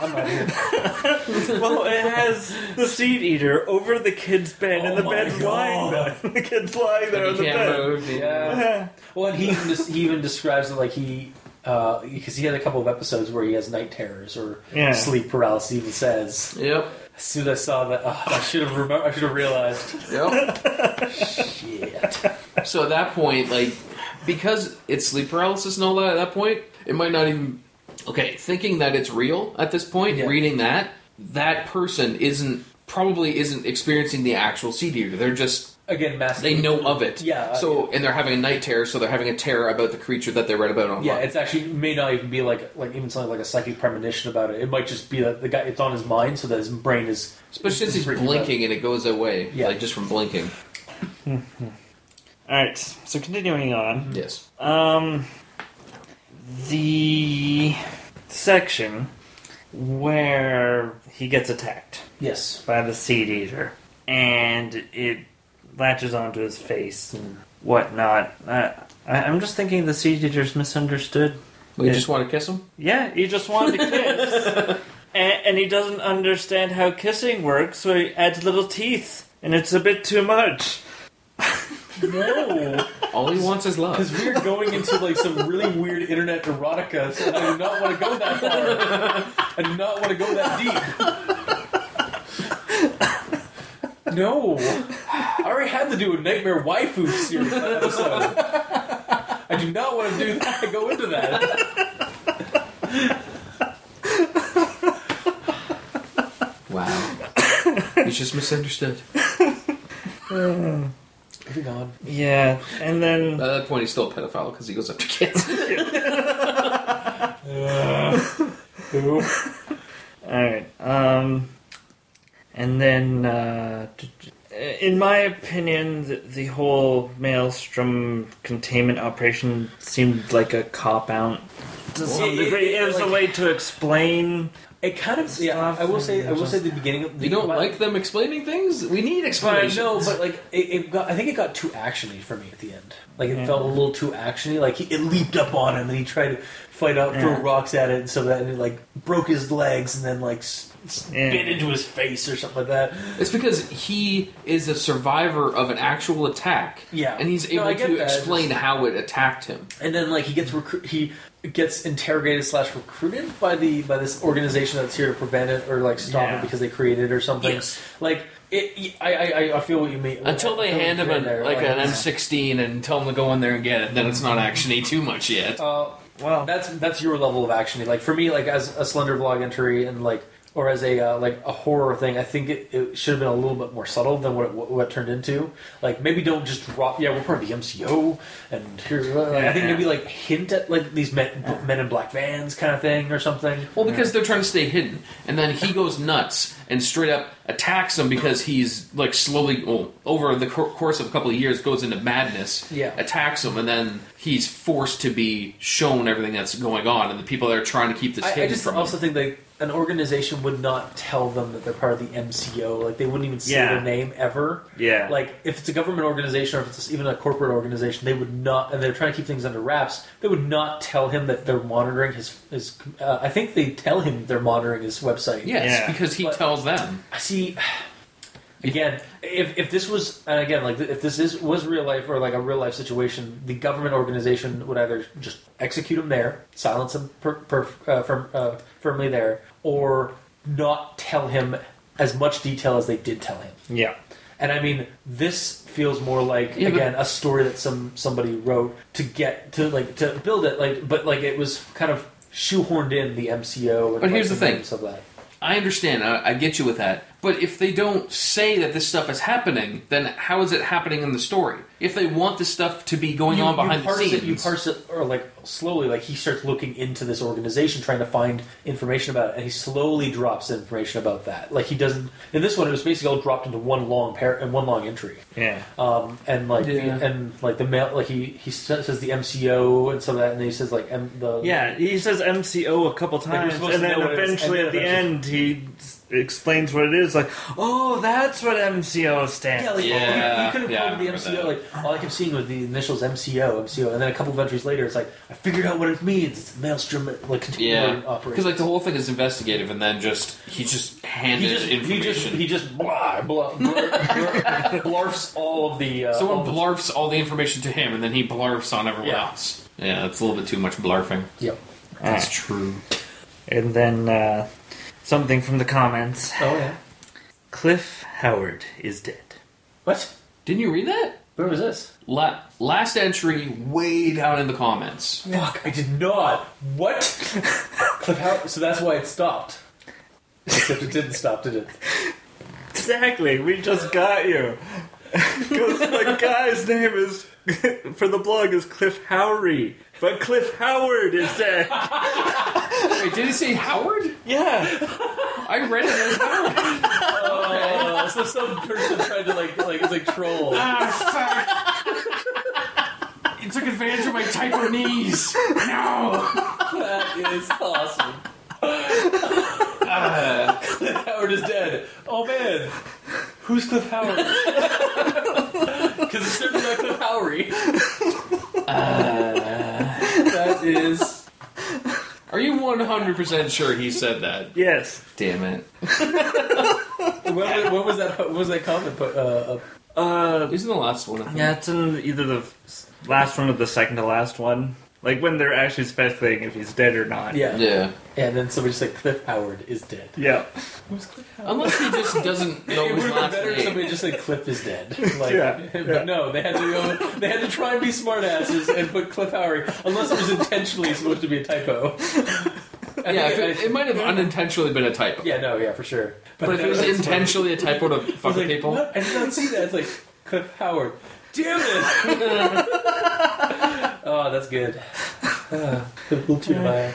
I'm not here. well, it has the seed eater over the kid's bed, and Oh the my bed's lying God. there. the kid's lying there on You the can't bed. move. Yeah. Well, and he even des- he even describes it like he uh, because he had a couple of episodes where he has night terrors or Yeah. sleep paralysis. He even says Yep. as soon as I saw that, oh, I should have remember. I should have realized. Yep. Shit. so at that point, like, because it's sleep paralysis and all that, at that point, it might not even. Okay, thinking that it's real at this point, Yeah. reading that, that person isn't probably isn't experiencing the actual seed eater. They're just Again, massive. they know of it. Yeah. uh, So and they're having a night terror, so they're having a terror about the creature that they read about online. Yeah, it's actually may not even be like like even something like a psychic premonition about it. It might just be that the guy it's on his mind, so that his brain is. Especially since he's freaking out. blinking and it goes away, Yeah. like just from blinking. Alright, so continuing on. Yes. Um, the section where he gets attacked Yes. by the seed eater and it latches onto his face and whatnot. Uh, I, I'm just thinking the seed eater's misunderstood. We just want to kiss him. Yeah, he just wanted to kiss. and, and he doesn't understand how kissing works, so he adds little teeth. And it's a bit too much. No. All he wants is love. Because we're going into like some really weird internet erotica, so I do not want to go that far. I do not want to go that deep. No, I already had to do a Nightmare Waifu series episode. I do not want to do that. Go into that. Wow. He's just misunderstood. Moving on. Yeah, and then At that point, he's still a pedophile because he goes after kids. Who? Alright, um, and then, uh, t- t- in my opinion, the, the whole Maelstrom containment operation seemed like a cop out. To some It- it- degree, it was a way to explain. It kind of yeah. I will say. I will say the beginning. Of the, you don't like them explaining things? We need But explanations. no, but like it, it got. I think it got too actiony for me at the end. Like it Yeah. felt a little too actiony. Like he, it leaped up on him and he tried to fight out, throw rocks at it, and so that and it like broke his legs and then like s- s- Yeah. bit into his face or something like that. It's because he is a survivor of an actual attack. Yeah. And he's able get to that. explain how it attacked him. And then like he gets recru- he gets interrogated slash recruited by the by this organization that's here to prevent it or like stop Yeah. it because they created it or something. Yes. Like it. I I, I feel what you mean. Until they hand him an, there, like an M16 and tell him to go in there and get it, then it's not actiony too much yet. Uh, Well, that's that's your level of action. Like for me, like as a slender vlog entry and like or as a uh, like a horror thing, I think it, it should have been a little bit more subtle than what it, what it turned into. Like maybe don't just drop. Yeah, we're part of the MCO, and here like, I think maybe like hint at like these men, men in black vans kind of thing or something. Well, because they're trying to stay hidden, and then he goes nuts and straight up attacks them because he's like slowly, well, over the cour- course of a couple of years, goes into madness. Yeah. attacks them, and then he's forced to be shown everything that's going on, and the people that are trying to keep this I, hidden I just from also him. think that an organization would not tell them that they're part of the MCO. Like they wouldn't even say Yeah. their name ever. yeah. Like if it's a government organization or if it's even a corporate organization, they would not, and they're trying to keep things under wraps. They would not tell him that they're monitoring his. his uh, I think they tell him they're monitoring his website. Yes, Yeah. because he But- tells them. I see. Again, if, if this was and again like if this is was real life or like a real life situation, the government organization would either just execute him there, silence him per, per, uh, firm, uh, firmly there, or not tell him as much detail as they did tell him. yeah. And I mean, this feels more like Yeah, but- again a story that some somebody wrote to get to like to build it, like but like it was kind of shoehorned in the MCO. And, But here's like, the thing. of that. I understand. I, I get you with that. But if they don't say that this stuff is happening, then how is it happening in the story? If they want this stuff to be going you, on behind you parse the scenes, It, you parse it, or like slowly, like he starts looking into this organization, trying to find information about it, and he slowly drops information about that. Like he doesn't. In this one, it was basically all dropped into one long pair and one long entry. Yeah. Um, and like Yeah. and like the mail, like he he says the MCO and some of that, and then he says like M, the Yeah, he says MCO a couple times, supposed and to then know what it is, eventually at the end he s- explains what it is. Like, oh, that's what MCO stands. Yeah, like Yeah, you, you could have yeah, I called the MCO. that. Like all I kept seeing was the initials MCO, MCO, and then a couple of entries later, it's like I figured out what it means. It's Maelstrom, like continuing yeah, operation. because like the whole thing is investigative, and then just he just handed he just he information. just he just blah, blah, blah, blah, blarfs all of the uh, Someone all the- blarfs all the information to him, and then he blarfs on everyone Yeah. else. Yeah, it's a little bit too much blarfing. Yep. That's true. And then uh, something from the comments: Oh yeah. Cliff Howard is dead. What? Didn't you read that? Where was this? La- last entry, way down in the comments. Fuck! I did not. What? Cliff Howard. So that's why it stopped. Except it didn't stop, did it? Exactly. We just got you. Because the guy's name is for the blog is Cliff Howry, but Cliff Howard is dead. Wait, did he say Howard? Yeah. I read it as Howard. Uh, so some person tried to like like it's like troll. Ah, fuck! you took advantage of my typo knees. No. That is awesome. Cliff Howard is dead. Oh man, who's Cliff Howard? Because it's certainly not Cliff Howry. That is. Are you 100% sure he said that? Yes. Damn it. what, was- when was that? What was that comment put? Uh, up? Uh, Isn't the last one? I think? yeah, it's in either the last one or the second to last one. Like when they're actually speculating if he's dead or not. Yeah. Yeah. And then somebody just said Cliff Howard is dead. Yeah. Who's Cliff Howard? Unless he just doesn't know it his have been last better if name. somebody just said Cliff is dead. Like, Yeah, but yeah. no, they had to go. They had to try and be smartasses and put Cliff Howard, unless it was intentionally supposed to be a typo. I Yeah, think if it, it might have unintentionally been a typo. yeah, no, yeah, for sure. But if it was that's intentionally a typo to funny. I fuck was with like, people, what? I did not see that. It's like Cliff Howard. Damn it! oh, that's good. Uh, a little too my.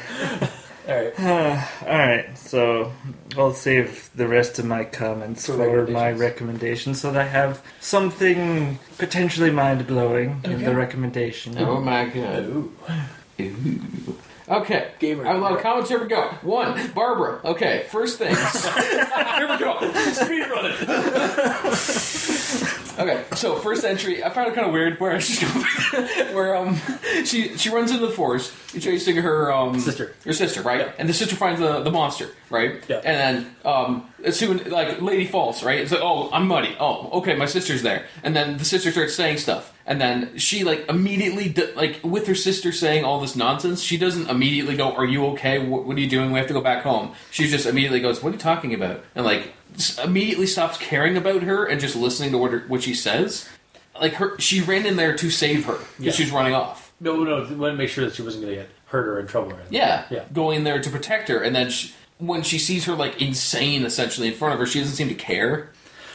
All right. Alright, so I'll save the rest of my comments For for, my recommendations. recommendations so that I have something potentially mind blowing in the recommendation. oh my god. Ooh. Ooh. Okay, Gamer. I have a lot of comments. Here we go. One, Barbara. Okay, first things. here we go. Speed running. Okay, so first entry, I found it kind of weird where she's where um she she runs into the forest, chasing her um Sister. her sister, right? Yeah. And the sister finds the, the monster, right? Yeah. And then um as soon like lady falls, right? It's like oh I'm muddy. Oh okay, my sister's there, and then the sister starts saying stuff, and then she like immediately like with her sister saying all this nonsense, she doesn't immediately go Are you okay? What, what are you doing? We have to go back home. She just immediately goes What are you talking about? And like immediately stops caring about her and just listening to what her, what she says. Like her, she ran in there to save her because Yeah. she's running off. No, no, wanted to make sure that she wasn't going to get hurt or in trouble or. Yeah, Yeah. going there to protect her, and then she, when she sees her like insane, essentially in front of her, she doesn't seem to care.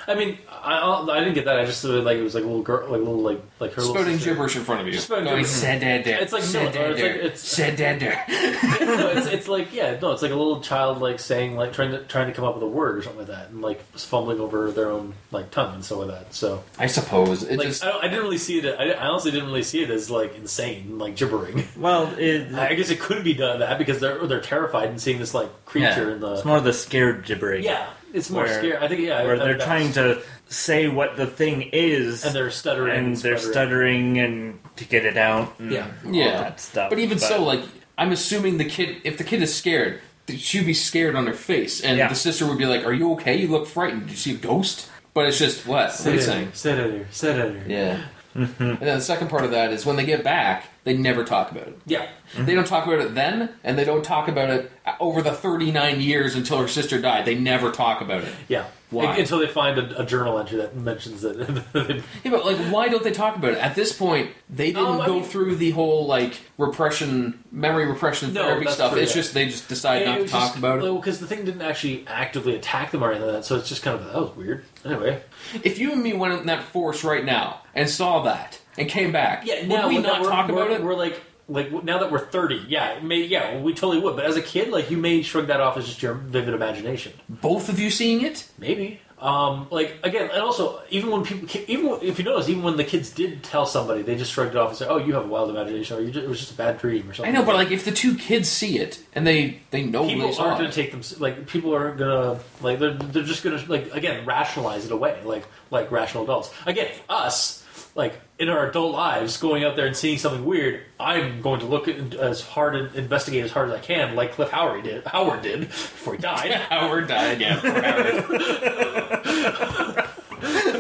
I mean, I, I didn't get that. I just thought like it was like a little girl, like a little like like her little Spouting sister. gibberish in front of you. Just spouting gibberish. "Said that It's like said no, that it's there, like- it's- said that no, it's, it's like yeah, no, it's like a little child like saying like trying to trying to come up with a word or something like that, and like fumbling over their own like tongue and so like that. So I suppose it like just I, don't, I didn't really see it. I, I honestly didn't really see it as like insane, like gibbering. Well, it, I guess it could be done that because they're they're terrified and seeing this like creature Yeah. in the it's more of the scared gibbering. yeah. It's more Where- scary. I think yeah, Where I- they're trying to say what the thing is, and they're stuttering and they're stuttering and to get it out. And Yeah. all yeah, that stuff. But even so, like I'm assuming the kid, if the kid is scared, she'd be scared on her face, and Yeah. the sister would be like, "Are you okay? You look frightened. Did you see a ghost?" But it's just what? What are Sit you in saying? here, sit in here, sit in here. Yeah. Mm-hmm. And then the second part of that is when they get back, they never talk about it. Yeah. They don't talk about it then, and they don't talk about it over the 39 years until her sister died. They never talk about it. Yeah. Why? Until they find a, a journal entry that mentions it. Yeah, but like, why don't they talk about it? At this point, they didn't Um, go mean- through the whole like repression, memory repression No, therapy stuff. true, it's yeah. just they just decide not to talk about it. Well, Because the thing didn't actually actively attack them or anything like that, so it's just kind of, that was weird. Anyway. If you and me went in that force right now and saw that and came back, Yeah, would we not talk about it? We're like, like now that we're 30, yeah, may, yeah, we totally would. But as a kid, like, you may shrug that off as just your vivid imagination. Both of you seeing it? Maybe. Um, like again, and also even when people, even if you notice, even when the kids did tell somebody, they just shrugged it off and said, "Oh, you have a wild imagination, or you just, it was just a bad dream, or something. I know, but like if the two kids see it and they they know people they aren't going to take them like people are gonna like they're, they're just gonna like again rationalize it away like like rational adults again us like in our adult lives going out there and seeing something weird i'm going to look at, as hard and investigate as hard as i can like cliff howard did howard did before he died Howard died. Yeah, Howard.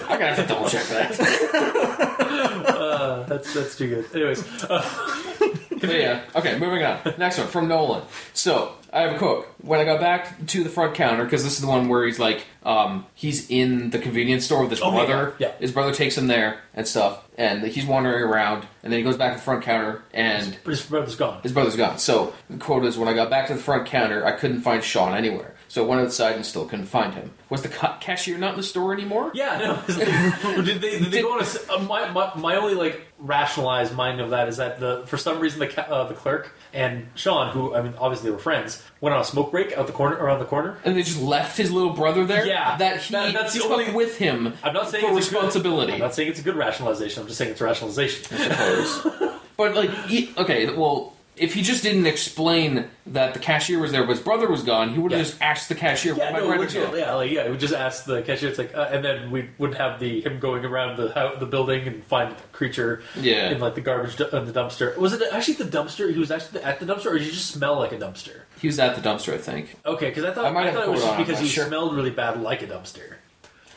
I'm gonna have to double check that. uh, that's that's too good anyways uh, But yeah. Okay, moving on. Next one from Nolan. So I have a quote. When I got back to the front counter, because this is the one where he's like, um, he's in the convenience store with his Oh, brother. yeah, yeah. His brother takes him there and stuff, and he's wandering around, and then he goes back to the front counter, and his brother's gone his brother's gone. So the quote is, "When I got back to the front counter, I couldn't find Sean anywhere. So went outside and still couldn't find him. Was the ca- cashier not in the store anymore? Yeah, no. Did they, did they go on a uh, my, my, my only like rationalized mind of that is that the for some reason the ca- uh, the clerk and Sean, who I mean obviously they were friends, went on a smoke break out the corner around the corner. And they just left his little brother there? Yeah. That he That- that's the only- with him I'm not saying for it's a good- responsibility. I'm not saying it's a good rationalization. I'm just saying it's a rationalization. I suppose. but like, he, okay, well, if he just didn't explain that the cashier was there, but his brother was gone, he would have Yeah. just asked the cashier, Yeah, "Where'd no, legit, yeah, like yeah, we just ask the cashier. It's like, uh, and then we would have the him going around the the building and find the creature Yeah. in like the garbage du- in the dumpster. Was it actually the dumpster? He was actually at the dumpster, or did you just smell like a dumpster? He was at the dumpster, I think. Okay, because I thought I I, might have thought it was just on because he sure. smelled really bad like a dumpster.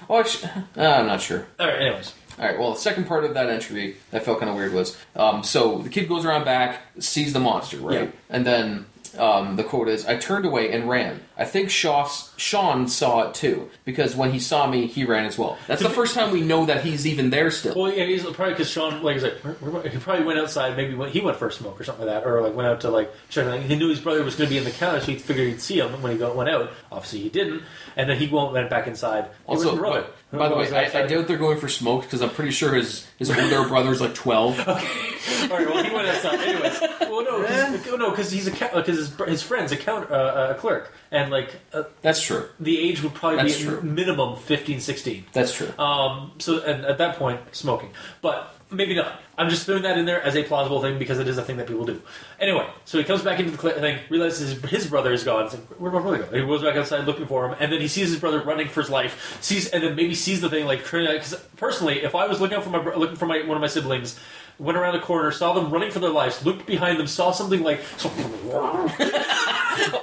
Oh, actually, uh, I'm not sure. All right, anyways, All right. Well, the second part of that entry that felt kind of weird was um, so the kid goes around back, sees the monster, right, Yeah. and then um, the quote is, "I turned away and ran. I think Shaw, Sean saw it too because when he saw me, he ran as well. That's the first time we know that he's even there still. well, yeah, he's probably because Sean, like, he's like, where- where- he probably went outside. Maybe when he went for a smoke or something like that, or like went out to like check. Like, he knew his brother was going to be in the counter, so he figured he'd see him when he went out. Obviously, he didn't, and then he went went back inside. Also, brother. by, by the way, I, I doubt they're going for smoke because I'm pretty sure his his older brother's like 12. All right, well, he went outside. Anyways, well, no, cause, no, because he's a because his, his friend's a count uh, a clerk, and like uh, That's true. the age would probably That's be true. minimum 15, 16. That's true. Um, so and at that point, smoking, but maybe not. I'm just throwing that in there as a plausible thing because it is a thing that people do. Anyway, so he comes back into the cl- thing, realizes his, his brother is gone. He's like, where'd my brother go? And he goes back outside looking for him, and then he sees his brother running for his life. Sees and then maybe sees the thing like because personally, if I was looking out for my bro- looking for my one of my siblings. Went around the corner, saw them running for their lives, looked behind them, saw something like.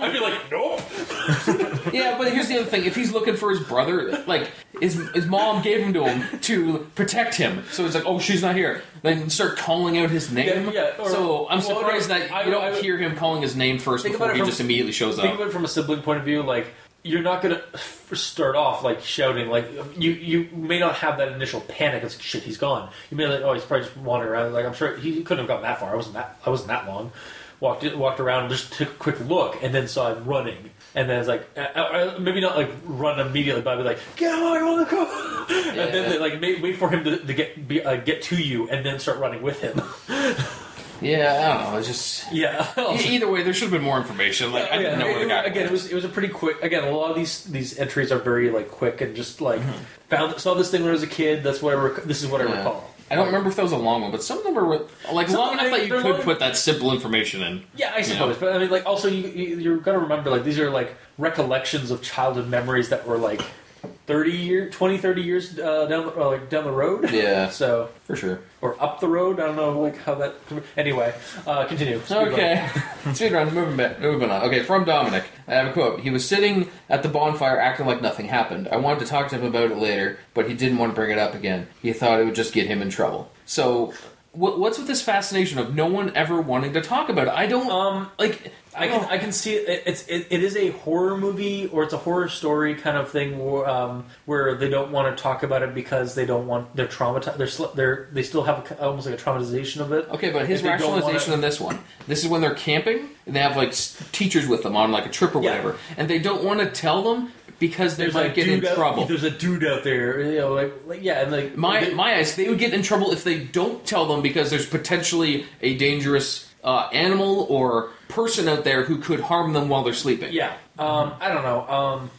I'd be like, nope. Yeah, but here's the other thing: if he's looking for his brother, like his his mom gave him to him to protect him, so he's like, "Oh, she's not here." Then start calling out his name. Yeah, yeah, or- so I'm well, surprised or- that I- you don't I- hear him calling his name first before he from- just immediately shows up. Think of it from a sibling point of view. Like you're not gonna start off like shouting. Like you you may not have that initial panic. It's like, shit, he's gone. You may like, oh, he's probably just wandering around. Like I'm sure he couldn't have gotten that far. I wasn't that. I wasn't that long. Walked walked around, just took a quick look, and then saw him running. And then it's like uh, uh, maybe not like run immediately, but I'd be like, get I want to go. And then they, like ma- wait for him to, to get be, uh, get to you, and then start running with him. Yeah, I don't know. It's just yeah. E- either way, there should have been more information. Like I didn't know where the guy again. It was it was a pretty quick. Again, a lot of these these entries are very like quick and just like Mm-hmm. found saw this thing when I was a kid. That's what I rec- this is what I Yeah. recall. I don't remember if that was a long one, but some of them were like Some- long enough that you they're could long- put that simple information in. Yeah, I suppose. But I mean, like also you, you you're gonna remember like these are like recollections of childhood memories that were like 30 year 20 30 years uh, down the, uh, like down the road. Yeah, So for sure. or up the road. I don't know like how that. Anyway, uh, continue. Okay. Speed run, moving back, moving on. Okay, from Dominic. I have a quote. He was sitting at the bonfire acting like nothing happened. I wanted to talk to him about it later, but he didn't want to bring it up again. He thought it would just get him in trouble. So, what, what's with this fascination of no one ever wanting to talk about it? I don't Um, like. I can I can see it. It's it, it is a horror movie or it's a horror story kind of thing where, um, where they don't want to talk about it because they don't want they're traumatized. They're sl- they're they still have a, almost like a traumatization of it. Okay, but his If they don't rationalization in this one, this is when they're camping and they have like teachers with them on like a trip or Yeah. whatever, and they don't want to tell them because they There's might a get in out, trouble. There's a dude out there, you know, like, like yeah, and like My they- my eyes, they would get in trouble if they don't tell them because there's potentially a dangerous uh, animal or person out there who could harm them while they're sleeping. Yeah, um, I don't know. Um,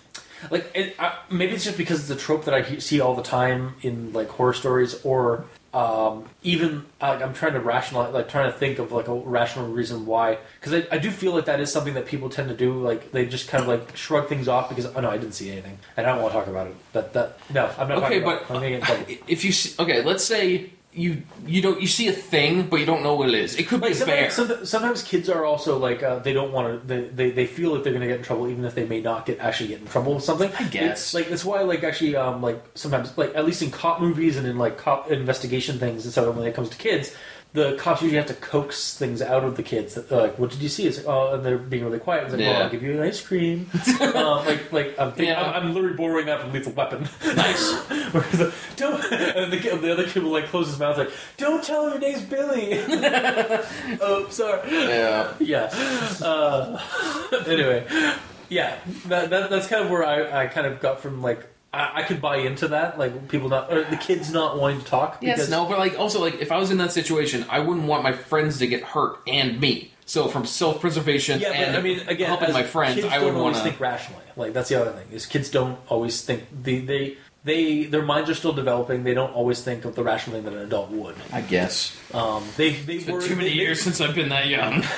like it, I, maybe it's just because it's a trope that I see all the time in like horror stories, or um, even like I'm trying to rationalize, like trying to think of like a rational reason why. Because I, I do feel like that is something that people tend to do. Like they just kind of like shrug things off because oh no, I didn't see anything, and I don't want to talk about it. That that no, I'm not. Okay, but it. I'm gonna get in trouble. if you see, okay, let's say you you don't you see a thing but you don't know what it is. It could be Like a bear. sometimes, sometimes, sometimes kids are also like uh, they don't want to. They, they they feel like they're going to get in trouble, even if they may not get actually get in trouble with something. I guess. it's, like that's why like actually um like sometimes like at least in cop movies and in like cop investigation things and so when it comes to kids. The cops usually have to coax things out of the kids. That, uh, like, what did you see? It's like, oh, and they're being really quiet. It's like, Yeah. well, I'll give you an ice cream. um, like, like I'm, thinking, Yeah. I'm, I'm literally borrowing that from Lethal Weapon. nice. Where the, don't, and the, kid- the other kid will like close his mouth like, "Don't tell him your name's Billy." oh, sorry. Yeah. Yeah. Uh, anyway, Yeah, that, that, that's kind of where I, I kind of got from like I, I could buy into that, like people not or the kids not wanting to talk. Yes, because, no, but like also like if I was in that situation, I wouldn't want my friends to get hurt and me. So from self preservation Yeah, and but I mean, again, helping my friends, kids I would want to. think rationally. Like that's the other thing is kids don't always think they they they their minds are still developing. They don't always think of the rational thing that an adult would. I guess. Um, they they It's been worry- too many they- years since I've been that young.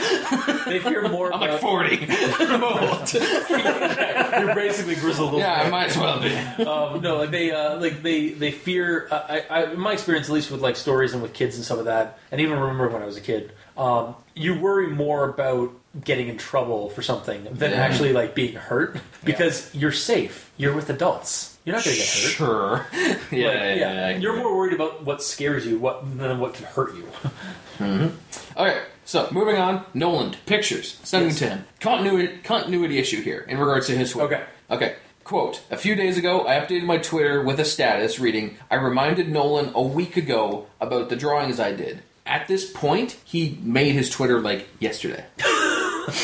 They fear more. I'm like 40. I'm old. You're basically grizzled. old Yeah, I might as well be. um, no, like they uh, like they they fear. Uh, I, I, in my experience, at least with like stories and with kids and stuff like that, and even remember when I was a kid, um, you worry more about getting in trouble for something than Yeah. actually like being hurt because you're safe. You're with adults. You're not going to get hurt. Sure. yeah, Like, yeah, yeah. You're more worried about what scares you, what than what can hurt you. Mm-hmm. Okay, so moving on. Nolan pictures sending Yes. to him. Continuity continuity issue here in regards to his tweet. Okay. Okay. Quote: A few days ago, I updated my Twitter with a status reading, "I reminded Nolan a week ago about the drawings I did." At this point, he made his Twitter like yesterday.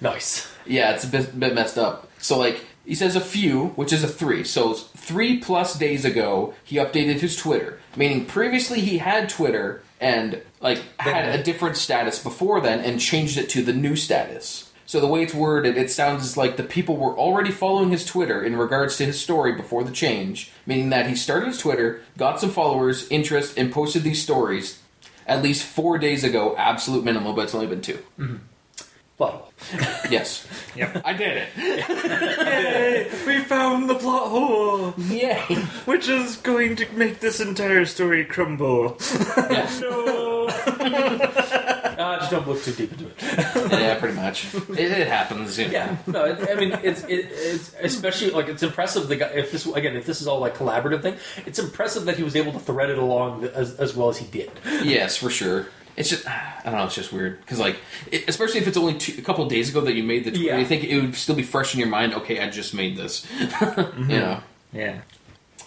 Nice. Yeah, it's a bit, bit messed up. So, like, he says a few, which is a three. So, three plus days ago, he updated his Twitter. Meaning, previously he had Twitter and, like, had a different status before then and changed it to the new status. So, the way it's worded, it sounds like the people were already following his Twitter in regards to his story before the change. Meaning that he started his Twitter, got some followers, interest, and posted these stories at least four days ago, absolute minimum, but it's only been two. Mm-hmm. Plot Yes. Yep. I did it. Yay! We found the plot hole, Yay. which is going to make this entire story crumble. Yeah. No. Uh, just don't look too deep into it. yeah, pretty much. It, it happens. You know. Yeah, no, it, I mean it's it, it's especially like it's impressive. The guy, if this again, if this is all like collaborative thing, it's impressive that he was able to thread it along as, as well as he did. Yes, for sure. It's just I don't know. It's just weird because like, it, especially if it's only two, a couple days ago that you made the tweet, Yeah. you think it would still be fresh in your mind. Okay, I just made this. You know. Yeah.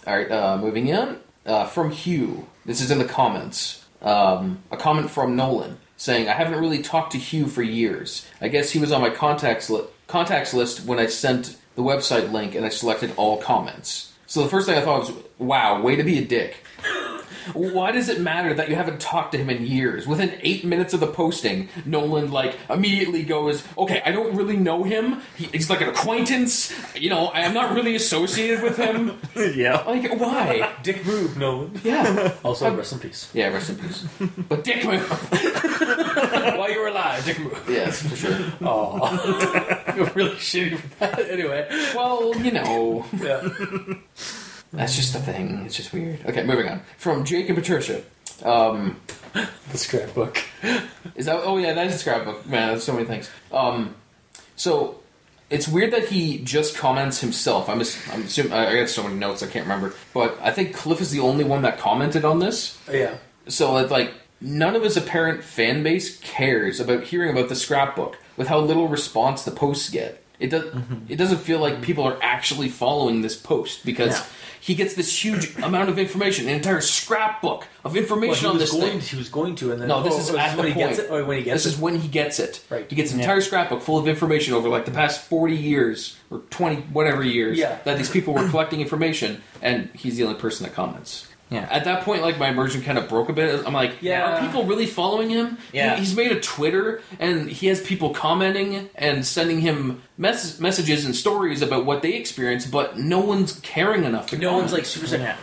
All right. Uh, moving in uh, from Hugh. This is in the comments. Um, a comment from Nolan saying, "I haven't really talked to Hugh for years. I guess he was on my contacts li- contacts list when I sent the website link and I selected all comments." So the first thing I thought was, "Wow, way to be a dick." Why does it matter that you haven't talked to him in years? Within eight minutes of the posting, Nolan like immediately goes, "Okay, I don't really know him. He, he's like an acquaintance. You know, I am not really associated with him. yeah. Like, why? Dick move, Nolan. Yeah. Also, rest in peace. Yeah, rest in peace. But dick move. While you were alive, Dick move. yes, for sure. Oh, I feel really shitty for that. Anyway, Well, you know, yeah. That's just the thing. It's just weird. Okay, moving on. From Jake and Patricia. Um, the scrapbook. is that? Oh yeah, that is a scrapbook. Man, there's so many things. Um, so it's weird that he just comments himself. I'm, I'm assuming I got so many notes I can't remember, but I think Cliff is the only one that commented on this. Yeah. So it's like none of his apparent fan base cares about hearing about the scrapbook with how little response the posts get. It does. It doesn't feel like people are actually following this post because Yeah. He gets this huge amount of information, an entire scrapbook of information he on this thing. He was going to, and then No, this oh, is oh, at the when he gets it. Oh, when he gets This it. is when he gets it. Right. He gets an entire scrapbook full of information over like the past forty years or twenty whatever years Yeah. that these people were collecting information, and he's the only person that comments. Yeah. At that point, like my immersion kind of broke a bit. I'm like, Yeah. are people really following him? Yeah. He- he's made a Twitter, and he has people commenting and sending him mess- messages and stories about what they experience, but no one's caring enough to. no one's like super saying, Yeah.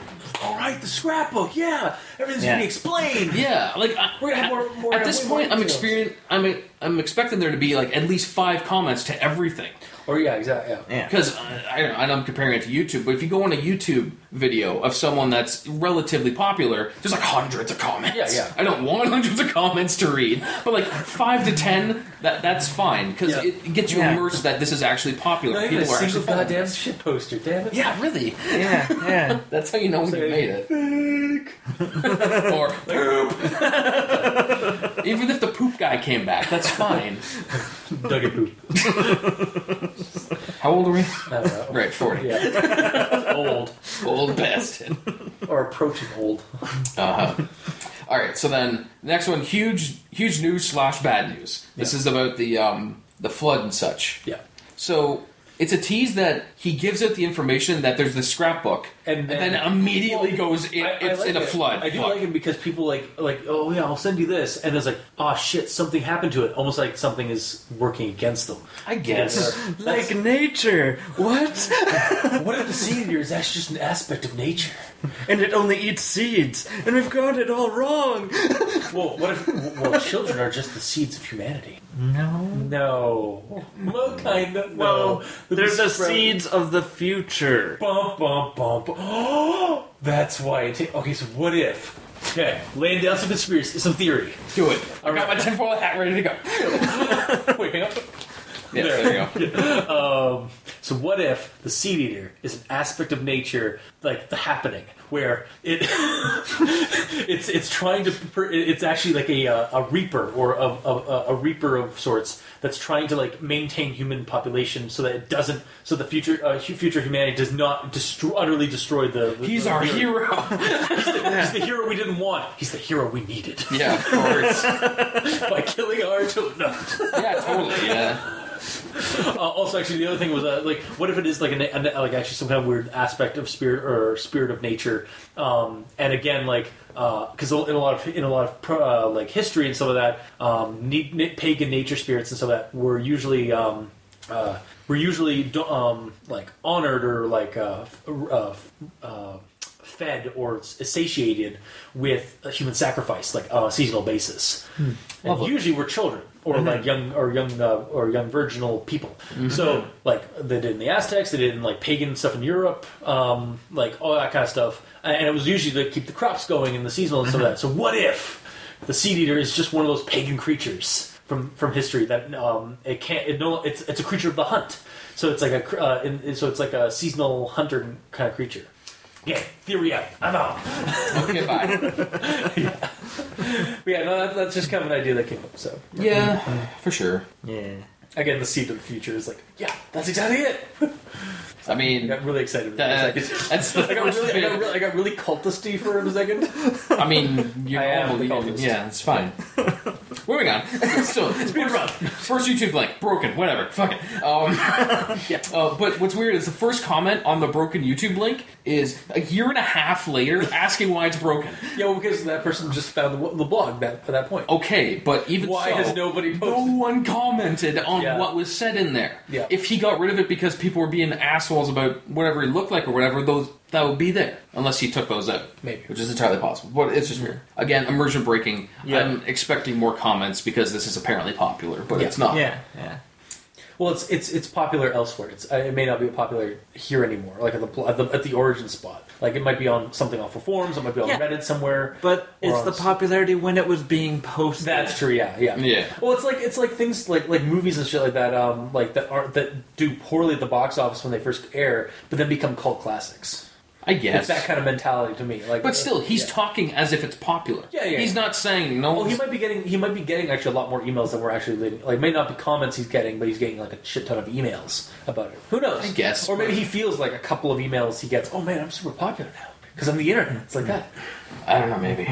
"All right, the scrapbook. Yeah, everything's Yeah. gonna be explained." Yeah, like I, We're gonna have more- more- at this point, I'm details. experien I'm I'm expecting there to be like at least five comments to everything. Or yeah, exactly. Yeah. Yeah. Because I, I don't know, and I'm comparing it to YouTube, but if you go on a YouTube video of someone that's relatively popular, there's like hundreds of comments. Yeah, yeah. I don't want hundreds of comments to read, but like five to ten, that that's fine because Yeah. it, it gets you Yeah. immersed that this is actually popular. Not even a People are actually single goddamn this. shit poster. Damn it. Yeah, really. Yeah. Yeah. That's how you know when you made it. or poop. Even if the poop guy came back, that's fine. Dug a poop. How old are we? I don't know. Right, forty. Yeah. old Old bastard. or approaching old. Uh-huh. All right, so then next one, huge, huge news slash bad news. This is about the um, the flood and such. Yeah. So it's a tease that he gives out the information that there's this scrapbook, And and, then- then, immediately Well, goes. In, I- I it's like in a it. flood. I do Fuck. like it because people like like oh yeah I'll send you this and it's like oh shit something happened to it almost like something is working against them. I guess. Like nature. What? what if the seed eater is actually just an aspect of nature? and it only eats seeds, and we've got it all wrong. Well, what if well children are just the seeds of humanity? No. No, well kind of No, They're they're the seeds of the future. Bump bump bump. Oh, that's why. It ta- okay, so what if? Okay, laying down some conspiracy, some theory. Do it. I got my tinfoil hat ready to go. Wait, hang on. Yes, there you go. Um, so what if the seed eater is an aspect of nature, like the happening, where it it's it's trying to it's actually like a uh, a reaper or a, a, a reaper of sorts that's trying to like maintain human population so that it doesn't so the future uh, future humanity does not destroy utterly destroy the. the He's the our hero. He's the, he's the hero we didn't want. He's the hero we needed yeah, of course. by killing our children. No. Yeah, totally. Yeah. Uh, also, actually, the other thing was uh, like, what if it is like a, a like actually some kind of weird aspect of spirit or spirit of nature? Um, and again, like because in a lot of in a lot of uh, like history and some of that, um, ne- ne- pagan nature spirits and some of that were usually. Um, uh, were usually um, like honored or like uh, uh, uh, fed or satiated with a human sacrifice, like on a seasonal basis. And usually we're children or like young or young uh, or young virginal people. So like they did in the Aztecs, they did in like pagan stuff in Europe, um, like all that kind of stuff. And it was usually to keep the crops going in the seasonal and stuff like that. So what if the seed eater is just one of those pagan creatures from from history that um, it can't it no it's it's a creature of the hunt. So it's like a uh, in, so it's like a seasonal hunter kind of creature. Yeah, theory out. I'm out. Okay, bye. But yeah, no, that, that's just kind of an idea that came up. So Yeah, for sure. Yeah. again, the seed of the future is like, yeah, that's exactly it. I mean, I got really excited. For that, that's the I got, really, I, got really, I got really cultisty for a second. I mean, you're I the cultist. Yeah, it's fine. Moving on. so, been rough. first YouTube link, broken, whatever, fuck it. Um, Yeah. uh, but what's weird is the first comment on the broken YouTube link is a year and a half later asking why it's broken. Yeah, well, because that person just found the, the blog that, at that point. Okay, but even Why so, has nobody no one commented on Yeah. what was said in there. Yeah. If he got rid of it because people were being assholes about whatever he looked like or whatever, those that would be there. Unless he took those out. Maybe. Which is entirely possible. But it's just weird. Mm-hmm. Again, immersion breaking. Yeah. I'm expecting more comments because this is apparently popular, but Yeah. it's not. Yeah. Yeah. Well, it's it's it's popular elsewhere. It's uh, it may not be popular here anymore. Like at the, at the at the origin spot. Like it might be on something off of forums. It might be on Yeah. Reddit somewhere. But it's the s- popularity when it was being posted. That's true. Yeah, yeah, Yeah. Well, it's like it's like things like like movies and shit like that. Um, like that are that do poorly at the box office when they first air, but then become cult classics. I guess. It's that kind of mentality to me. Like, but uh, still, he's yeah. talking as if it's popular. Yeah, yeah, He's not saying no Well, he might be getting he might be getting actually a lot more emails than we're actually leaving. Like, may not be comments he's getting, but he's getting like a shit ton of emails about it. Who knows? I guess. Or maybe he feels like a couple of emails he gets. Oh man, I'm super popular now because I'm the internet. It's like hmm. that. I don't know, maybe.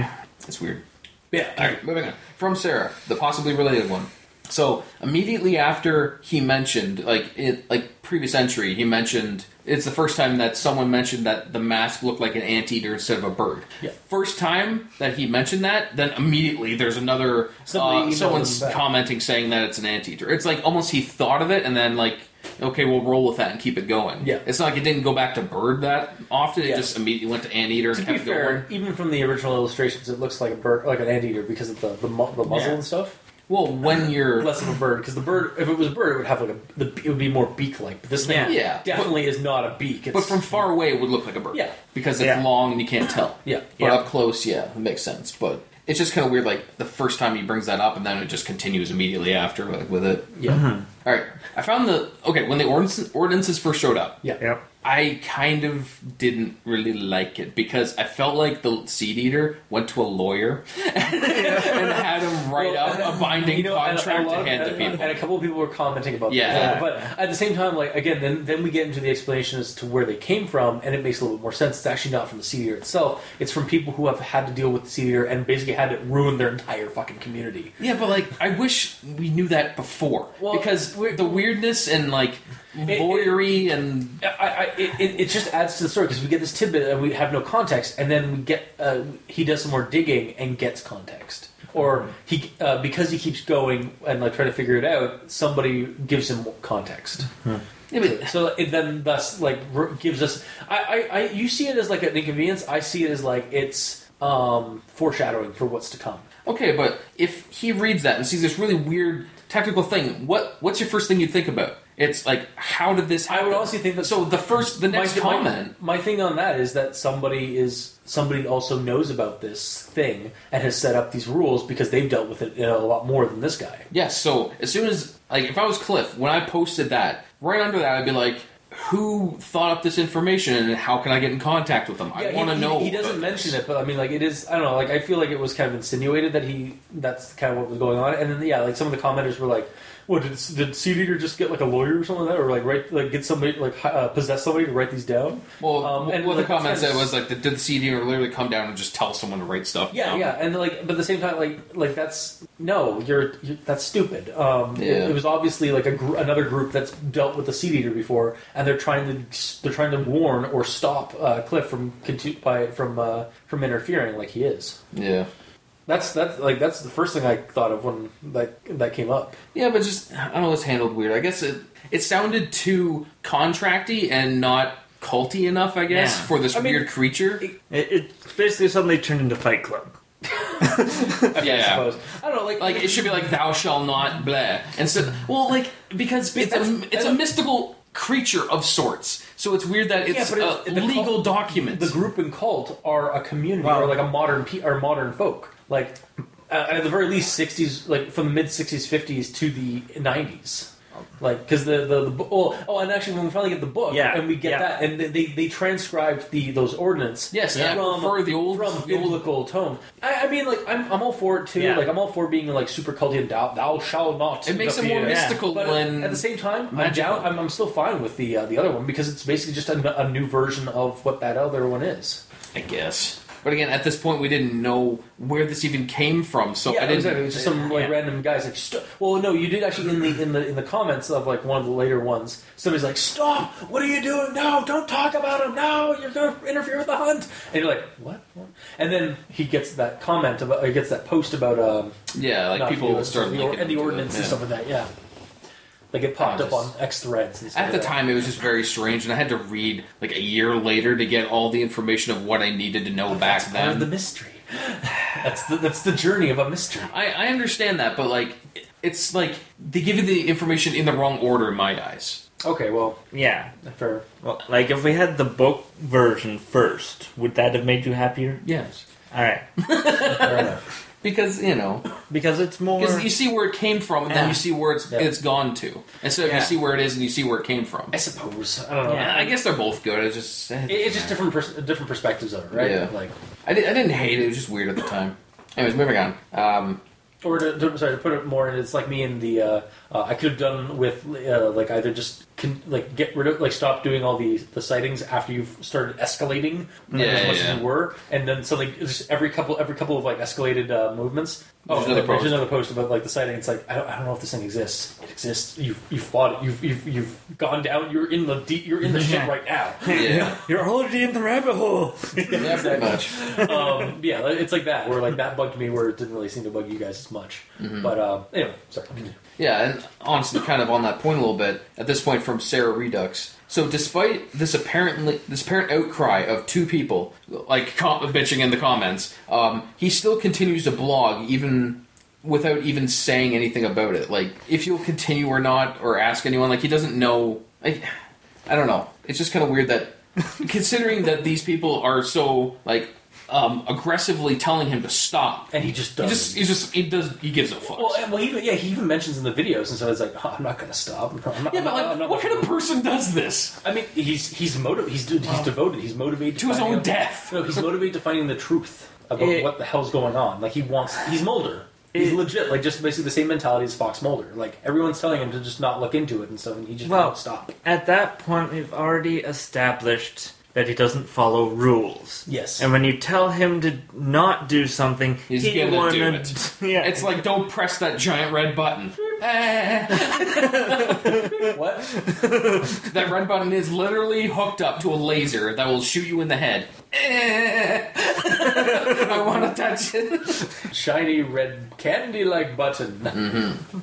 It's weird. Yeah. Alright, moving on. From Sarah, the possibly related one. So immediately after he mentioned, like it, like previous entry, he mentioned it's the first time that someone mentioned that the mask looked like an anteater instead of a bird. Yeah. First time that he mentioned that, then immediately there's another uh, someone's commenting saying that it's an anteater. It's like almost he thought of it and then like. Okay, we'll roll with that and keep it going. Yeah. it's not like it didn't go back to bird that often. It Yeah. just immediately went to anteater and To be kept fair, going. even from the original illustrations, it looks like a bird, like an anteater because of the the, mu- the muzzle Yeah. and stuff. Well, when you're Less of a bird because the bird, if it was a bird, it would have like a the, it would be more beak like. But this thing, Yeah. Yeah. definitely is not a beak. It's, But from far away, it would look like a bird. Yeah. Because it's Yeah. long and you can't tell. Yeah. But Yeah. up close, yeah, it makes sense. But it's just kind of weird, like, the first time he brings that up and then it just continues immediately after like, with it. yeah, mm-hmm. All right. I found the. Okay, when the ordinance, ordinances first showed up, yeah, Yep. I kind of didn't really like it because I felt like the seed eater went to a lawyer and had him write Well, up a binding you know, contract and to of- to people. And a couple of people were commenting about Yeah. that. But at the same time, like again, then then we get into the explanation as to where they came from, and it makes a little bit more sense. It's actually not from the seed eater itself. It's from people who have had to deal with the seed eater and basically had it ruin their entire fucking community. Yeah, but like, I wish we knew that before Well, because the weirdness and like it- lawyery and I, I, it, it, just adds to the story because we get this tidbit and we have no context, and then we get uh, he does some more digging and gets context, or he uh, because he keeps going and like trying to figure it out, somebody gives him context. yeah, but So it then thus like r- gives us. I, I, I you see it as like an inconvenience. I see it as like it's um, foreshadowing for what's to come. okay, but if he reads that and sees this really weird technical thing, what what's your first thing you'd think about? It's like, how did this happen? I would also think that So the first, the next my, comment. My, my thing on that is that somebody is somebody also knows about this thing and has set up these rules because they've dealt with it you know, a lot more than this guy. Yes, so as soon as like if I was Cliff, when I posted that, right under that I'd be like, who thought up this information and how can I get in contact with them? I Yeah, want to know. He, he doesn't mention this. it, but I mean, like it is. I don't know. Like I feel like it was kind of insinuated that he. That's kind of what was going on. And then yeah, like some of the commenters were like, "What did did Seed Eater just get like a lawyer or something like that, or like write like get somebody like uh, possess somebody to write these down?" Well, Um, and, what like, the comment said was like, did the CD literally come down and just tell someone to write stuff? Yeah, down? yeah, and like, but at the same time, like, like that's no, you're, you're that's stupid. Um, it- Yeah. it, was obviously like a gr- another group that's dealt with the seed eater before, and they're trying to they're trying to warn or stop uh, Cliff from by from uh, from interfering like he is. yeah, That's that's like that's the first thing I thought of when that that came up. yeah. But just I don't know, it's handled weird. I guess it it sounded too contracty and not culty enough. I guess Yeah. for this I mean, weird creature. It, it basically suddenly turned into Fight Club. Yeah, I Yeah. suppose I don't know, like like it should be like thou shall not blah and so well like because it's a it's a mystical creature of sorts so it's weird that it's but it's- a legal cult- document the group and cult are a community Wow. or like a modern pe- or modern folk like uh, at the very least 60s like from the mid 60s 50s to the 90s like because the the, the bo- oh, oh and actually when we finally get the book Yeah, and we get yeah. that and they, they transcribed the those ordinance Yes, I from prefer the old- from the old- biblical tome I, I mean like I'm, I'm all for it too. Yeah. like I'm all for being like super culty and thou, thou shall not it makes it more Yeah. mystical but when at the same time, I'm, down, I'm, I'm still fine with the uh, the other one because it's basically just a, a new version of what that other one is. I guess but again at this point we didn't know where this even came from so yeah, I didn't exactly. It's just some like Yeah. random guys like. St- well, no, you did actually in the in the in the comments of like one of the later ones. Somebody's like, "Stop! What are you doing? No, don't talk about him! No, you're going to interfere with the hunt." And you're like, "What?" What?" And then he gets that comment about, he gets that post about um, yeah like people start the, linking and the it, ordinance and stuff like that. Yeah, like it popped I up on X threads. And stuff At the like time, it was just very strange, and I had to read like a year later to get all the information of what I needed to know back That's part of then. the mystery. That's the that's the journey of a mystery. I, I understand that, but like, it- it's like they give you the information in the wrong order in my eyes. Okay, well, Yeah. fair. Well, like if we had the book version first, would that have made you happier? Yes, All right, Fair enough. Because you know, because it's more. because you see where it came from, and then Yeah. you see where it's Yeah. it's gone to. Instead of Yeah. you see where it is and you see where it came from. I suppose. I don't know. Yeah. I guess they're both good. It's just It- it's just different pers- different perspectives of it, right? Yeah. Like, I, did, I didn't hate it. It was just weird at the time. Anyways, moving on. Um, or to, to sorry to put it more, it's like me in the uh, uh, I could have done with uh, like either just con- like get rid of like stop doing all the the sightings after you've started escalating like, Yeah, as much yeah. as you were, and then something just every couple every couple of like escalated uh, movements. There's oh, another there's post. another post about like the sighting. It's like I don't, I don't know if this thing exists. It exists. You've you've fought it. You've you've, you've gone down. You're in the deep. You're in the shit right now. yeah, You're already in the rabbit hole. yeah, pretty much. um, yeah, it's like that. Where like that bugged me, where it didn't really seem to bug you guys as much. Mm-hmm. But uh, anyway, sorry. Yeah, and honestly, kind of on that point a little bit. At this point, from Sarah Redux. So, despite this apparently this apparent outcry of two people like com- bitching in the comments, um, he still continues to blog even without even saying anything about it. Like, if you'll continue or not, or ask anyone, like he doesn't know. I don't know. It's just kind of weird that, considering that these people are so like um, aggressively telling him to stop, And he just he does. just he just he does he gives a fuck. well, and, well, even, yeah, he even mentions in the videos, and so it's like, oh, I'm not going to stop. I'm not, Yeah, I'm but not- like, I'm not what kind of person does this? I mean, he's he's motiv- he's dude, he's devoted. He's motivated To his own out- death. No, he's motivated to finding the truth about It- what the hell's going on. Like he wants. He's Mulder. He's It- legit, like just basically the same mentality as Fox Mulder. Like everyone's telling him to just not look into it and stuff, and he just Well- won't stop. At that point, we've already established that he doesn't follow rules. Yes. And when you tell him to not do something, He's he gonna wanna, do it. Yeah, It's like don't press that giant red button. what? that red button is literally hooked up to a laser that will shoot you in the head. I want to touch it. Shiny red candy-like button. Mm-hmm.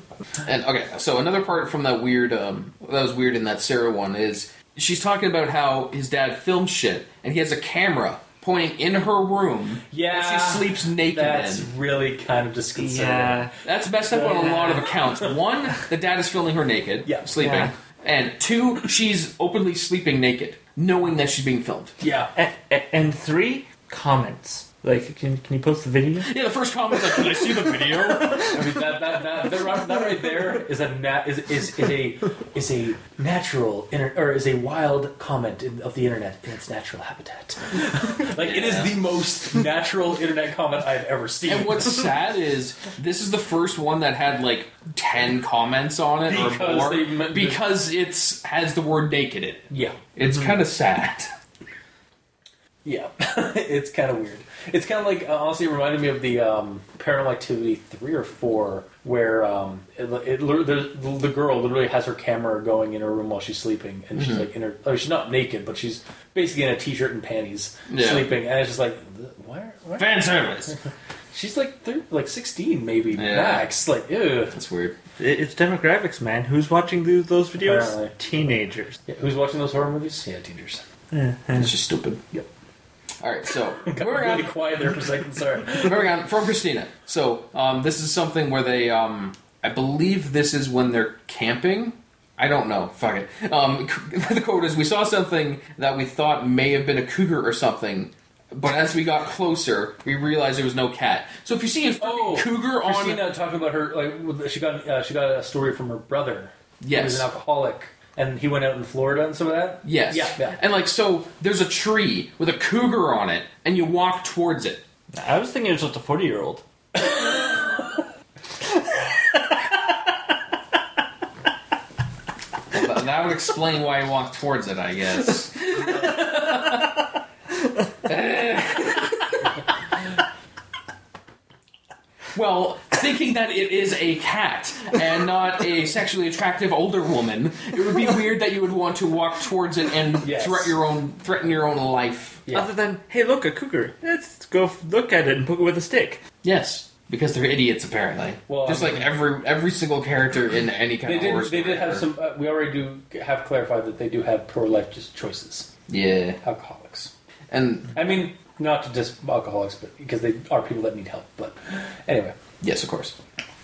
And okay, so another part from that weird, um, that was weird in that Sarah one is she's talking about how his dad filmed shit, and he has a camera pointing in her room. Yeah, that she sleeps naked That's in. really kind of disconcerting. yeah. That's messed up on a lot of accounts. One, the dad is filming her naked, Yeah. sleeping, Yeah. and two, she's openly sleeping naked, knowing that she's being filmed. Yeah. A- a- and three comments. Like, can can you post the video? Yeah, the first comment was like, "Can I see the video?" I mean that that that, that, right, that right there is a nat, is, is is a is a natural inter, or is a wild comment in, of the internet in its natural habitat. like it is the most natural internet comment I've ever seen. And what's sad is this is the first one that had like ten comments on it or Because more they meant- because it's has the word naked in it. yeah, It's mm-hmm. kind of sad. yeah, it's kind of weird. It's kind of like uh, honestly, it reminded me of the um, Paranormal Activity three or four, where um, it, it, the, the girl literally has her camera going in her room while she's sleeping, and Mm-hmm. she's like in her. Oh, she's not naked, but she's basically in a t-shirt and panties, Yeah. sleeping, and it's just like, why? why? Fan service. She's like thir- like sixteen, maybe Yeah. max. Like, ew. That's weird. It- It's demographics, man. Who's watching those, those videos? Apparently. Teenagers. Yeah, who's watching those horror movies? Yeah, teenagers. It's just stupid. Yep. All right, so moving really on. quiet there for a second. Sorry. Moving on from Christina. So um, this is something where they, um, I believe this is when they're camping. I don't know. Fuck it. Um, the quote is: "We saw something that we thought may have been a cougar or something." But as we got closer, we realized there was no cat. So if you see a Oh, cougar on, Christina talking about her like she got uh, she got a story from her brother. Yes. he was an alcoholic, and he went out in Florida and some of that. yes, Yeah, yeah. and like so, there's a tree with a cougar on it, and you walk towards it. I was thinking it was just a 40 year old. Th- that would explain why he walked towards it, I guess. well, thinking that it is a cat and not a sexually attractive older woman, it would be weird that you would want to walk towards it and Yes. threat your own threaten your own life. Yeah. Other than, hey, look, a cougar. Let's go f- look at it and poke it with a stick. Yes, because they're idiots apparently. Well, Just I like every every single character in any kind They of horror did. They story did have ever. some. Uh, we already do have clarified that they do have pro life just choices. Yeah, Alcoholics. and I mean, not to just alcoholics, but because they are people that need help. But anyway, Yes, of course.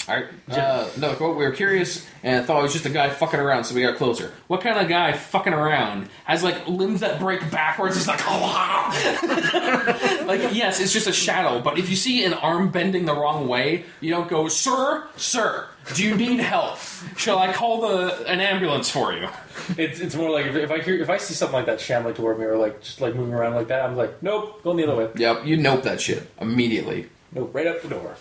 All right. Uh, another quote. We were curious and thought it was just a guy fucking around, so we got closer. What kind of guy fucking around has like limbs that break backwards? It's like, like yes, it's just a shadow. But if you see an arm bending the wrong way, you don't go, "Sir, sir, do you need help? Shall I call the an ambulance for you?" it's it's more like if, if I hear if I see something like that shambling toward me or like just like moving around like that, I'm like, nope, going the other way. Yep, you nope that shit immediately. Nope, right up the door.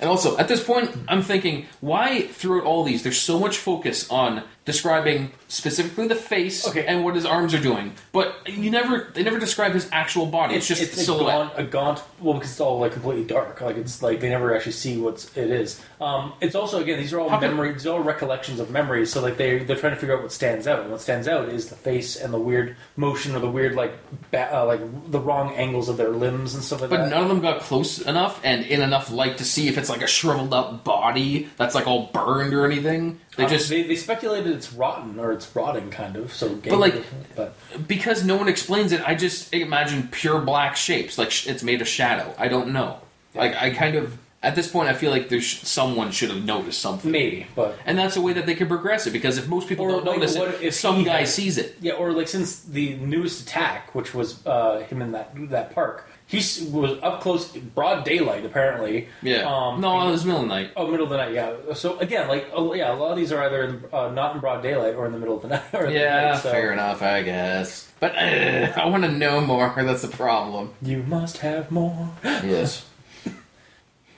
And also, at this point, I'm thinking, why throughout all these, there's so much focus on describing specifically the face Okay. and what his arms are doing, but you never, they never describe his actual body. It's, just it's a silhouette. gaunt, a gaunt. Well, because it's all like completely dark. Like it's like they never actually see what's it is. Um, it's also again these are all How memories. These are all recollections of memories. So like they they're trying to figure out what stands out. And what stands out is the face and the weird motion or the weird like ba- uh, like the wrong angles of their limbs and stuff like But that. none of them got close enough and in enough light to see if it's like a shriveled up body that's like all burned or anything. They Um, just they, they speculated it's rotten or it's rotting kind of. So But, like- but because no one explains it. I just imagine pure black shapes, like sh- it's made of shadow. I don't know. Like I kind of at this point, I feel like there's someone should have noticed something. maybe but. And that's a way that they can progress it because if most people don't like, notice what it, if some guy had- sees it. Yeah, or like since the newest attack, which was uh, him in that that park, he was up close, broad daylight apparently. Yeah. Um, no, it was middle of the night. Oh, middle of the night. Yeah. So again, like oh, yeah, a lot of these are either in, uh, not in broad daylight or in the middle of the night. Or in the Yeah, night, so fair enough, I guess. But uh, I want to know more. That's the problem. You must have more. Yes.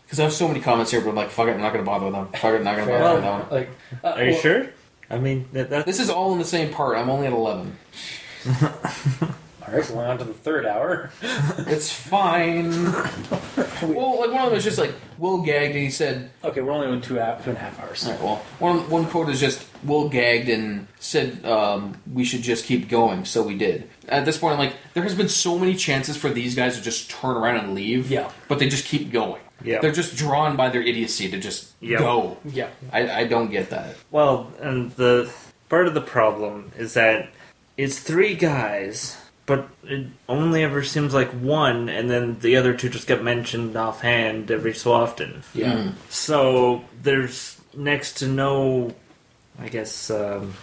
Because I have so many comments here, but I'm like, fuck it, I'm not gonna bother with them. Fuck it, I'm not gonna Fair. bother with them. like, uh, Are you well, sure? I mean, that, that, This is all in the same part. I'm only at 11. All right, going on to the third hour. It's fine. well, like one of them was just like Will gagged, and he said, Okay, we're only on two, hou- two and a half hours. All right, well, one one quote is just Will gagged and said um, we should just keep going, so we did. At this point, I'm like, there has been so many chances for these guys to just turn around and leave, Yeah. but they just keep going. Yeah. they're just drawn by their idiocy to just Yeah. go. Yeah. I, I don't get that. well, and the part of the problem is that it's three guys, but it only ever seems like one, and then the other two just get mentioned offhand every so often. Yeah. Mm. So there's next to no, I guess, um,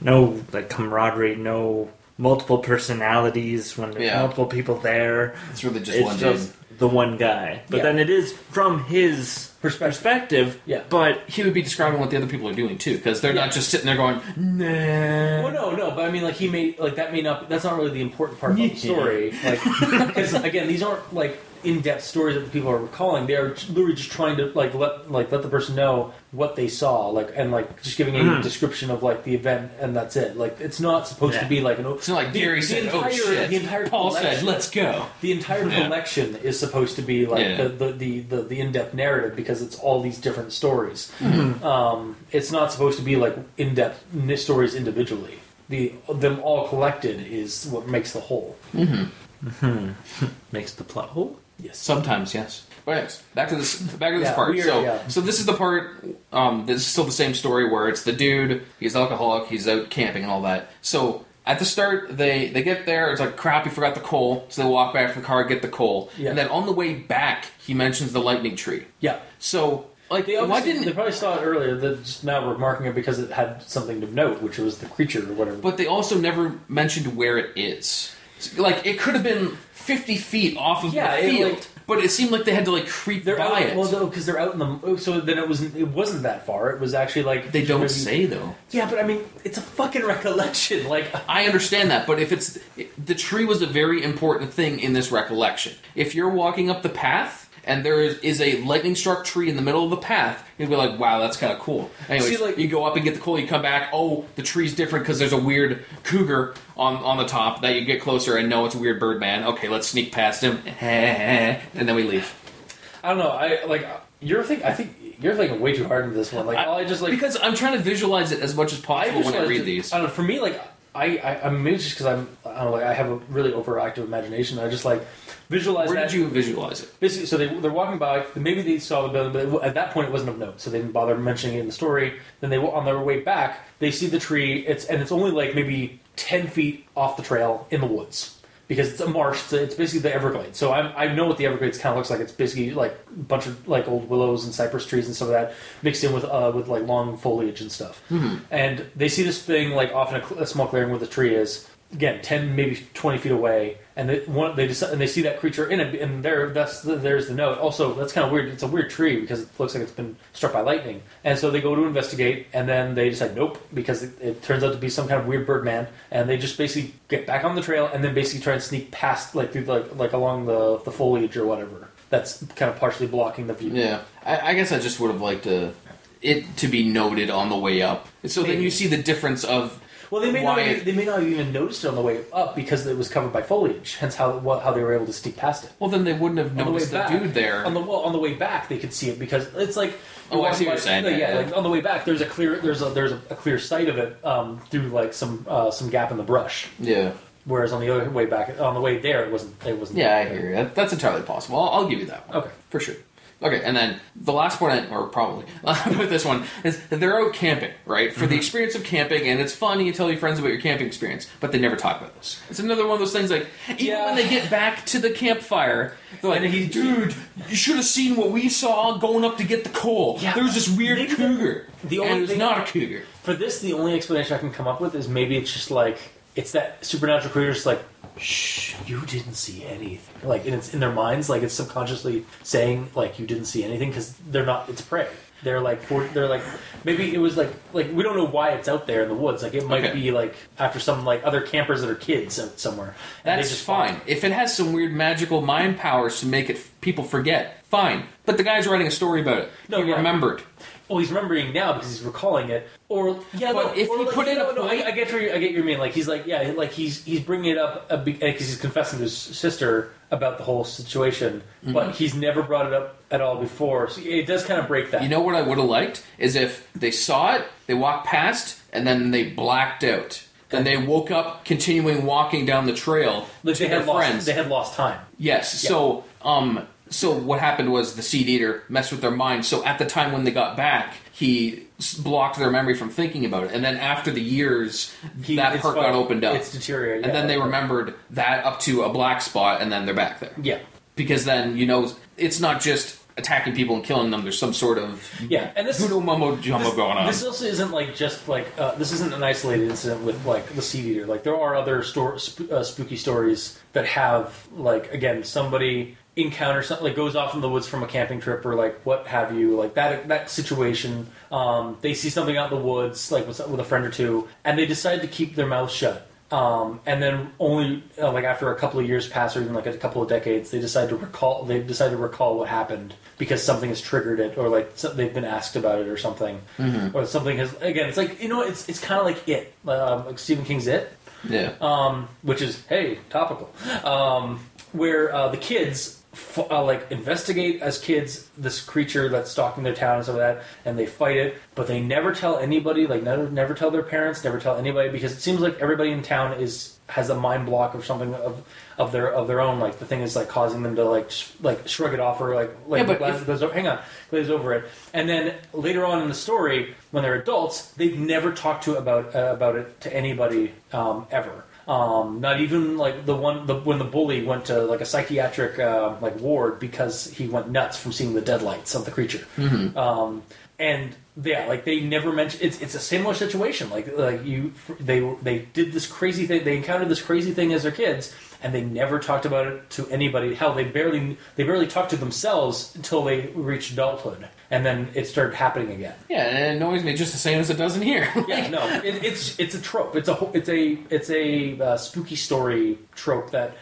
no like camaraderie, no multiple personalities when there's Yeah. multiple people there. It's really just it's one just the one guy. But Yeah. then it is from his Perspective. perspective. Yeah. But He would be describing what the other people are doing too, because they're Yeah. not just sitting there going, nah. Well, no, no, but I mean, like he may like that may not. That's not really the important part of the story. Like, because again, these aren't like in-depth stories that the people are recalling. They are literally just trying to like let like let the person know what they saw, like and like just giving a Mhm. description of like the event, and that's it. Like it's not supposed Yeah. to be like an. It's not like the- Gary the said, entire, oh shit. The entire Paul said, collection- let's go. the entire Yeah. collection is supposed to be like Yeah. the, the, the, the, the in-depth narrative because it's all these different stories. Mm-hmm. Um, it's not supposed to be like in-depth n- stories individually. The them all collected is what makes the whole. makes the plot whole. Yes. Sometimes, yes. But anyways, back to this. Back to this Yeah, part. weird, so, yeah. so this is the part. Um, this is still the same story where it's the dude. He's alcoholic. He's out camping and all that. So at the start, they they get there. It's like crap. He forgot the coal. So they walk back to the car, get the coal, Yeah. and then on the way back, he mentions the lightning tree. Yeah. So like, They why obviously- didn't? they probably saw it earlier? They're just now remarking it because it had something to note, which was the creature or whatever. But they also never mentioned where it is. Like it could have been fifty feet off of Yeah, the it, field, like- but it seemed like they had to like creep they're by out, it. well, because they're out in the. So then it wasn't. It wasn't that far. It was actually like they don't maybe- say though. Yeah, but I mean, it's a fucking recollection. Like, I understand that, but if it's the tree was a very important thing in this recollection. If you're walking up the path and there is, is a lightning struck tree in the middle of the path, you'd be like, "Wow, that's kind of cool." Anyways, See, like- you go up and get the coal, you come back. Oh, the tree's different because there's a weird cougar on on the top. That you get closer and know it's a weird bird man. Okay, let's sneak past him, and then we leave. I don't know. I like you're think. I think you're thinking way too hard into this one. Like, I, just like because I'm trying to visualize it as much as possible I when I read it- these. I don't know. For me, like I, I, I maybe just because I'm, I don't know, like I have a really overactive imagination. I just like visualize Where that. did you visualize it? Basically, so they, they're walking by. Maybe they saw the building, but at that point it wasn't of note, so they didn't bother mentioning it in the story. Then they on their way back, they see the tree. It's and it's only like maybe ten feet off the trail in the woods because it's a marsh. It's, it's basically the Everglades. So I, I know what the Everglades kind of looks like. It's basically like a bunch of like old willows and cypress trees and some of that mixed in with uh, with like long foliage and stuff. And they see this thing like off in a, a small clearing where the tree is. Again, ten maybe twenty feet away, and they one they decide, and they see that creature in it, and there that's the, there's the note. Also, that's kind of weird. It's a weird tree because it looks like it's been struck by lightning, and so they go to investigate, and then they decide nope because it, it turns out to be some kind of weird bird man, and they just basically get back on the trail, and then basically try and sneak past like through like like along the the foliage or whatever. That's kind of partially blocking the view. Yeah, I, I guess I just would have liked to, it to be noted on the way up, so then you see the difference of Well, they may not. Even, they may not have even noticed it on the way up because it was covered by foliage. Hence, how what, how they were able to sneak past it. Well, then they wouldn't have On the way noticed the, back, dude there. On the well, on the way back, they could see it because it's like. Oh, I see what you're saying. Yeah, Yeah, yeah. like on the way back, there's a clear there's a there's a, a clear sight of it um, through like some uh, some gap in the brush. yeah, Whereas on the other way back, on the way there, it wasn't. It wasn't. yeah, I hear you. That, that's entirely possible. I'll, I'll give you that one. Okay. for sure. Okay, and then the last point, I, or probably with this one, is that they're out camping, right? For the mm-hmm. experience of camping, and it's fun, and you tell your friends about your camping experience, but they never talk about this. It's another one of those things like, even Yeah. when they get back to the campfire, they're like, And he- dude, you should have seen what we saw going up to get the coal. Yeah. There was this weird the- cougar. the and only it was not a cougar. For this, the only explanation I can come up with is maybe it's just like it's that supernatural creature just like shh, you didn't see anything. Like, and it's in their minds, like it's subconsciously saying, like, you didn't see anything because they're not. It's prey. They're like, for, they're like, maybe it was like, like we don't know why it's out there in the woods. Like, it might Okay. be like after some like other campers that are kids out somewhere. And they That's just fine. If it has some weird magical mind powers to make it people forget, fine. But the guy's writing a story about it. No, he yeah. remembered. Well, he's remembering now because he's recalling it. Or yeah, But no, if he like, put in no, a no, point- I, I get your, I get your mean. Like he's like, yeah, like he's he's bringing it up because he's confessing to his sister about the whole situation, Mm-hmm. but he's never brought it up at all before. So it does kind of break that. You know what I would have liked is if they saw it, they walked past, and then they blacked out. Then they woke up, continuing walking down the trail like to they their had lost, friends. they had lost time. Yes. So, um, so what happened was the seed eater messed with their mind. So at the time when they got back, he blocked their memory from thinking about it. And then after the years, He- that part got opened up, It's deteriorated, and yeah. then they remembered that up to a black spot, and then they're back there. Yeah, Because then you know it's not just attacking people and killing them. There's some sort of yeah, and this voodoo mumbo jumbo going on. This also isn't like just like uh, this isn't an isolated incident with like the seed eater. Like there are other stor- sp- uh, spooky stories that have like again somebody encounters something like goes off in the woods from a camping trip or like what have you like that that situation. Um, they see something out in the woods like with, with a friend or two, and they decide to keep their mouth shut. Um, and then only uh, like after a couple of years pass, or even like a couple of decades, they decide to recall. They decide to recall what happened because something has triggered it, or like so- they've been asked about it, or something, or something has. Again, it's like you know, it's it's kind of like it, um, like Stephen King's It, yeah. um, which is hey topical, um, where uh, the kids f- uh, like investigate as kids this creature that's stalking their town and stuff like that, and they fight it, but they never tell anybody, like never never tell their parents, never tell anybody because it seems like everybody in town is has a mind block or something of of their of their own. Like the thing is like causing them to like sh- like shrug it off or like like Yeah, glaze- if- glaze hang on glaze over it. And then later on in the story, when they're adults, they've never talked to about uh, about it to anybody um, ever. Um, not even like the one the, when the bully went to like a psychiatric uh, like ward because he went nuts from seeing the deadlights of the creature. Um, and yeah, like they never mentioned it's it's a similar situation. Like like you they they did this crazy thing. They encountered this crazy thing as their kids, and they never talked about it to anybody. Hell, they barely they barely talked to themselves until they reached adulthood, and then it started happening again. Yeah, and it annoys me just the same as it does in here. Yeah, no, it, it's it's a trope. It's a it's a it's a uh, spooky story trope that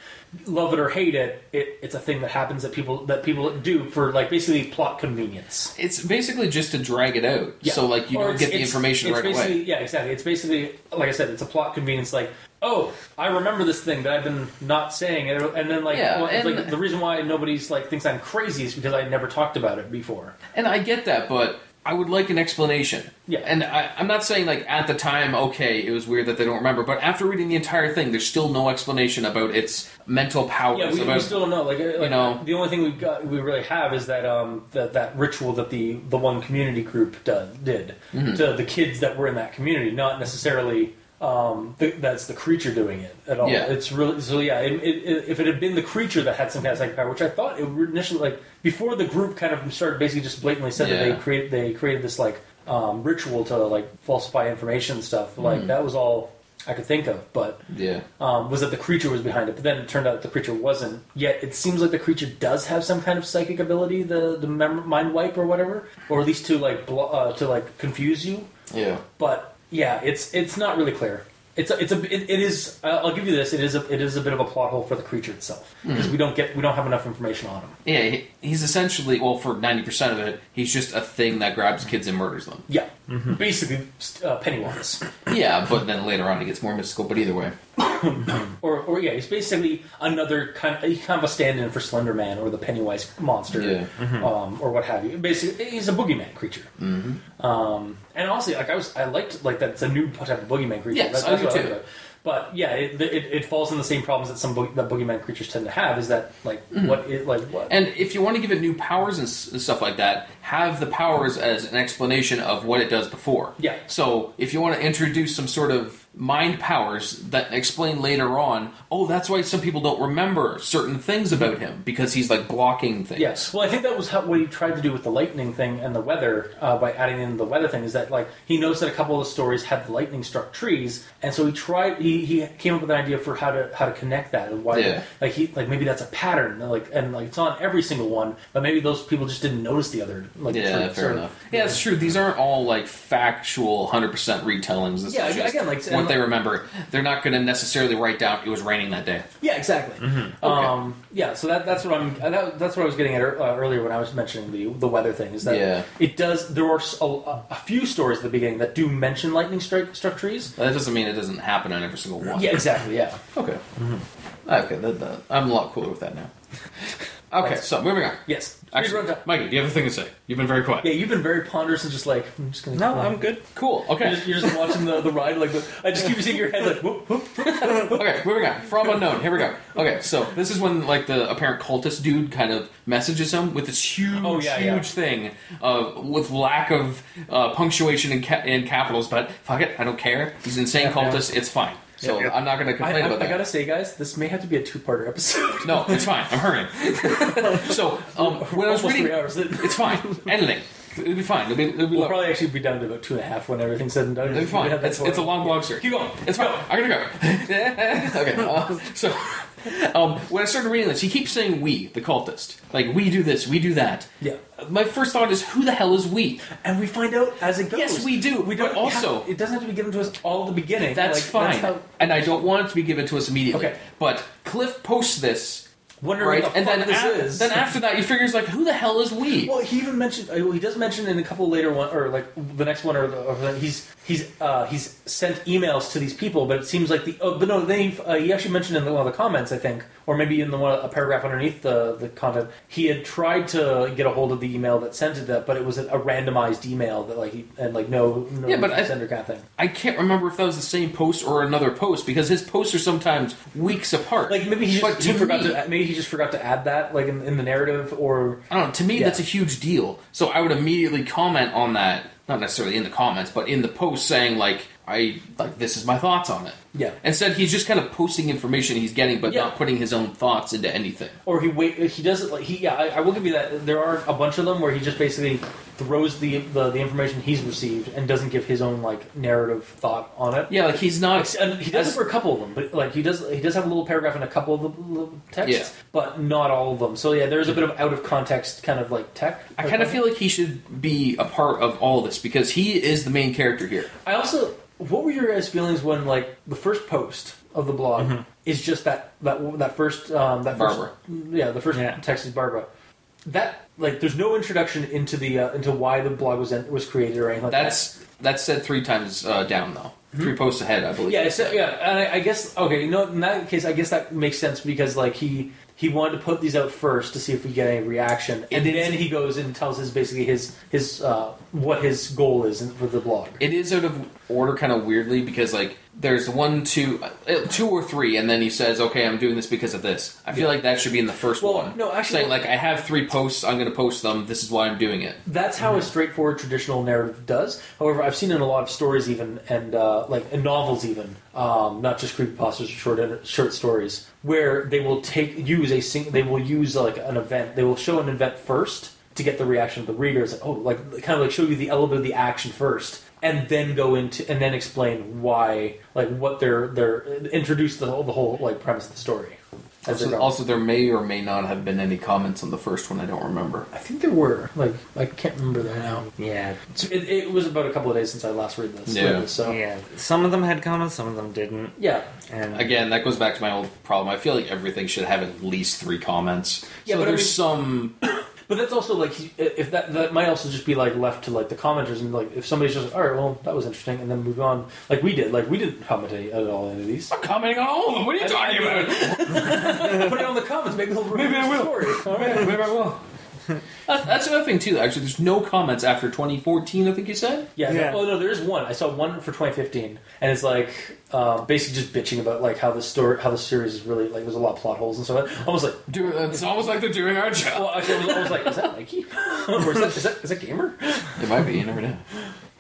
love it or hate it, it, it's a thing that happens that people that people do for like basically plot convenience. It's basically just to drag it out, Yeah. so like you Or don't get the information it's right basically, away. Yeah, exactly. It's basically like I said, it's a plot convenience. Like, oh, I remember this thing that I've been not saying, and, and then like, Yeah, well, it's and- like the reason why nobody's like thinks I'm crazy is because I never talked about it before. And I get that, but I would like an explanation. Yeah. And I, I'm not saying like at the time, okay, it was weird that they don't remember, but after reading the entire thing, there's still no explanation about its mental powers. Yeah, we, about we still don't know. Like, uh, like know. the only thing we got we really have is that um that, that ritual that the the one community group did Mm-hmm. to the kids that were in that community, not necessarily. Um, th- that's the creature doing it at all. Yeah. It's really so. Yeah, it, it, if it had been the creature that had some kind of psychic power, which I thought it would initially like before the group kind of started basically just blatantly said that they created they created this like um, ritual to like falsify information and stuff. Like Mm-hmm. that was all I could think of, but yeah. um, was that the creature was behind it, but then it turned out the creature wasn't. Yet it seems like the creature does have some kind of psychic ability, the the mem- mind wipe or whatever, or at least to like blo- uh, to like confuse you. Yeah. But yeah, it's it's not really clear. It's a, it's a it, it is. Uh, I'll give you this. It is a it is a bit of a plot hole for the creature itself because we don't get we don't have enough information on him. Yeah, he- he's essentially, well, for 90% of it, he's just a thing that grabs kids and murders them. Yeah, basically uh, Pennywise. Yeah, but then later on he gets more mystical, but either way. Or, or yeah, he's basically another kind of, he's kind of a stand-in for Slender Man or the Pennywise monster, Yeah. um, or what have you. Basically, he's a boogeyman creature. Mm-hmm. Um, and honestly, like I was, I liked like that it's a new type of boogeyman creature. Yes, That's- I that's do what too. liked about it. But yeah, it, it, it falls in the same problems that some that boogeyman creatures tend to have. Is that like what it like what? Mm-hmm. And if you want to give it new powers and, s- and stuff like that, have the powers as an explanation of what it does before. Yeah. So if you want to introduce some sort of mind powers that explain later on. Oh, that's why some people don't remember certain things about him because he's like blocking things. Yes. Well, I think that was how, what he tried to do with the lightning thing and the weather uh, by adding in the weather thing. Is that like he knows that a couple of the stories had the lightning struck trees, and so he tried. He, he came up with an idea for how to how to connect that and why. Yeah. Like he like maybe that's a pattern. Like and like it's on every single one, but maybe those people just didn't notice the other. Like Yeah, fair sort of- enough. Yeah, it's true. These aren't all like factual, hundred percent retellings. This Yeah, again, like- what they like- remember. They're not going to necessarily write down it was raining that day. Yeah, exactly. Um, yeah, so that, that's what I'm. uh, That, that's what I was getting at ear- uh, earlier when I was mentioning the the weather thing. Is that Yeah. it does? There are a few stories at the beginning that do mention lightning strike struck trees. That doesn't mean it doesn't happen on every single one. Yeah, exactly. Yeah. Okay. Okay. That, that, I'm a lot cooler with that now. Okay. So moving on. Yes. Actually, Mikey, do you have a thing to say? You've been very quiet. yeah, you've been very ponderous and just like I'm just gonna. No, I'm good. Cool. You're Okay. just, you're just watching the, the ride like the, I just keep seeing your head like whoop whoop. okay, moving on. From unknown. Here we go. Okay, so this is when like the apparent cultist dude kind of messages him with this huge, Oh, yeah, huge yeah. thing uh, with lack of uh, punctuation in, ca- in capitals. But fuck it, I don't care. He's an insane Yeah, cultist. It's fine. So Yeah, yeah. I'm not going to complain I, about that. I gotta say, guys, this may have to be a two-parter episode. No, it's fine. I'm hurrying. so um, when I was reading, three hours. it's fine. Editing. It'll be fine. It'll be, it'll be We'll low. probably actually be down to about two and a half when everything's said and done. It'll be fine. We have that It's, it's a long blog series. Keep going. It's fine. I'm gonna go. okay. Uh, so, um, when I started reading this, he keeps saying "we," the cultist. Like we do this, we do that. Yeah. My first thought is, who the hell is we? And we find out as it goes. Yes, we do, We don't also- have- it doesn't have to be given to us all at the beginning. That's Like, fine. how- and I don't want it to be given to us immediately. Okay. But Cliff posts this, wondering right? what the and fuck then, this af- is. then after that, you figures like, who the hell is we? Well, he even mentioned. uh, He does mention in a couple later one, or like the next one, or, the, or the, he's he's uh, he's sent emails to these people, but it seems like the. Oh, but no, then he, uh, he actually mentioned in one of the comments, I think, or maybe in the one a paragraph underneath the the content, he had tried to get a hold of the email that sent it, that, but it was a, a randomized email that like he, and like no no Yeah, but I- sender kind of thing. I can't remember if that was the same post or another post because his posts are sometimes weeks apart. Like maybe he But just he to forgot me- to maybe he just forgot to add that like in, in the narrative or I don't know. To me, Yeah. that's a huge deal. So I would immediately comment on that, not necessarily in the comments, but in the post saying like, "I like this is my thoughts on it." Yeah. Instead, he's just kind of posting information he's getting, but Yeah. not putting his own thoughts into anything. or he wait he doesn't like he yeah I, I will give you that there are a bunch of them where he just basically throws the, the the information he's received and doesn't give his own like narrative thought on it Yeah, like he's not. And he does as- it for a couple of them but like he does he does have a little paragraph in a couple of the texts Yeah. but not all of them so yeah there's a bit of out of context kind of like tech I kind of feel like he should be a part of all this because he is the main character here. I also, what were your guys' feelings when like the first post of the blog is just that that that first um, that first, yeah, the first Yeah. text is Barbara. That like, there's no introduction into the uh, into why the blog was was created or anything like That's that's said three times uh, down though. Three posts ahead, I believe. Yeah, it's, yeah, and I, I guess okay. You know, in that case, I guess that makes sense because like he he wanted to put these out first to see if we get any reaction, and It is- then he goes and tells his basically his his uh, what his goal is for the blog. It is out of order, kind of weirdly, because like there's one, two, uh, two or three, and then he says, "Okay, I'm doing this because of this." I feel like that should be in the first Well, one. no, actually- saying like I have three posts, I'm going to post them. This is why I'm doing it. That's how a straightforward traditional narrative does. However, I've seen in a lot of stories, even and uh, like in novels, even um, not just creepypastas or short short stories, where they will take use a sing- they will use like an event. They will show an event first to get the reaction of the reader. It's like oh, like kind of like show you the element of the action first, and then go into and then explain why, like what they're they're introduce the whole, the whole like premise of the story. As they're Also, also, there may or may not have been any comments on the first one. I don't remember. I think there were like I can't remember that now. Yeah, So It, it was about a couple of days since I last read this. Yeah. read this, so yeah. Some of them had comments, some of them didn't. yeah. And Again, that goes back to my old problem. I feel like everything should have at least three comments. Yeah, so but I there's mean- some. But that's also like if that that might also just be like left to like the commenters and like if somebody's just like, all right, well that was interesting, and then move on like we did. Like we didn't comment any- at all into these. I'm commenting on all of them. What are you talking about? Put it on the comments. Maybe they'll Maybe I will. Story. All right. Maybe I will. That's, that's another thing too. Actually, there's no comments after 2014. I think you said. Yeah. Yeah. No, oh no, there is one. I saw one for 2015, and it's like um, basically just bitching about like how the story, how the series is really like there's a lot of plot holes and so on. Almost like. Do, it's almost like they're doing our job. Well, actually, I was, I was like, is that Mikey? or is that, is that, is that Gamer? It might be. You never know.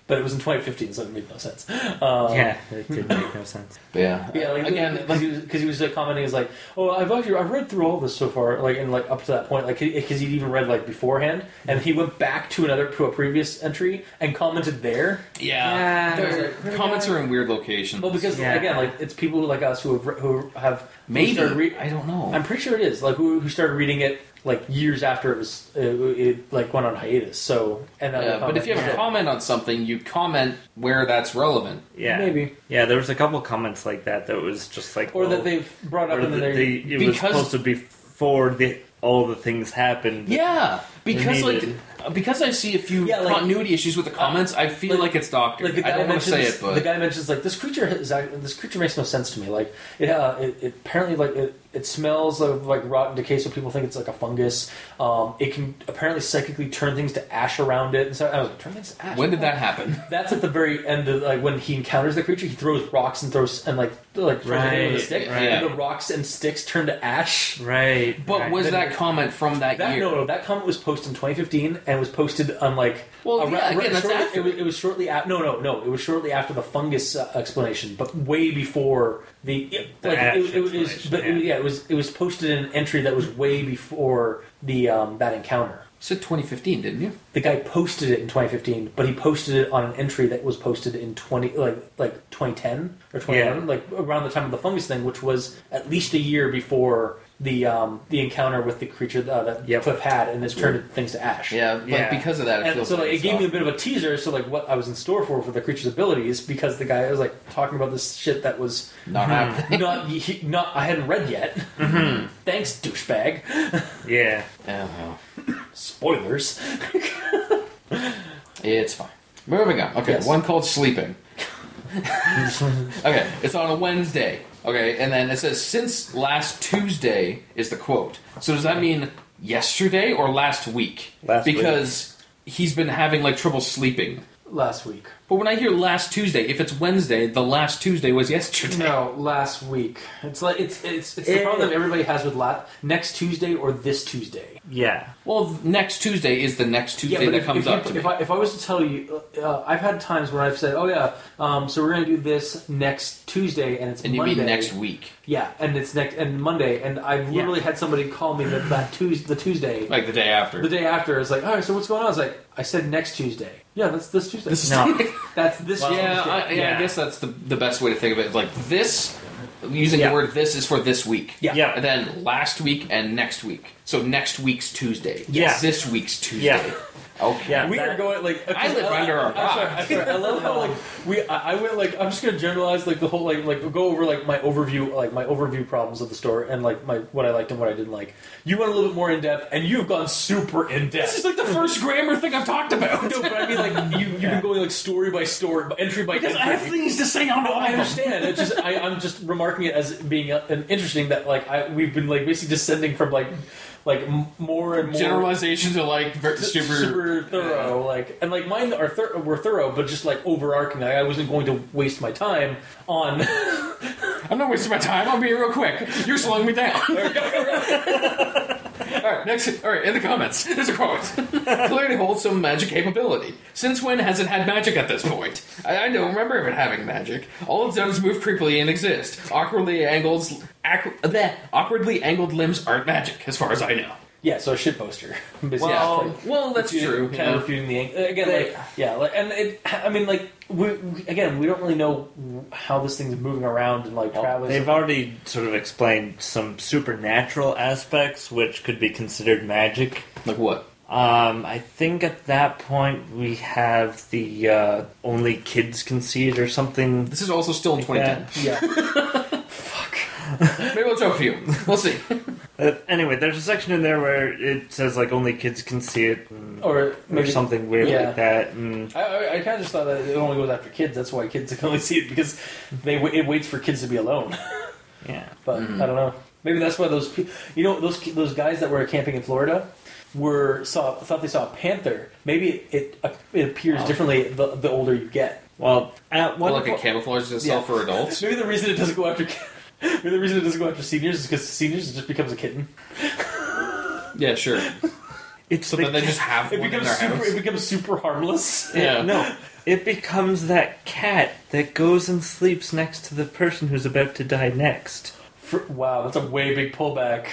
But it was in 2015, so it made no sense. Um, yeah, it didn't make no sense. But yeah, Yeah, like again, because he was, 'cause he was like commenting, is like, oh, I've actually I've read through all this so far, like and like up to that point, like because he'd even read like beforehand, and he went back to another to a previous entry and commented there. yeah, Yeah. their comments are in weird locations. Well, because Yeah. again, like it's people like us who have re- who have who maybe started re- I don't know. I'm pretty sure it is like who, who started reading it like years after it was it, it like went on hiatus. So and yeah, but if you have a comment on something, you comment where that's relevant. Yeah, maybe Yeah, there was a couple comments like that that was just like, or well, that they've brought up in the, then they they, it was because- supposed to be before the all the things happened. Yeah, because like needed. Because I see a few Yeah, like- continuity issues with the comments, I feel like, like- it's Doctor. like the guy I don't want to mentions, say it, but the guy mentions like this creature is this creature makes no sense to me. Like it, uh, it, it apparently like it, it smells of like rotten decay, so people think it's like a fungus. Um, it can apparently psychically turn things to ash around it, and so I was like, turn things to ash. when did that happen? That's at the very end of like when he encounters the creature. He throws rocks and throws and like like throws it into the Right, stick, right. and the rocks and sticks turn to ash. Right. But right. was that comment from that, That year? no, no, that comment was posted in 2015 and was posted on like. Well, around- yeah, again, right- that's shortly- after. It was, it was shortly after. No, no, no. It was shortly after the fungus uh, explanation, but way before the. It, The like ash it, it was, explanation, but it, yeah. yeah, it was. It was posted in an entry that was way before the um, that encounter. So 2015, didn't you? The guy posted it in 2015, but he posted it on an entry that was posted in 20 like like 2010 or 2011, like around the time of the fungus thing, which was at least a year before the um, the encounter with the creature uh, that Yep. Cliff had, and it's turned things to ash. Yeah, but Yeah. because of that, it And feels so like, like it it's gave me a bit of a teaser, so like what I was in store for for the creature's abilities, because the guy was like talking about this shit that was not happening. not he, not I hadn't read yet. Thanks, douchebag. Yeah. Yeah, well, Spoilers. it's fine. Moving on. Okay, Yes. one called sleeping. okay, it's on a Wednesday. Okay, and then it says since last Tuesday is the quote. So does that mean yesterday or last week? Last week. because he's been having like trouble sleeping. Last week. But when I hear last Tuesday, if it's Wednesday, the last Tuesday was yesterday. No, last week. It's like it's it's it's the Eh. problem everybody has with la- next Tuesday or this Tuesday. Yeah. Well, next Tuesday is the next Tuesday but that if, comes if, up you, to if me. I, if I was to tell you, uh, I've had times where I've said, "Oh yeah, um, so we're going to do this next Tuesday," and it's and you Monday. mean next week, Yeah, and it's next and Monday, and I've Yeah. literally had somebody call me that that Tuesday, the Tuesday, like the day after. the day after. It's like, "All right, so what's going on?" I was like, "I said next Tuesday." Yeah, that's this Tuesday. This is- No. that's this. yeah, Tuesday. I, yeah, I Yeah. guess that's the the best way to think of it. Like this, using Yeah. the word "this" is for this week. Yeah. Yeah. And then last week and next week. So next week's Tuesday. Yeah. This week's Tuesday. Yeah. Okay. Yeah. we that- are going like I live I- under a I'm sorry. I'm sorry. I love how like we. I, I went like I'm just gonna generalize like the whole like like go over like my overview like my overview problems of the store and like my what I liked and what I didn't like. You went a little bit more in depth and you've gone super in depth. This is like the first grammar thing I've talked about. no, but I mean like you you've been going like story by story, entry by because entry. I have things to say on all I understand. It's just I, I'm just remarking it as being uh, an interesting that like I we've been like basically descending from like like m- more and more Generalizations are like ver- super. super, thorough. Like and like mine are thor- were thorough, but just like overarching. Like, I wasn't going to waste my time on. I'm not wasting my time. I'll be real quick. You're slowing me down. All right, next. All right, in the comments, there's a quote. Clearly holds some magic capability. Since when has it had magic at this point? I, I don't remember it having magic. All it's done is move creepily and exist. Awkwardly angled, ac- bleh, awkwardly angled limbs aren't magic, as far as I know. Yeah, so a shit poster. Basically, Well, well, that's refuting- true. Kind yeah. of refuting the ang- again, like yeah, like, and it. I mean, like we, we again, we don't really know how this thing's moving around and like traveling. They've already sort of explained some supernatural aspects, which could be considered magic. Like what? Um, I think at that point we have the uh, only kids can see it or something. This is also still in Like 2010. yeah. Maybe we'll show a few. We'll see. Uh, anyway, there's a section in there where it says like only kids can see it, and, or or something weird yeah. like that. And I, I, I kind of just thought that it only goes after kids. That's why kids can only see it because they it waits for kids to be alone. yeah, But Mm-hmm. I don't know. Maybe that's why those pe- you know those those guys that were camping in Florida were saw thought they saw a panther. Maybe it it, uh, it appears Oh. differently the, the older you get. well, at one Well, like it point, camouflages itself Yeah. for adults. Maybe the reason it doesn't go after maybe the reason it doesn't go after seniors is because seniors it just becomes a kitten. Yeah, sure. it's So the then they just have It one in becomes their super. house. It becomes super harmless. Yeah. no. it becomes that cat that goes and sleeps next to the person who's about to die next. For, wow, that's a way big pullback.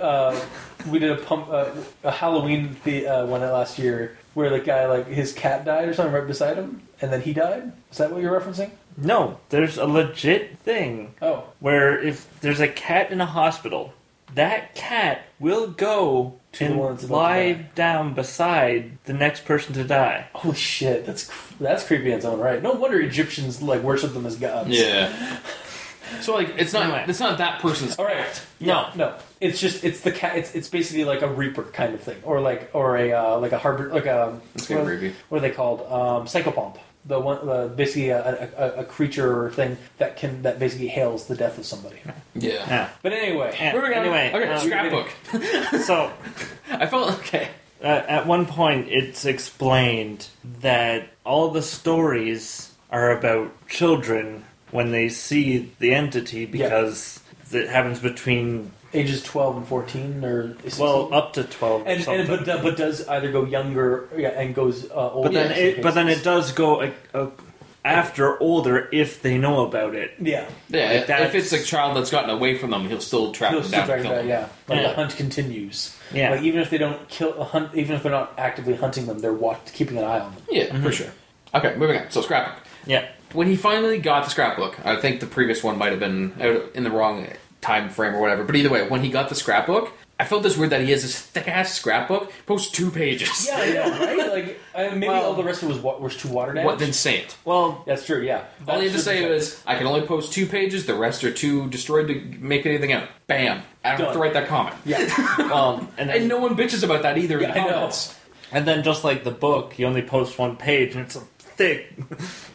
uh, we did a pump uh, a Halloween the uh, one last year where the guy like his cat died or something right beside him, and then he died. Is that what you're referencing? No, there's a legit thing Oh, where if there's a cat in a hospital, that cat will go To and one that's about lie die. down beside the next person to die. holy shit! That's that's creepy in its own right. No wonder Egyptians like worship them as gods. Yeah. So like, it's not Anyway. it's not that person's. All right. No. no. It's just it's the cat. It's it's basically like a reaper kind of thing, or like or a uh, like a harbor like a It's what, creepy. what are they called? Um, psychopomp. The one uh, basically a, a, a creature or thing that can that basically hails the death of somebody. Yeah. Yeah. But anyway, Yeah. Moving on. Anyway, okay, um, scrapbook. So I felt okay. uh, at one point, it's explained that all the stories are about children when they see the entity because it happens between ages twelve and fourteen, or well up to twelve. and, and but but does either go younger yeah, and goes uh, older. But then, it, but then it does go uh, uh, after older if they know about it. yeah. Yeah, Like if it's a child that's gotten away from them, he'll still track He'll them still down track and kill down, them. yeah. Like Yeah. the hunt continues. Yeah. Like even if they don't kill hunt, even if they're not actively hunting them, they're watch, keeping an eye on them. Yeah, Mm-hmm. for sure. Okay, moving on. So scrapbook. Yeah. When he finally got the scrapbook, I think the previous one might have been out in the wrong time frame or whatever. But either way, when he got the scrapbook, I felt this weird that he has this thick ass scrapbook, posts two pages. Yeah, I know, right? Like uh, maybe Well- all the rest of it was wa- was too water damage. What then say it? Well, That's true. Yeah. All he had to say should was, I can only post two pages, the rest are too destroyed to make anything out. Bam. I don't have to write that comment. Yeah. um, and then, And no one bitches about that either Yeah, in the I know. comments. and then just like the book, he only posts one page, and it's a thick.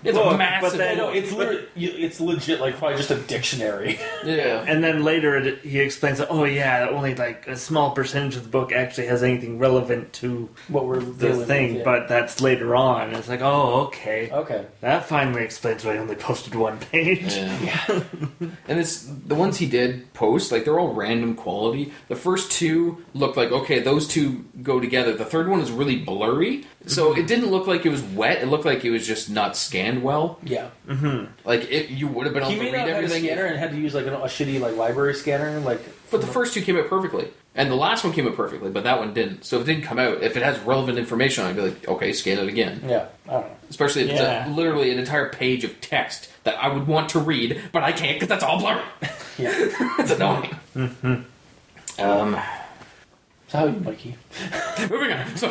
It's book, a massive But then, I it's literally it's legit like probably just a dictionary. Yeah. and then later it, he explains that oh yeah, only like a small percentage of the book actually has anything relevant to what we're the dealing thing, with, yeah. but that's later on. It's like oh okay, okay. that finally explains why he only posted one page. Yeah. and it's the ones he did post, like they're all random quality. The first two looked like okay, those two go together. The third one is really blurry, so it didn't look like it was wet. It looked like it was just not scanned well. Yeah. Like it, you would have been He able may to read have had a everything. scanner and had to use like an, a shitty like library scanner. Like, But the first two came out perfectly. And the last one came out perfectly, but that one didn't. So if it didn't come out, if it has relevant information, I'd be like, okay, scan it again. yeah, I don't know. Especially if Yeah. it's a, literally an entire page of text that I would want to read, but I can't because that's all blurry. Yeah. it's annoying. Um, so how are you, Mikey? moving on. So,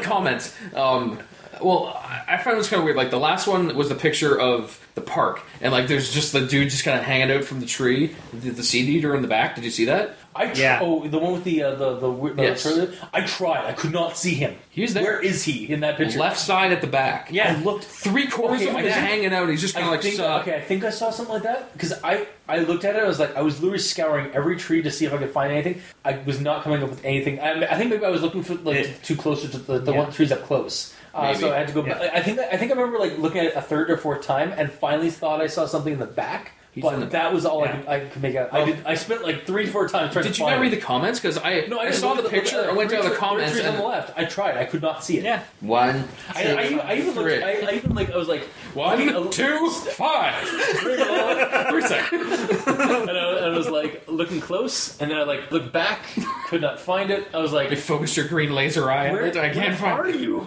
comments. Um, well, I I found this kind of weird. Like the last one was the picture of the park, and like there's just the dude just kind of hanging out from the tree, the, the seed eater in the back. Did you see that? I tr- Yeah. oh the one with the uh, the the, weird- the Yes. trailer? I tried. I could not see him. He was there. Where is he in that picture? Left side at the back. Yeah, I looked. Three quarters Okay, of him I is hanging out. He's just kind of like think, suck. okay, I think I saw something like that because I I looked at it. I was like, I was literally scouring every tree to see if I could find anything. I was not coming up with anything. I, I think maybe I was looking for like It- too closer to the, the Yeah. one trees up close. Uh, so I had to go. Yeah. back. I think I think I remember like looking at it a third or fourth time and finally thought I saw something in the back. He's but in the- that was all I, could, I could make out. I Oh. did. I spent like three, four times trying Did to you find not read the comments? Because I, No, I, I saw look the picture. uh, I went down the comments and on the left. I tried. I could not see it. Yeah. one, I, I, even- I even three. looked. I, I even like. I was like one, looking- two, five. Three seconds. and I, and I was like looking close, and then I like looked back, could not find it. I was like, You focused your green laser eye on "Where, it. I can't where find are you?"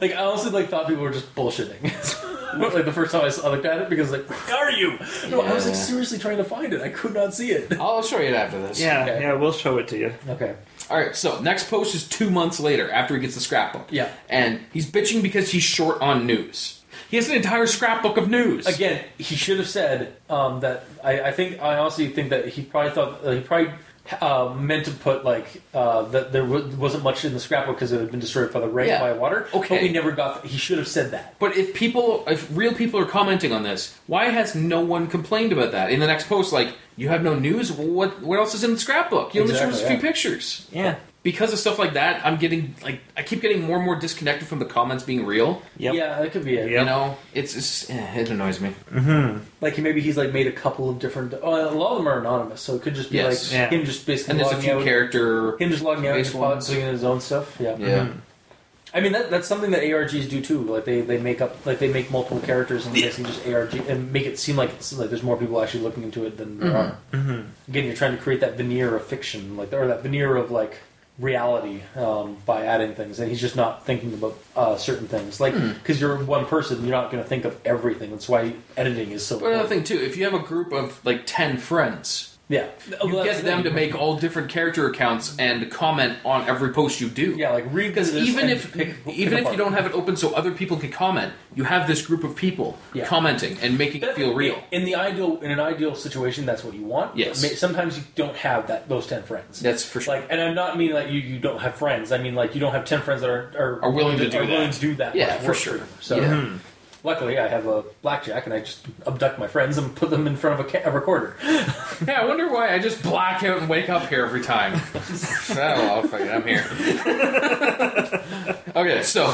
like I honestly like thought people were just bullshitting. like the first time I saw- I looked at it because like, where are you? No, I was like Yeah. seriously trying to find it. I could not see it. I'll show you it after this. Yeah, Okay. yeah, we'll show it to you. Okay. All right. So next post is two months later after he gets the scrapbook. Yeah. And he's bitching because he's short on news. He has an entire scrapbook of news. Again, he should have said um, that. I, I think I honestly think that he probably thought uh, he probably uh, meant to put like uh, that there w- wasn't much in the scrapbook because it had been destroyed by the rain Yeah. by water. Okay. but we never got. He should have said that. But if people, if real people are commenting on this, why has no one complained about that? In the next post, like, you have no news? What what else is in the scrapbook? You only showed us a Exactly, few yeah. pictures. Yeah. Because of stuff like that, I'm getting, like, I keep getting more and more disconnected from the comments being real. Yep. Yeah, that could be it. Yep. You know? It's, it's eh, it annoys me. Like maybe he's like made a couple of different. Oh, a lot of them are anonymous, so it could just be Yes. like Yeah. him just basically And there's a few out. character. him just logging out and based ones. in his own stuff. Yeah. Yeah. I mean, that, that's something that ARGs do too. Like they, they make up like they make multiple characters and basically just ARG and make it seem like it's like there's more people actually looking into it than there are. Mm-hmm. Again, you're trying to create that veneer of fiction, like or that veneer of like reality um, by adding things, and he's just not thinking about uh, certain things. Like because you're one person, you're not going to think of everything. That's why editing is so. But another thing too, if you have a group of like ten friends, yeah, you Well, get the them to make all different character accounts and comment on every post you do. Yeah, like read Because even if pick- pick even if apart. you don't have it open so other people can comment, you have this group of people Yeah. commenting and making it feel real. In the ideal, in an ideal situation, that's what you want. Yes. Sometimes you don't have that those ten friends. That's for sure. Like, and I'm not meaning that you, you don't have friends. I mean like you don't have ten friends that are are, Are willing to do are willing that. to do that. Yeah, much for sure. So Yeah. Hmm. Luckily, I have a blackjack, and I just abduct my friends and put them in front of a, ca- a recorder. Yeah, I wonder why I just black out and wake up here every time. oh, well, fuck it, I'm here. okay, so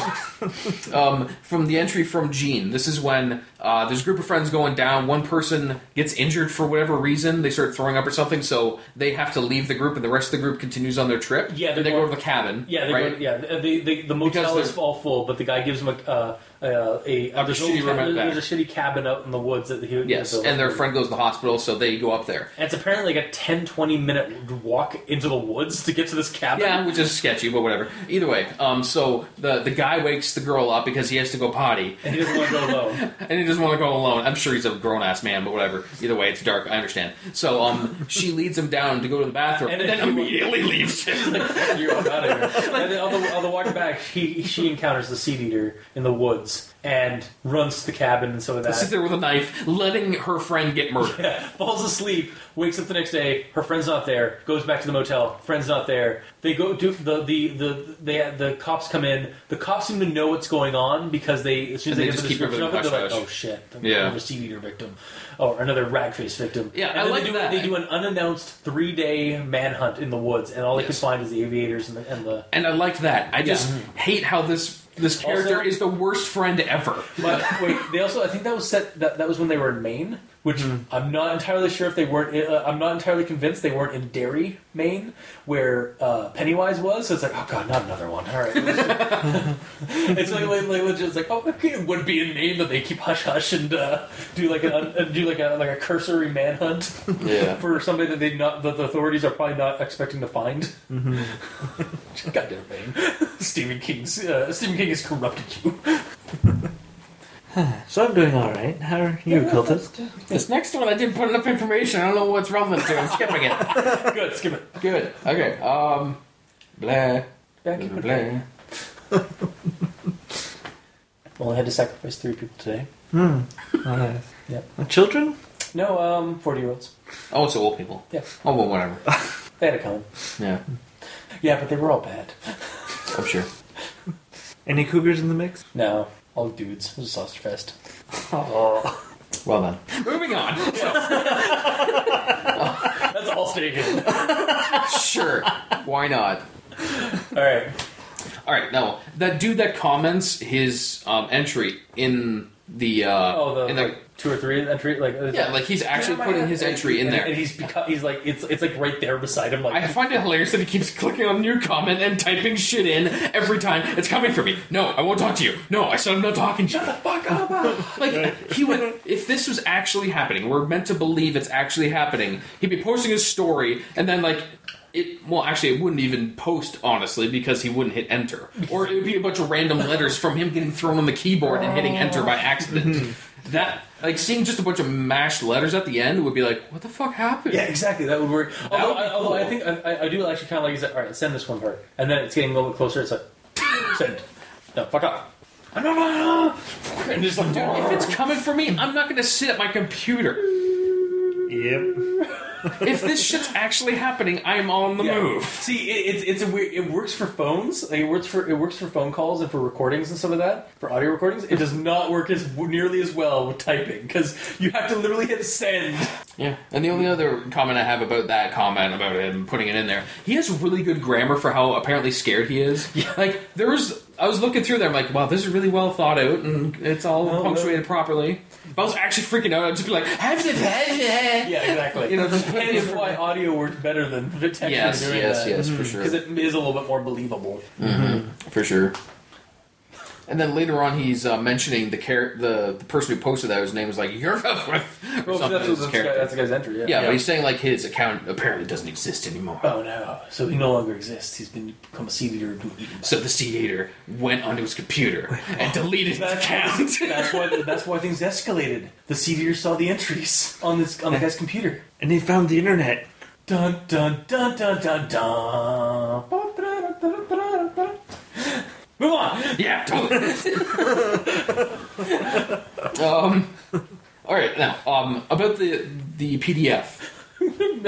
um, from the entry from Gene, this is when uh, there's a group of friends going down. One person gets injured for whatever reason. They start throwing up or something, so they have to leave the group, and the rest of the group continues on their trip. Yeah, and they they're go going- to the cabin. Yeah, they right? go, yeah. The, the, the motel Because is they're- all full, but the guy gives them a uh, uh, a, A there's, shitty a, room out back. there's a shitty cabin out in the woods that he Yes, and their friend goes to the hospital, so they go up there. And it's apparently like a 10, 20 minute walk into the woods to get to this cabin. Yeah, which is sketchy, but whatever. Either way, um, so the the guy wakes the girl up because he has to go potty, And he doesn't want to go alone. and he doesn't want to go alone. I'm sure he's a grown ass man, but whatever. Either way, it's dark. I understand. So um, she leads him down to go to the bathroom, and, And then then- immediately leaves him. You're out of here. And then on the, on the walk back, he, she encounters the seed eater in the woods was and runs to the cabin and so Sits that. there with a knife, letting her friend get murdered. Yeah, falls asleep, wakes up the next day. Her friend's not there. Goes back to the motel. Friend's not there. They go do the the the they, the cops come in. The cops seem to know what's going on because they as soon as And they, they just the keep description of it, they're like. "Oh shit, Yeah. another seed eater victim, or another rag face victim." Yeah, and I like they do, that. They do an unannounced three day manhunt in the woods, and all they Yes. can find is the aviators and the, and the And I like that. I just hate how this this character Also- is the worst friend ever. But wait, they also I think that was set that that was when they were in Maine, which I'm not entirely sure if they weren't. Uh, I'm not entirely convinced they weren't in Derry, Maine, where uh, Pennywise was. So it's like, oh god, not another one. All right, it's like, like, like legit, it's like, oh, okay, it would be in Maine that they keep hush hush and uh, do like an uh, do like a like a cursory manhunt Yeah. for somebody that they not that the authorities are probably not expecting to find. Goddamn Maine, Stephen King's uh, Stephen King has corrupted you. So I'm doing all right. How are you, cultist? This next one, I didn't put enough information. I don't know what's relevant to. I'm skipping it. Good, skip it. Good. Okay. Um. Blah. Back Blah. in blah. Well, I had to sacrifice three people today. Hmm. Uh, Yep. uh, children? No, um, forty-year-olds. Oh, it's old people. Yeah. Oh, well, whatever. They had a come. Yeah, Yeah, but they were all bad. I'm sure. Any cougars in the mix? No, all dudes. It was a sausage fest. Oh. Well done. Moving on. So, That's all staying in. sure. Why not? All right. All right. Now that dude that comments his um, entry in the uh, Oh, the, in the like, two or three entry, like uh, yeah, like he's actually putting his entry in And- there. and he's beca- he's like it's it's like right there beside him. Like I find it hilarious that he keeps clicking on new comment and typing shit in every time. It's coming for me. No, I won't talk to you. No, I said I'm not talking to you. Shut the fuck up. Like he would, if this was actually happening, we're meant to believe it's actually happening. He'd be posting his story, and then like it. Well, actually, it wouldn't even post honestly because he wouldn't hit enter, or it would be a bunch of random letters from him getting thrown on the keyboard and hitting enter by accident. that like seeing just a bunch of mashed letters at the end would be like, what the fuck happened? Yeah, exactly. That would work. Although, would I, although I think I, I- do actually kind of like. All right, send this one part, and then it's getting a little bit closer. It's like send. No, fuck off. No, no, no. And just like, dude, If it's coming for me, I'm not going to sit at my computer. Yep. If this shit's actually happening, I'm on the Yeah. move. See, it, it's it's a weird. It works for phones. Like, it works for it works for phone calls and for recordings and stuff like that. For audio recordings, it does not work as nearly as well with typing because you have to literally hit send. Yeah, and the only other comment I have about that comment about him putting it in there, he has really good grammar for how apparently scared he is. Yeah. Like there was, I was looking through there, I'm like, wow, this is really well thought out and it's all Oh, punctuated properly. If I was actually freaking out, I'd just be like, have to the Yeah, exactly. You know, just and it's why audio works better than the text. Yes, doing yes, that. yes, for mm-hmm. sure, Because it is a little bit more believable. Mm-hmm. for sure. And then later on, he's uh, mentioning the, char- the the person who posted that. His name was like you're or Well, something. that's, that's, guy, that's the guy's entry. Yeah. yeah, but he's saying like his account apparently doesn't exist anymore. Oh no! So he no longer exists. He's been become a seed eater and been eaten. So the seed eater went onto his computer and deleted his account. that's why. That's why things escalated. The seed eater saw the entries on this on the guy's computer. And they found the internet. Dun dun dun dun dun dun. Move on. yeah, totally. um, all right, now um, about the the PDF.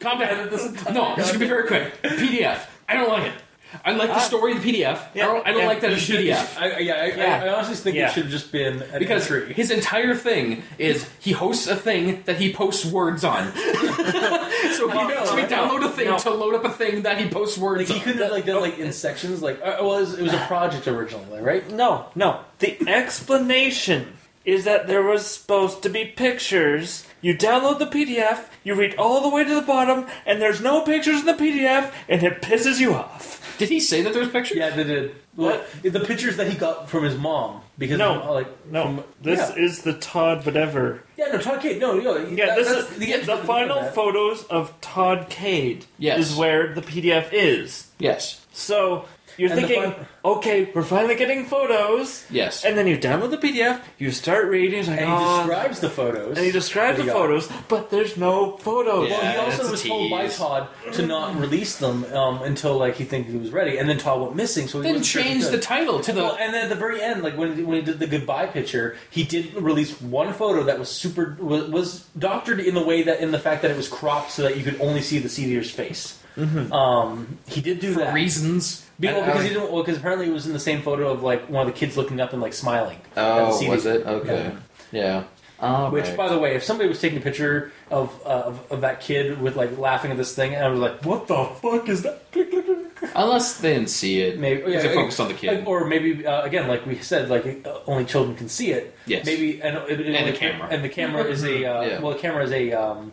Down. No, this is gonna be very quick. PDF. I don't like it. I like the story of the PDF. I don't, I don't yeah. like that it's Should- PDF. I, yeah, I, Yeah. I, I honestly think Yeah. it should have just been an Because entry. his entire thing is he hosts a thing that he posts words on. so he, no, so he no, download a thing no. to load up a thing that he posts words Like he on. couldn't have like done like in sections. Like uh, well, it was, it was a project originally, right? No, no. The explanation is that there was supposed to be pictures. You download the PDF, you read all the way to the bottom, and there's no pictures in the PDF, and it pisses you off. Did he say that there was pictures? Yeah, they did. Well, the pictures that he got from his mom because No. like No, from, this yeah. is the Todd whatever. yeah no Todd Kate no no Yeah, that- this that's is the, the, final photos of Todd Cade. Yes. is where the PDF is. Yes. So you're And thinking, fin- okay, we're finally getting photos, Yes. and then you download the PDF, you start reading, it's like, and he "Oh, describes the photos and he describes the he got. photos, but there's no photos. Yeah. Well, he also was told by. Todd to not release them um, until like he think he was ready, and then Todd went missing. So he then wasn't sure he the title to the. Well, and then at the very end, like when when he did the goodbye picture, he did release one photo that was super was, was doctored in the way that in the fact that it was cropped so that you could only see the seed-eater's face. Um, he did do for that reasons. Be- well, because he didn't. Well, because apparently it was in the same photo of like one of the kids looking up and like smiling. Oh, was it? Okay. Yeah. All Which, right. by the way, if somebody was taking a picture of, uh, of of that kid with like laughing at this thing, and I was like, "What the fuck is that?" Unless they didn't see it. Maybe yeah, they focused on the kid. or maybe uh, again, like we said, like uh, only children can see it. Yes. Maybe and, it, it And the camera. and the camera is a uh, Yeah. well, the camera is a. Um,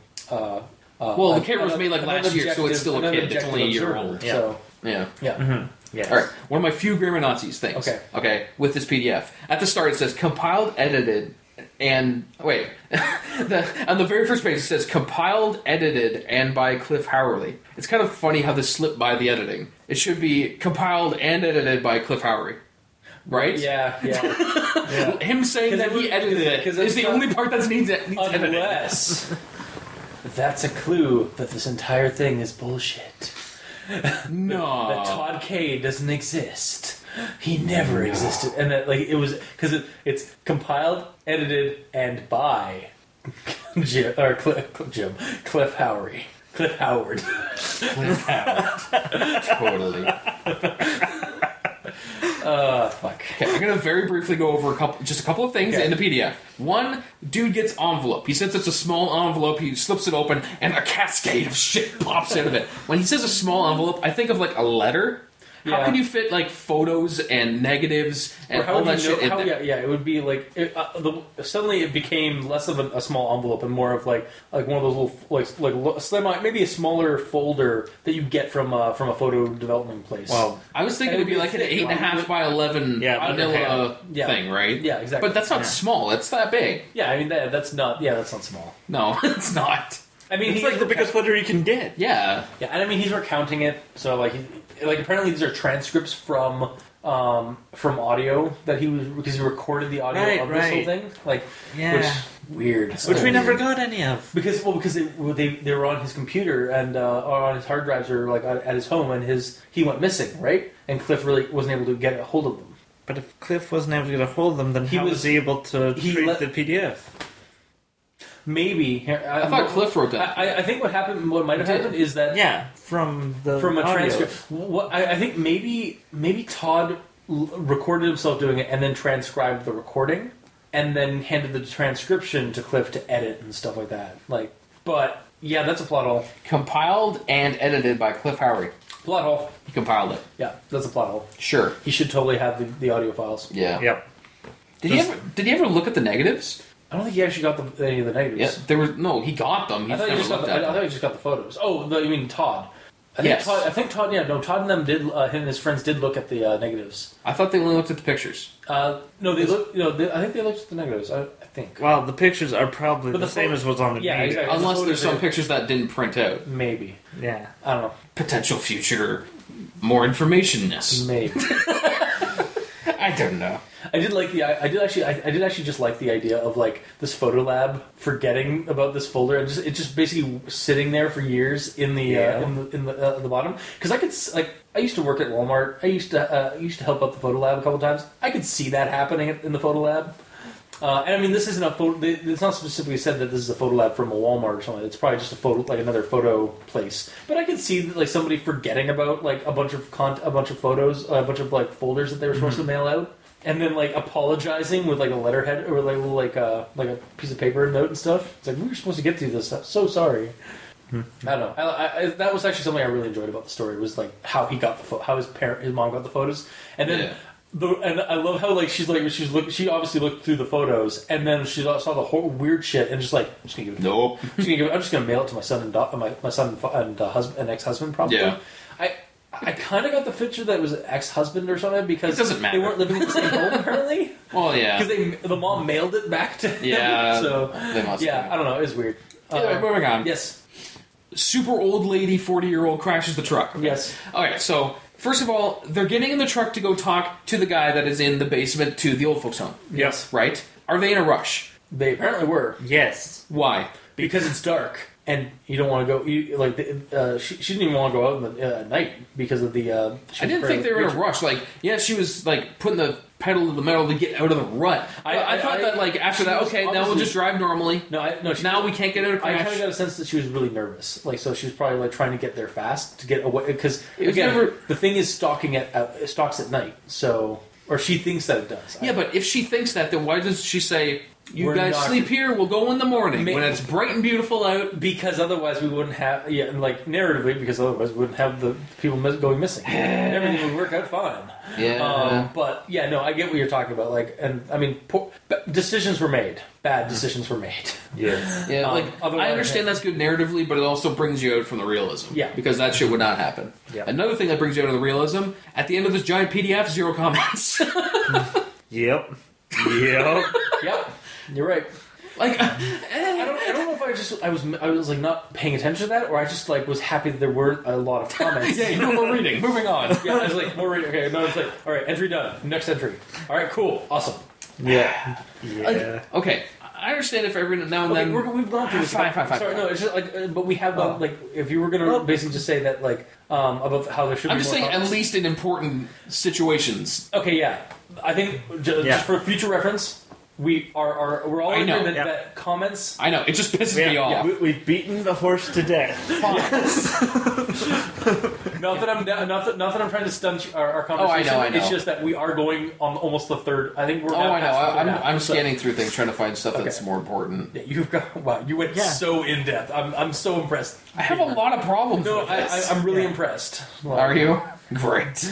uh, Well, the a- camera was made, like, last year, so it's still a kid. It's only a year objective old. observer. So yeah. yeah, Yes. All right. One of my few grammar Nazis things. Okay. Okay. With this PDF, at the start it says compiled, edited, and wait, the, on the very first page it says compiled, edited, and by Cliff Howerly. It's kind of funny how this slipped by the editing. It should be compiled and edited by Cliff Howry. Right? yeah, yeah. Him saying that he edited it 'cause is it's the not- only part that needs, needs editing. Unless that's a clue that this entire thing is bullshit. No. that Todd K doesn't exist. He never existed, and that like it was because it, it's compiled, edited, and by Jim or Cliff, Jim Cliff Howry, Cliff Howard. Cliff Howard. totally. Uh, fuck. Okay, I'm gonna very briefly go over a couple, just a couple of things Okay. in the PDF. One, dude gets envelope. He says it's a small envelope. He slips it open, and a cascade of shit pops out of it. When he says a small envelope, I think of like a letter. How Yeah. can you fit like photos and negatives and how all that you know? shit in How, there? yeah, yeah, it would be like it, uh, the, suddenly it became less of a, a small envelope and more of like like one of those little like like lo- semi maybe a smaller folder that you get from uh, from a photo development place. Well, I was thinking it'd be like an eight and a half by eleven Yeah, vanilla. Yeah. thing, right? Yeah, exactly. But that's not Yeah. small. It's that big. yeah, I mean that, that's not yeah that's not small. No, it's not. I mean it's he's like the biggest footer you can get. Yeah. Yeah, and I mean he's recounting it, so like, he, like apparently these are transcripts from um, from audio that he was because he recorded the audio Right, of this whole right. thing, like Yeah. which weird, Which we never got any of. because well because they well, they, they were on his computer and uh, or on his hard drives or like at at his home and his he went missing right and Cliff really wasn't able to get a hold of them. But if Cliff wasn't able to get a hold of them, then He how was- was he able to he treat let- the PDF? Maybe I, I thought Cliff wrote that. I, I think what happened, what might have happened, is that Yeah, from the from a audio. transcript. What I, I think maybe maybe Todd l- recorded himself doing it and then transcribed the recording and then handed the transcription to Cliff to edit and stuff like that. Like, but yeah, that's a plot hole. Compiled and edited by Cliff Howry. Plot hole. He compiled it. Yeah, that's a plot hole. Sure. He should totally have the, the audio files. Yeah. Yep. Did he ever? Did he ever look at the negatives? I don't think he actually got the, any of the negatives. Yeah. There was no. He got them. He I just thought he just got the, at I thought he just got the photos. Oh, the, you mean Todd? I think Yes. Todd. I think Todd. Yeah, no. Todd and them did. Uh, him and his friends did look at the uh, negatives. I thought they only looked at the pictures. Uh, no, they look. You know, they, I think they looked at the negatives. I, I think Well, the pictures are probably But the, the same pho- as what's on the Yeah, exactly. Unless photos there's some pictures that didn't print out. maybe. Yeah. I don't know. Potential future more informationness. Maybe. I don't know. I did like the. I, I did actually. I, I did actually just like the idea of like this photo lab forgetting about this folder and just it just basically sitting there for years in the Yeah. uh, in the in the, uh, the bottom because I could like I used to work at Walmart. I used to uh, I used to help out the photo lab a couple times. I could see that happening in the photo lab. Uh, and I mean, this isn't a photo. It's not specifically said that this is a photo lab from a Walmart or something. It's probably just a photo, like another photo place. But I could see like somebody forgetting about like a bunch of con- a bunch of photos, a bunch of like folders that they were supposed to mm-hmm. mail out, and then like apologizing with like a letterhead or like like a like a piece of paper note and stuff. It's like we were supposed to get to this. I'm so sorry. Mm-hmm. I don't know. I, I, that was actually something I really enjoyed about the story. Was like how he got the pho- how his parent, his mom got the photos, and then Yeah. The and I love how like she's like she's look she obviously looked through the photos and then she saw the whole weird shit and just like I'm just gonna give it. Nope. I'm just gonna, give it, I'm just gonna mail it to my son and da- my my son and, uh, husband and ex husband probably. Yeah. I. I kind of got the picture that it was ex husband or something because It doesn't matter. they weren't living in the same home apparently Well, yeah. because they the mom mailed it back to him. Yeah, so they must yeah have. I don't know it was weird. Anyway, Uh, moving on. yes Super old lady, 40 year old crashes the truck. yes All right, so first of all, they're getting in the truck to go talk to the guy that is in the basement to the old folks' home, yes right? Are they in a rush? they apparently were Yes. Why? because it's dark and you don't want to go. You, like uh, she, she didn't even want to go out in the uh, at night because of the. Uh, she I didn't think of they were in a rush. Like, yeah, she was like putting the pedal to the metal to get out of the rut. I- I, I, I- thought I- that like after that, okay, now we'll just drive normally. No, I, no. She, Now we can't get out of I kind of got a sense that she was really nervous. Like, so she was probably like trying to get there fast to get away. Because again, never- the thing is stalking at uh, stalks at night. So, or she thinks that it does. Yeah, but if she thinks that, then why does she say, "You We're guys not- sleep here. We'll go in the morning Ma- when it's bright and beautiful out." because otherwise we wouldn't have yeah, and like narratively because otherwise we wouldn't have the people mis- going missing. everything would work out fine. Yeah. Um, but yeah, no, I get what you're talking about. Like, and I mean, poor, b- decisions were made. Bad decisions were made. Yes. Yeah, Um, like otherwise- I understand that's good narratively, but it also brings you out from the realism. Yeah. because that shit would not happen. Yeah. Another thing that brings you out of the realism at the end of this giant PDF, zero comments. Yep. Yep. yep, you're right. like, I don't, I don't know if I just I was I was like not paying attention to that, or I just like was happy that there weren't a lot of comments. yeah, no more reading. Moving on. yeah, I was like more reading. Okay, no, it's like all right, entry done. Next entry. All right, cool, awesome. Yeah. Yeah. Like, okay, I understand if every now and Okay, then. we're, we've gone through this. Fine, fine, fine, Sorry, no, it's just like, uh, but we have Oh. like if you were gonna Well- basically just say that like um about how there should. I'm be just more saying, at least in important situations. Okay, yeah. I think j- Yeah. just for future reference, we are, are we're all I in know. agreement Yeah. that comments. I know it just pisses Yeah, me off. We, we've beaten the horse to death. Not that I'm not that, not that I'm trying to stunt our, our conversation. Oh, I know. It's just that we are going on almost the third. I think we're. Oh, now I know. past the I, third I'm, act. I'm So- scanning through things trying to find stuff that's more important. Yeah, you've got wow. You went Yeah. so in depth. I'm I'm so impressed. I have a lot of problems No, with I, this. I, I'm really Yeah. impressed. Like, Are you? Great.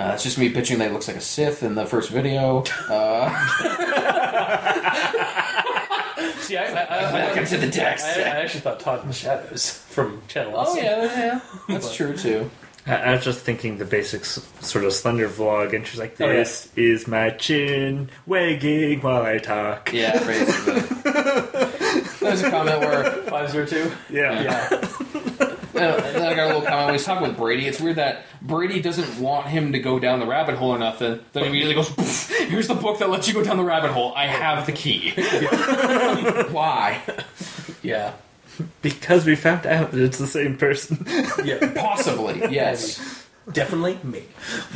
Uh, it's just me pitching that he looks like a Sith in the first video. Uh, See, I, I, I, I, welcome to the text. I, I actually thought Todd in the Shadows from Channel. oh yeah, yeah, that's true too. I, I was just thinking the basic s- sort of Slender vlog, and she's like, Oh, yeah. "This is my chin wagging while I talk." Yeah, basically. There's a comment where Five zero two. Yeah. Yeah. Uh, then I got a little comment when he's talking with Brady. It's weird that Brady doesn't want him to go down the rabbit hole or nothing. Then he immediately goes, "Poof, "Here's the book that lets you go down the rabbit hole. I have the key." Why? Yeah. Because we found out that it's the same person. Yeah. Possibly, yes, Definitely me.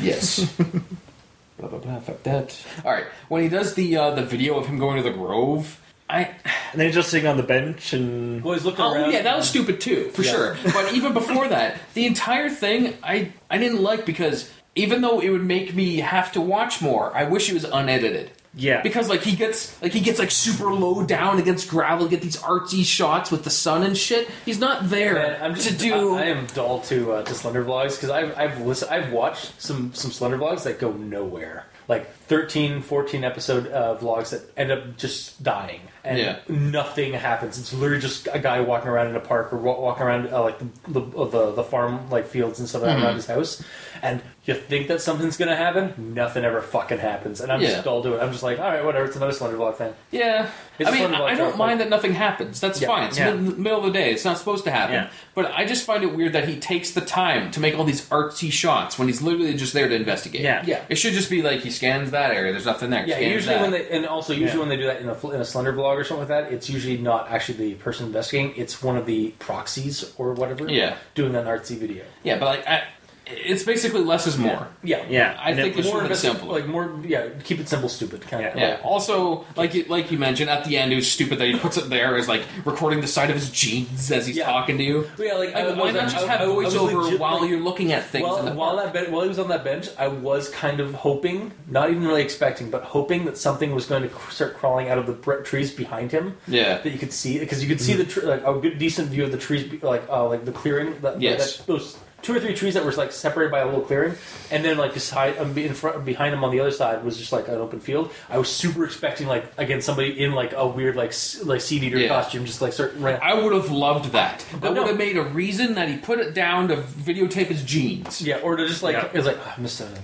yes. blah blah blah. Fuck that. All right. When he does the uh, the video of him going to the Grove, I and then just sitting on the bench and Well, he's looking Oh around. yeah, that was stupid too, for Yeah. sure. But even before that, the entire thing I I didn't like because even though it would make me have to watch more, I wish it was unedited. Yeah. Because like he gets like he gets like super low down against gravel, get these artsy shots with the sun and shit. He's not there Man, I'm just to do. I, I am dull to uh, to Slender vlogs because I've I've listened, I've watched some some Slender vlogs that go nowhere. Like 13, 14 episode uh, vlogs that end up just dying and Yeah. nothing happens. It's literally just a guy walking around in a park or wa- walking around uh, like the, the the the farm like fields and stuff Mm-hmm. around his house, and you think that something's gonna happen, nothing ever fucking happens, and I'm Yeah. just dull to it. I'm just like, all right, whatever. It's another Slender vlog thing. Yeah, It's I mean, fun to I watch don't out, mind that nothing happens. That's Yeah. fine. It's Yeah. mid- middle of the day. It's not supposed to happen. Yeah. But I just find it weird that he takes the time to make all these artsy shots when he's literally just there to investigate. Yeah. Yeah. It should just be like he scans that area. There's nothing there. Yeah, Scans usually that. when they and also usually Yeah. when they do that in a in a Slender vlog or something like that, it's usually not actually the person investigating; it's one of the proxies or whatever. Yeah. doing an artsy video. yeah, but like I, it's basically less is more. Yeah, Yeah. I and think it- it should have investi- simpler. Like more, yeah. Keep it simple, stupid kind of. Yeah. Also, like you, like you mentioned at the end, it was stupid that he puts it there as like recording the side of his jeans as he's Yeah. talking to you. Yeah, like, Like, I- I why was- not just I- have I was voiceover legit, while like- you're looking at things? While, in the while park? that ben- while he was on that bench, I was kind of hoping, not even really expecting, but hoping that something was going to cr- start crawling out of the bre- trees behind him. Yeah. that you could see because you could see the tr- like a good decent view of the trees, be- like uh, like the clearing. That, Yes. that- those two or three trees that were like separated by a little clearing, and then like beside um, in front behind him on the other side was just like an open field. I was super expecting like again somebody in like a weird like s- like seed eater Yeah. costume just like start running. I would have loved that. That no. would have made a reason that he put it down to videotape his jeans. Yeah, or to just like Yeah. it was like oh, I missed something.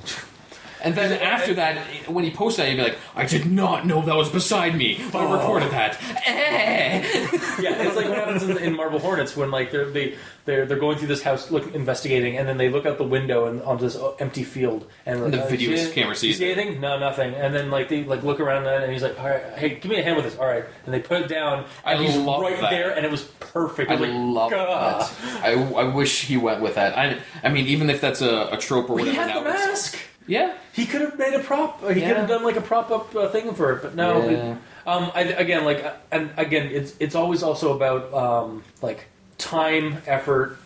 And then after that, when he posted that, he'd be like, I did not know that was beside me, but I recorded that. Eh. yeah, it's like what happens in, in Marble Hornets when like they're they they're they're going through this house look investigating, and then they look out the window and onto this uh, empty field, and And the uh, video see- camera sees see it. anything? No, nothing. And then like they like look around that, and he's like, all right, hey, give me a hand with this. All right, and they put it down, I and he's love right that. there, and it was perfect. I like, love "Gah." that. I, I wish he went with that. I, I mean, even if that's a, a trope or whatever. He had the now it's- mask. Yeah. He could have made a prop. He Yeah. could have done like a prop up uh, thing for it, but no. Yeah. it- um, I, again, like, uh, and again, it's it's always also about um, like time, effort,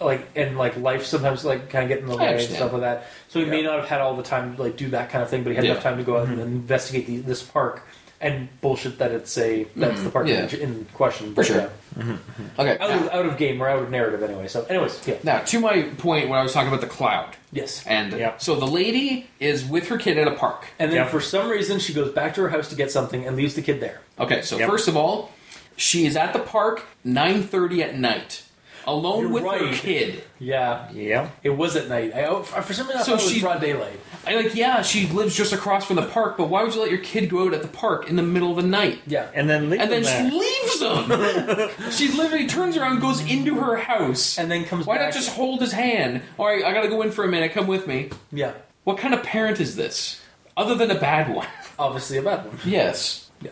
like and like life. Sometimes like kind of get in the way and stuff like that. So he may not have had all the time to like do that kind of thing, but he had Yeah. enough time to go out and investigate the, this park. And bullshit that it's a that's the mm-hmm. part Yeah. in, in question. For sure. yeah. Okay. Out, of, out of game or out of narrative anyway. So, anyways, yeah, Now, to my point when I was talking about the cloud. yes. And Yep. so the lady is with her kid at a park. And then Yeah. for some reason she goes back to her house to get something and leaves the kid there. Okay, so Yep. first of all, she is at the park 9:30 at night, alone You're with her kid. Yeah, Yeah. It was at night. I, for some reason, I So thought it was she- broad daylight. I like, yeah, she lives just across from the park, but why would you let your kid go out at the park in the middle of the night? Yeah, And then leave And then them she leaves him. she literally turns around, goes into her house, and then comes. why back. not just hold his hand? All right, I gotta go in for a minute. Come with me. Yeah, What kind of parent is this? Other than a bad one. obviously a bad one. Yes. Yeah.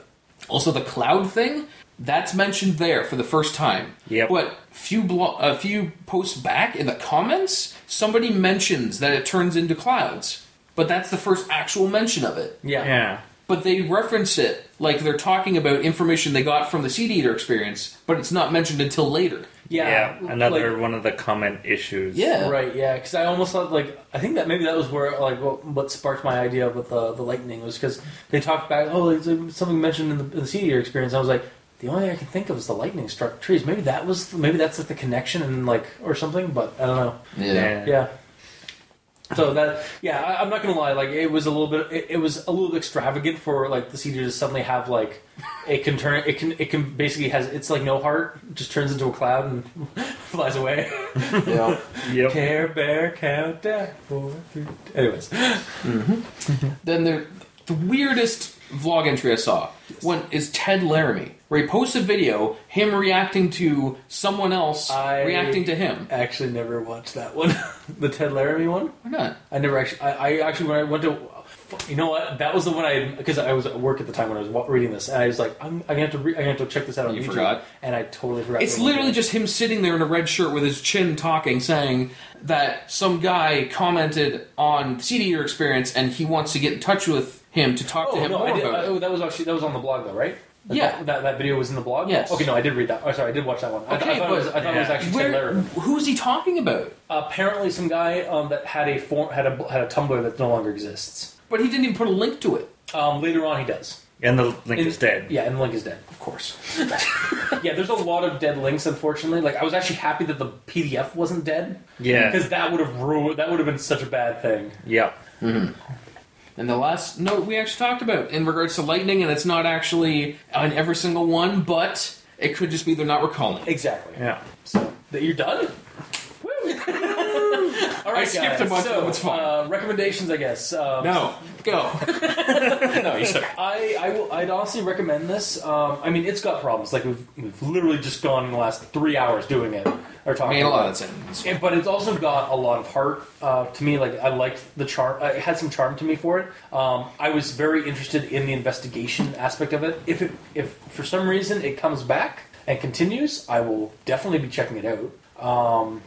Also, the cloud thing that's mentioned there for the first time. Yep. But few blo- a few posts back in the comments, somebody mentions that it turns into clouds. But that's the first actual mention of it. Yeah, Yeah. But they reference it like they're talking about information they got from the Seed Eater experience, but it's not mentioned until later. yeah. Yeah. Another like- one of the comment issues. Yeah. Right, yeah, because I almost thought like I think that maybe that was where like what, what sparked my idea with the the lightning was because they talked about Oh, there's uh, something mentioned in the, in the CD experience. I was like, the only thing I can think of is the lightning struck trees. Maybe that was maybe that's like the connection and like or something. But I don't know. Yeah. Yeah. So that yeah, I, I'm not gonna lie. Like it was a little bit. It, it was a little extravagant for like the CD to suddenly have like it can turn. It can. It can basically has. It's like no heart. Just turns into a cloud and flies away. Yeah. Yep. Care Bear countdown. Four, three. Anyways, mm-hmm. then the the weirdest vlog entry I saw one is Ted Laramie, where he posts a video him reacting to someone else I- reacting to him. I actually never watched that one. the Ted Laramie one. Why not? I never actually. I, I actually when I went to. You know what? That was the one I because I was at work at the time when I was wa- reading this, and I was like, I'm, gonna have to. Re- I'm have to check this out on You YouTube. forgot? and I totally forgot. It's what it was. literally just him sitting there in a red shirt with his chin talking, saying that some guy commented on Seed Eater experience and he wants to get in touch with him to talk oh, to Oh him no, more I did, about it. Oh, that was actually that was on the blog though, right? That- Yeah. that, that, that video was in the blog. Yes. Okay, no, I did read that. Oh, sorry, I did watch that one. I, th- Okay, I thought, it was, I but- thought it was actually Ted Where, Laramie. who's he talking about? Apparently, some guy um, that had a form had a had a Tumblr that no longer exists. But he didn't even put a link to it. Um, later on, he does. And the link In- is dead. Yeah, and the Link is dead. Of course. Yeah, there's a lot of dead links, unfortunately. Like, I was actually happy that the PDF wasn't dead. Yeah. Because that would have ruined. That would have been such a bad thing. Yeah. And the last note we actually talked about in regards to lightning, and it's not actually on every single one, but it could just be they're not recalling. Exactly. Yeah. So that you're done. Woo! All right, I skipped guys. a bunch of so, them, it's fine. Uh, recommendations, I guess. Um, No, go. no, you start. I, I will, I'd honestly recommend this. Um, I mean, it's got problems. Like we've, we've literally just gone in the last three hours doing it or talking. Made a lot of sense. it. But it's also got a lot of heart uh, to me. Like I liked the charm. Uh, it had some charm to me for it. Um, I was very interested in the investigation aspect of it. If it, if for some reason it comes back and continues, I will definitely be checking it out. Um,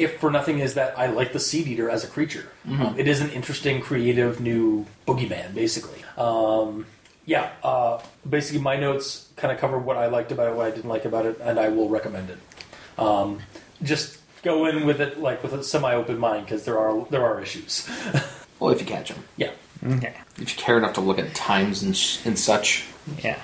if for nothing is that I like the seed eater as a creature. Um, it is an interesting, creative new boogeyman, basically. Um, yeah, uh, basically my notes kind of cover what I liked about it, what I didn't like about it, and I will recommend it. Um, just go in with it like with a semi-open mind because there are there are issues. Well, if you catch them. yeah. Okay. If you care enough to look at times and, sh- and such. Yeah.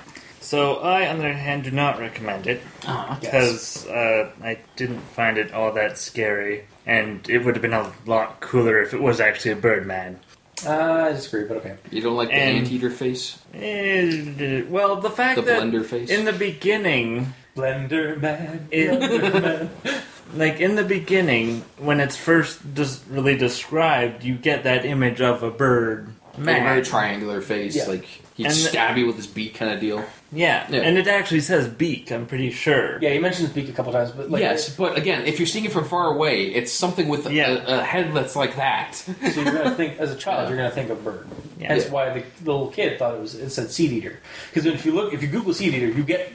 So I, on the other hand, do not recommend it Uh-huh. because uh, I didn't find it all that scary, and it would have been a lot cooler if it was actually a Birdman. Uh, I disagree, but okay. You don't like the And- anteater face? Eh, well, the fact The that blender face? in the beginning, Blender man. it, Blender man. like in the beginning, when it's first des- really described, you get that image of a bird. Like a very triangular face, Yeah. like he'd And the- stab you with his beak kind of deal. Yeah. Yeah. and it actually says beak. I'm pretty sure. Yeah, you mentioned beak a couple times, but like, yes, but again, if you're seeing it from far away, it's something with a, Yeah. Uh, a, a head that's like that. So you're gonna think as a child, Yeah. you're gonna think of bird. Yeah. That's Yeah. why the, the little kid thought it was it said seed eater. Because if you look, if you Google seed eater, you get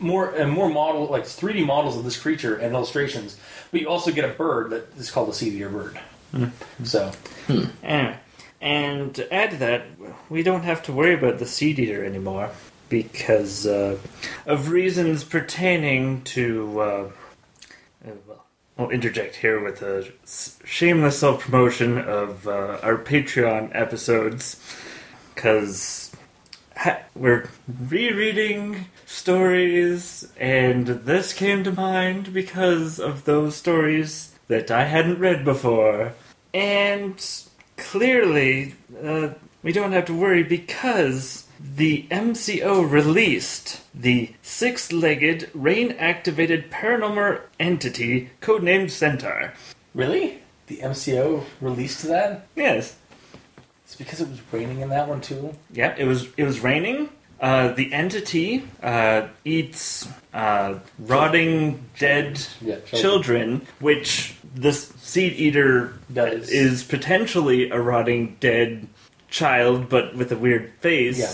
more and more model like 3D models of this creature and illustrations, but you also get a bird that is called a seed eater bird. So Anyway, and to add to that, we don't have to worry about the seed eater anymore because uh, of reasons pertaining to. Uh, uh, well, I'll interject here with a shameless self promotion of uh, our Patreon episodes because ha- we're rereading stories, and this came to mind because of those stories that I hadn't read before. And clearly, uh, we don't have to worry because the MCO released the six legged, rain activated paranormal entity codenamed Centaur. really, the MCO released that. Yes. It's because it was raining in that one too. Yeah, it was it was raining. Uh, the entity uh, eats uh, rotting dead Yeah, children, which this seed eater Does. is potentially a rotting dead child, but with a weird face. Yeah.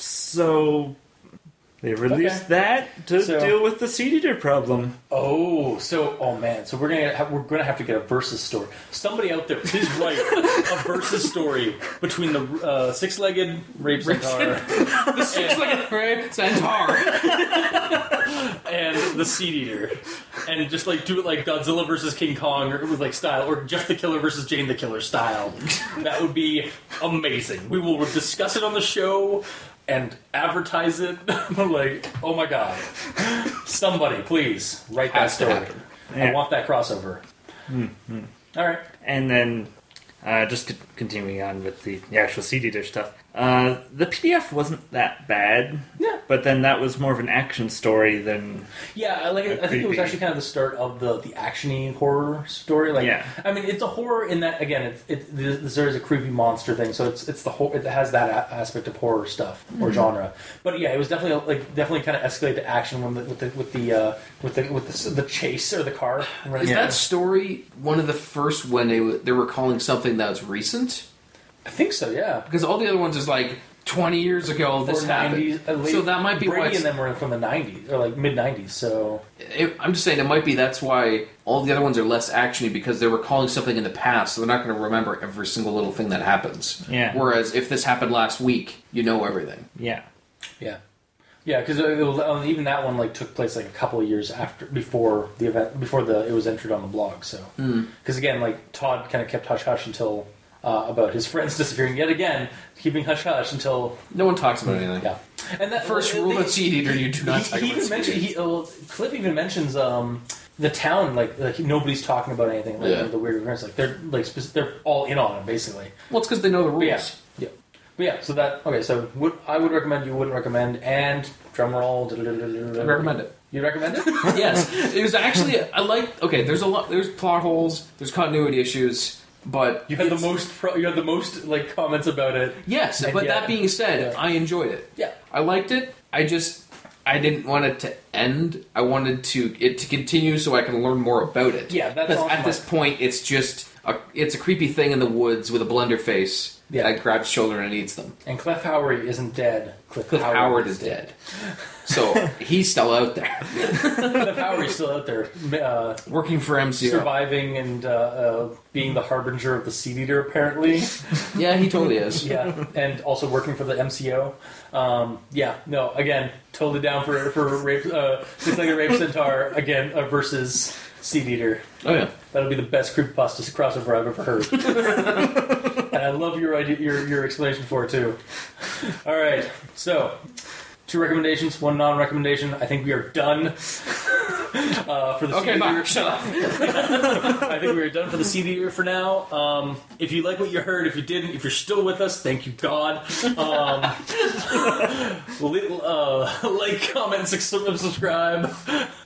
So they released Okay. that to So- deal with the seed eater problem. Oh, so oh man, so we're gonna have, we're gonna have to get a versus story. Somebody out there, please write a versus story between the uh, six-legged rape centaur like a right? centaur. and the seed eater, and just like do it like Godzilla versus King Kong, or with like style, or Jeff the Killer versus Jane the Killer style. That would be amazing. We will discuss it on the show and advertise it. like, oh my god, somebody please write that Has to story. happen. I Yeah. want that crossover. All right. And then, uh, just c- continuing on with the, the actual seed eater stuff, uh, the PDF wasn't that bad. Yeah. But then that was more of an action story than. Yeah, I like. it. I think it was actually kind of the start of the the actiony horror story. Like, Yeah. I mean, it's a horror in that again, it's it, this- there is a creepy monster thing, so it's it's the whole it has that a- aspect of horror stuff Mm-hmm. or genre. But yeah, it was definitely like definitely kind of escalate to action when the, with the with the uh, with the with the, the chase or the car. Right? Is that story one of the first when they w- they were calling something that was recent? I think so. Yeah. Because all the other ones is like twenty years ago this Or happened. 90s, uh, late- so that might be why. Brady It's, and them were from the '90s or like mid '90s. So it, I'm just saying it might be that's why all the other ones are less actiony because they were calling something in the past, so they're not going to remember every single little thing that happens. Yeah. Whereas if this happened last week, you know everything. Yeah. Yeah, yeah, because um, even that one like took place like a couple of years after before the event before the it was entered on the blog. So because again, like Todd kind of kept hush hush until uh, about his friends disappearing yet again, keeping hush hush until No one talks about anything. yeah. And that First well, rule they- of Seed Eater: you do not he, talk he about even Seed mentioned Eater. he, uh, Cliff even mentions um, the town like like nobody's talking about anything like Yeah. the weird events like they're like spec- they're all in on it basically. Well, it's because they know the But yeah, rules. yeah, but yeah. So that okay. So would, I would recommend. You wouldn't recommend. And drum roll. I recommend it. You recommend it? yes, it was actually I like. Okay, there's a lot. There's plot holes. There's continuity issues, but You had the most. Pro, you had the most like comments about it. Yes, but yet- that being said, Yeah. I enjoyed it. Yeah. I liked it. I just I didn't want it to end. I wanted to it to continue so I can learn more about it. Yeah, that's Because at my- this point it's just a it's a creepy thing in the woods with a blender face Yeah. that grabs children and eats them. And Cliff Howry isn't dead. Cliff, Cliff Howard is dead. So he's still out there Cliff Howry's still out there, uh, working for MCO. surviving and uh, uh, being the harbinger of the seed eater. Apparently, Yeah, he totally is. yeah, and also working for the MCO. Um, yeah, no, again, totally down for for rape, uh, six-legged rape centaur again uh, versus seed eater. Oh yeah. That'll be the best creepypasta crossover I've ever heard. and I love your idea, your your explanation for it too. All right, so two recommendations, one non-recommendation. I think we are done. Uh, for the Okay, bye. eater. Shut up. I think we are done for the seed eater for now. Um, if you like what you heard, if you didn't, if you're still with us, thank you, God. Um, li- uh, like, comment, subscribe.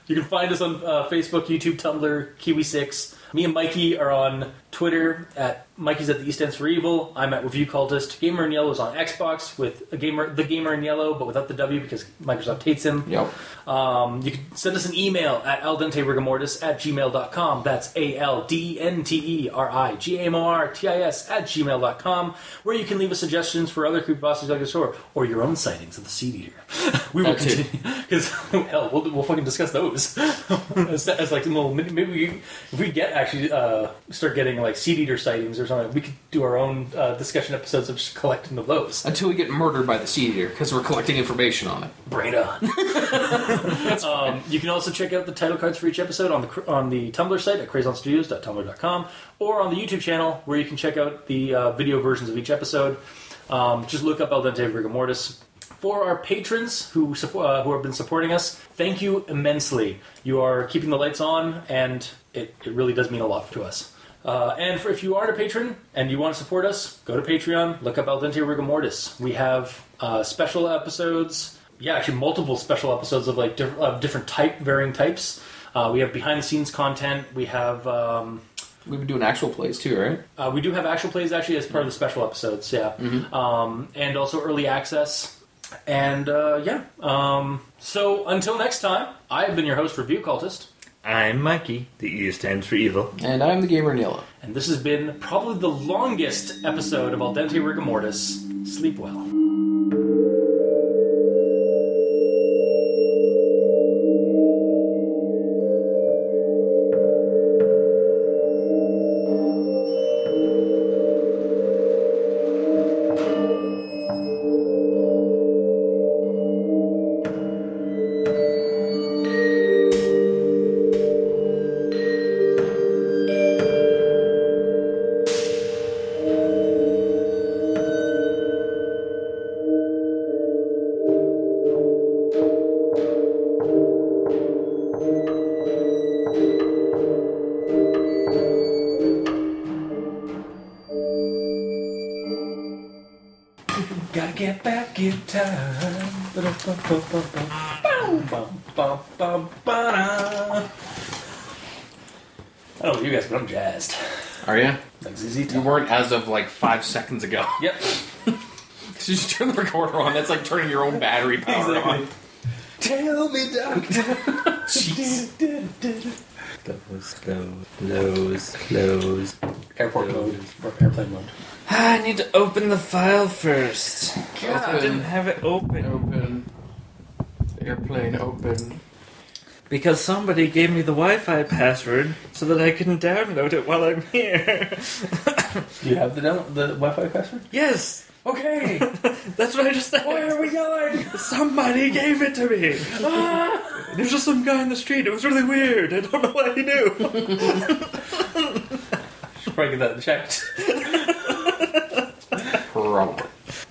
You can find us on uh, Facebook, YouTube, Tumblr, Kiwi6. Me and Mikey are on Twitter at Mikey's at the East Ends for Evil. I'm at Review Cultist. Gamer in Yellow is on Xbox with a gamer, the Gamer in Yellow, but without the W because Microsoft hates him. Yep. Um, you can send us an email at aldenterigamortis at gmail.com. That's A L D N T E R I G A M O R T I S at gmail.com, where you can leave us suggestions for other creepypastas like this or, or your own sightings of the Seed Eater. We will too. continue. Because, hell, we'll, we'll fucking discuss those. as, as like, little, maybe we, if we get actually uh, start getting like Seed Eater sightings or something, we could do our own uh, discussion episodes of just collecting of those. Until we get murdered by the Seed Eater because we're collecting information on it. Brain on. um, you can also check out the title cards for each episode on the on the Tumblr site at crazonstudios.tumblr.com or on the YouTube channel where you can check out the uh, video versions of each episode. Um, just look up Al Dente Rigamortis. For our patrons who uh, who have been supporting us, thank you immensely. You are keeping the lights on, and it, it really does mean a lot to us. Uh, and for, if you aren't a patron and you want to support us, go to Patreon, look up Al Dente Rigamortis. We have uh, special episodes, yeah, actually multiple special episodes of like diff- of different type, varying types. Uh, we have behind the scenes content. We have um, We've been doing actual plays too, right? uh, we do have actual plays actually as part of the special episodes, yeah, um, and also early access. And uh, yeah, um, so until next time, I have been your host, Review Cultist. I'm Mikey, the E stands for evil. And I'm the gamer in yellow. And this has been probably the longest episode of Al Dente Rigamortis. Sleep well. I don't know you guys, but I'm jazzed. Are you? Like ZZ You Top. weren't as of like five seconds ago. Yep. So you just turn the recorder on. That's like turning your own battery power Exactly. on. Tell me, doctor. Close, close, close, close. Airport mode or airplane mode. I need to open the file first. I didn't have it open. Open. Airplane open. Because somebody gave me the Wi Fi password so that I can download it while I'm here. Do you have the down- the Wi-Fi password? yes! Okay. That's what I just said. Where are we going? Somebody gave it to me. ah! There's just some guy in the street. It was really weird. I don't know what he knew. Should probably get that checked. Probably.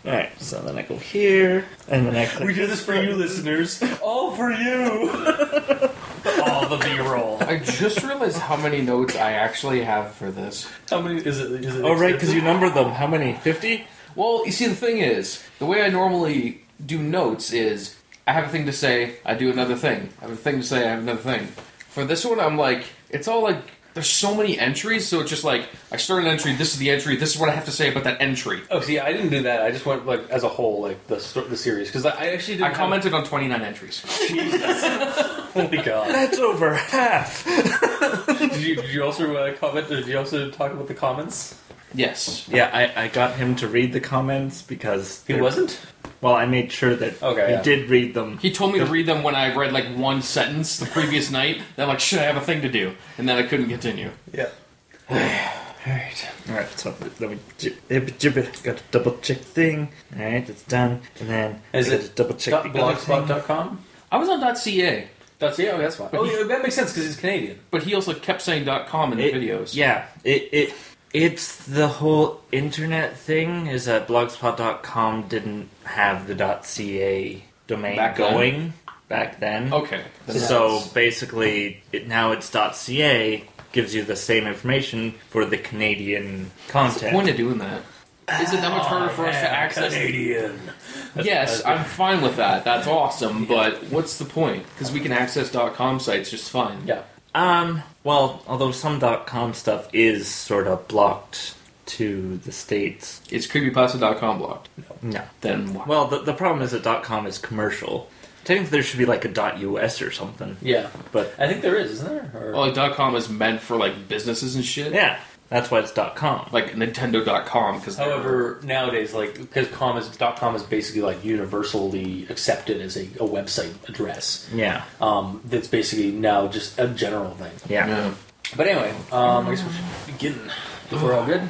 Alright, so then I go here, and then I click We do this for you, listeners. All for you. All the B-roll. I just realized how many notes I actually have for this. How many is it? Is it Oh, right, because you number them. How many? 50? Well, you see, the thing is, the way I normally do notes is I have a thing to say, I do another thing. I have a thing to say, I have another thing. For this one, I'm like, it's all like, there's so many entries, so it's just like, I start an entry, this is the entry, this is what I have to say about that entry. Oh, see, I didn't do that. I just went like as a whole, like the the series, because I, I actually didn't. I commented on 29 entries. Jesus. Holy God! That's over half! Did you, did you also uh, comment? Did you also talk about the comments? Yes. Yeah, I, I got him to read the comments because. He they're- wasn't. Well, I made sure that Okay, he yeah. did read them. He told me to read them when I read like one sentence the previous night. Then I'm like, shit, I have a thing to do. And then I couldn't continue. Yeah. Alright. Alright, so let me. jib- jib- jib- Got a double check thing. Alright, it's done. And then. Is I it got to double check the other thing. blogspot.com? I was on .ca, That's yeah, oh, that's fine. Oh, yeah, that makes sense because he's Canadian. but he also kept saying .com in the It- videos. Yeah, it, it it's the whole internet thing is that blogspot.com didn't have the .ca domain Back then? going back then. Okay. Then So that's- basically, it, now it's .ca gives you the same information for the Canadian What's the content. point of doing that? Is it that much harder for us to access? Canadian. Yes, I'm fine with that. That's awesome. But what's the point? Because we can access .com sites just fine. Yeah. Um, well, although some .com stuff is sort of blocked to the states. Is creepypasta.com blocked? No. Then why? Well, the, the problem is that .com is commercial. Technically, there should be like a .us or something. Yeah. But I think there is, isn't there? Or, Well, like .com is meant for like businesses and shit. yeah, that's why it's .com. Like Nintendo.com. Because However, nowadays, like because com is .com is basically like universally accepted as a, a website address. Yeah, Um, that's basically now just a general thing. yeah. yeah. But anyway, um, I guess we should begin. If we're all good.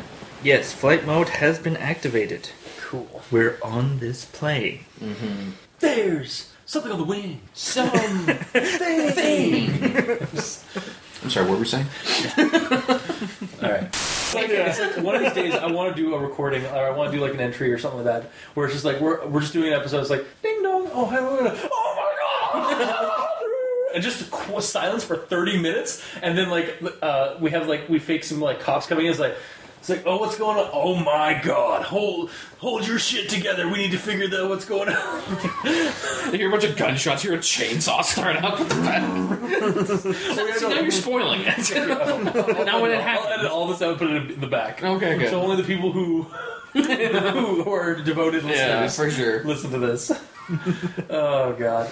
Yes, flight mode has been activated. Cool. We're on this plane. Mm-hmm. There's something on the wing. Some I'm sorry. What were we saying? All right. It's like, it's one of these days, I want to do a recording, or I want to do like an entry or something like that, where it's just like we're we're just doing an episode. It's like ding dong, oh hi, gonna, oh my god, and just qu- silence for thirty minutes, and then like uh, we have like we fake some like cops coming in. It's like. It's like, oh, what's going on? Oh my God! Hold, hold your shit together. We need to figure out what's going on. You hear a bunch of gunshots. You Hear a chainsaw start up. See, now you're spoiling it. now when it I'll happens. edit all this out and put it in the back. Okay, good. So only the people who who are devoted Yeah, listeners for sure. listen to this. oh God,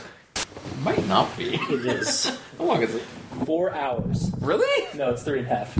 Might not be. it is How long is it? four hours. Really? No, it's three and a half.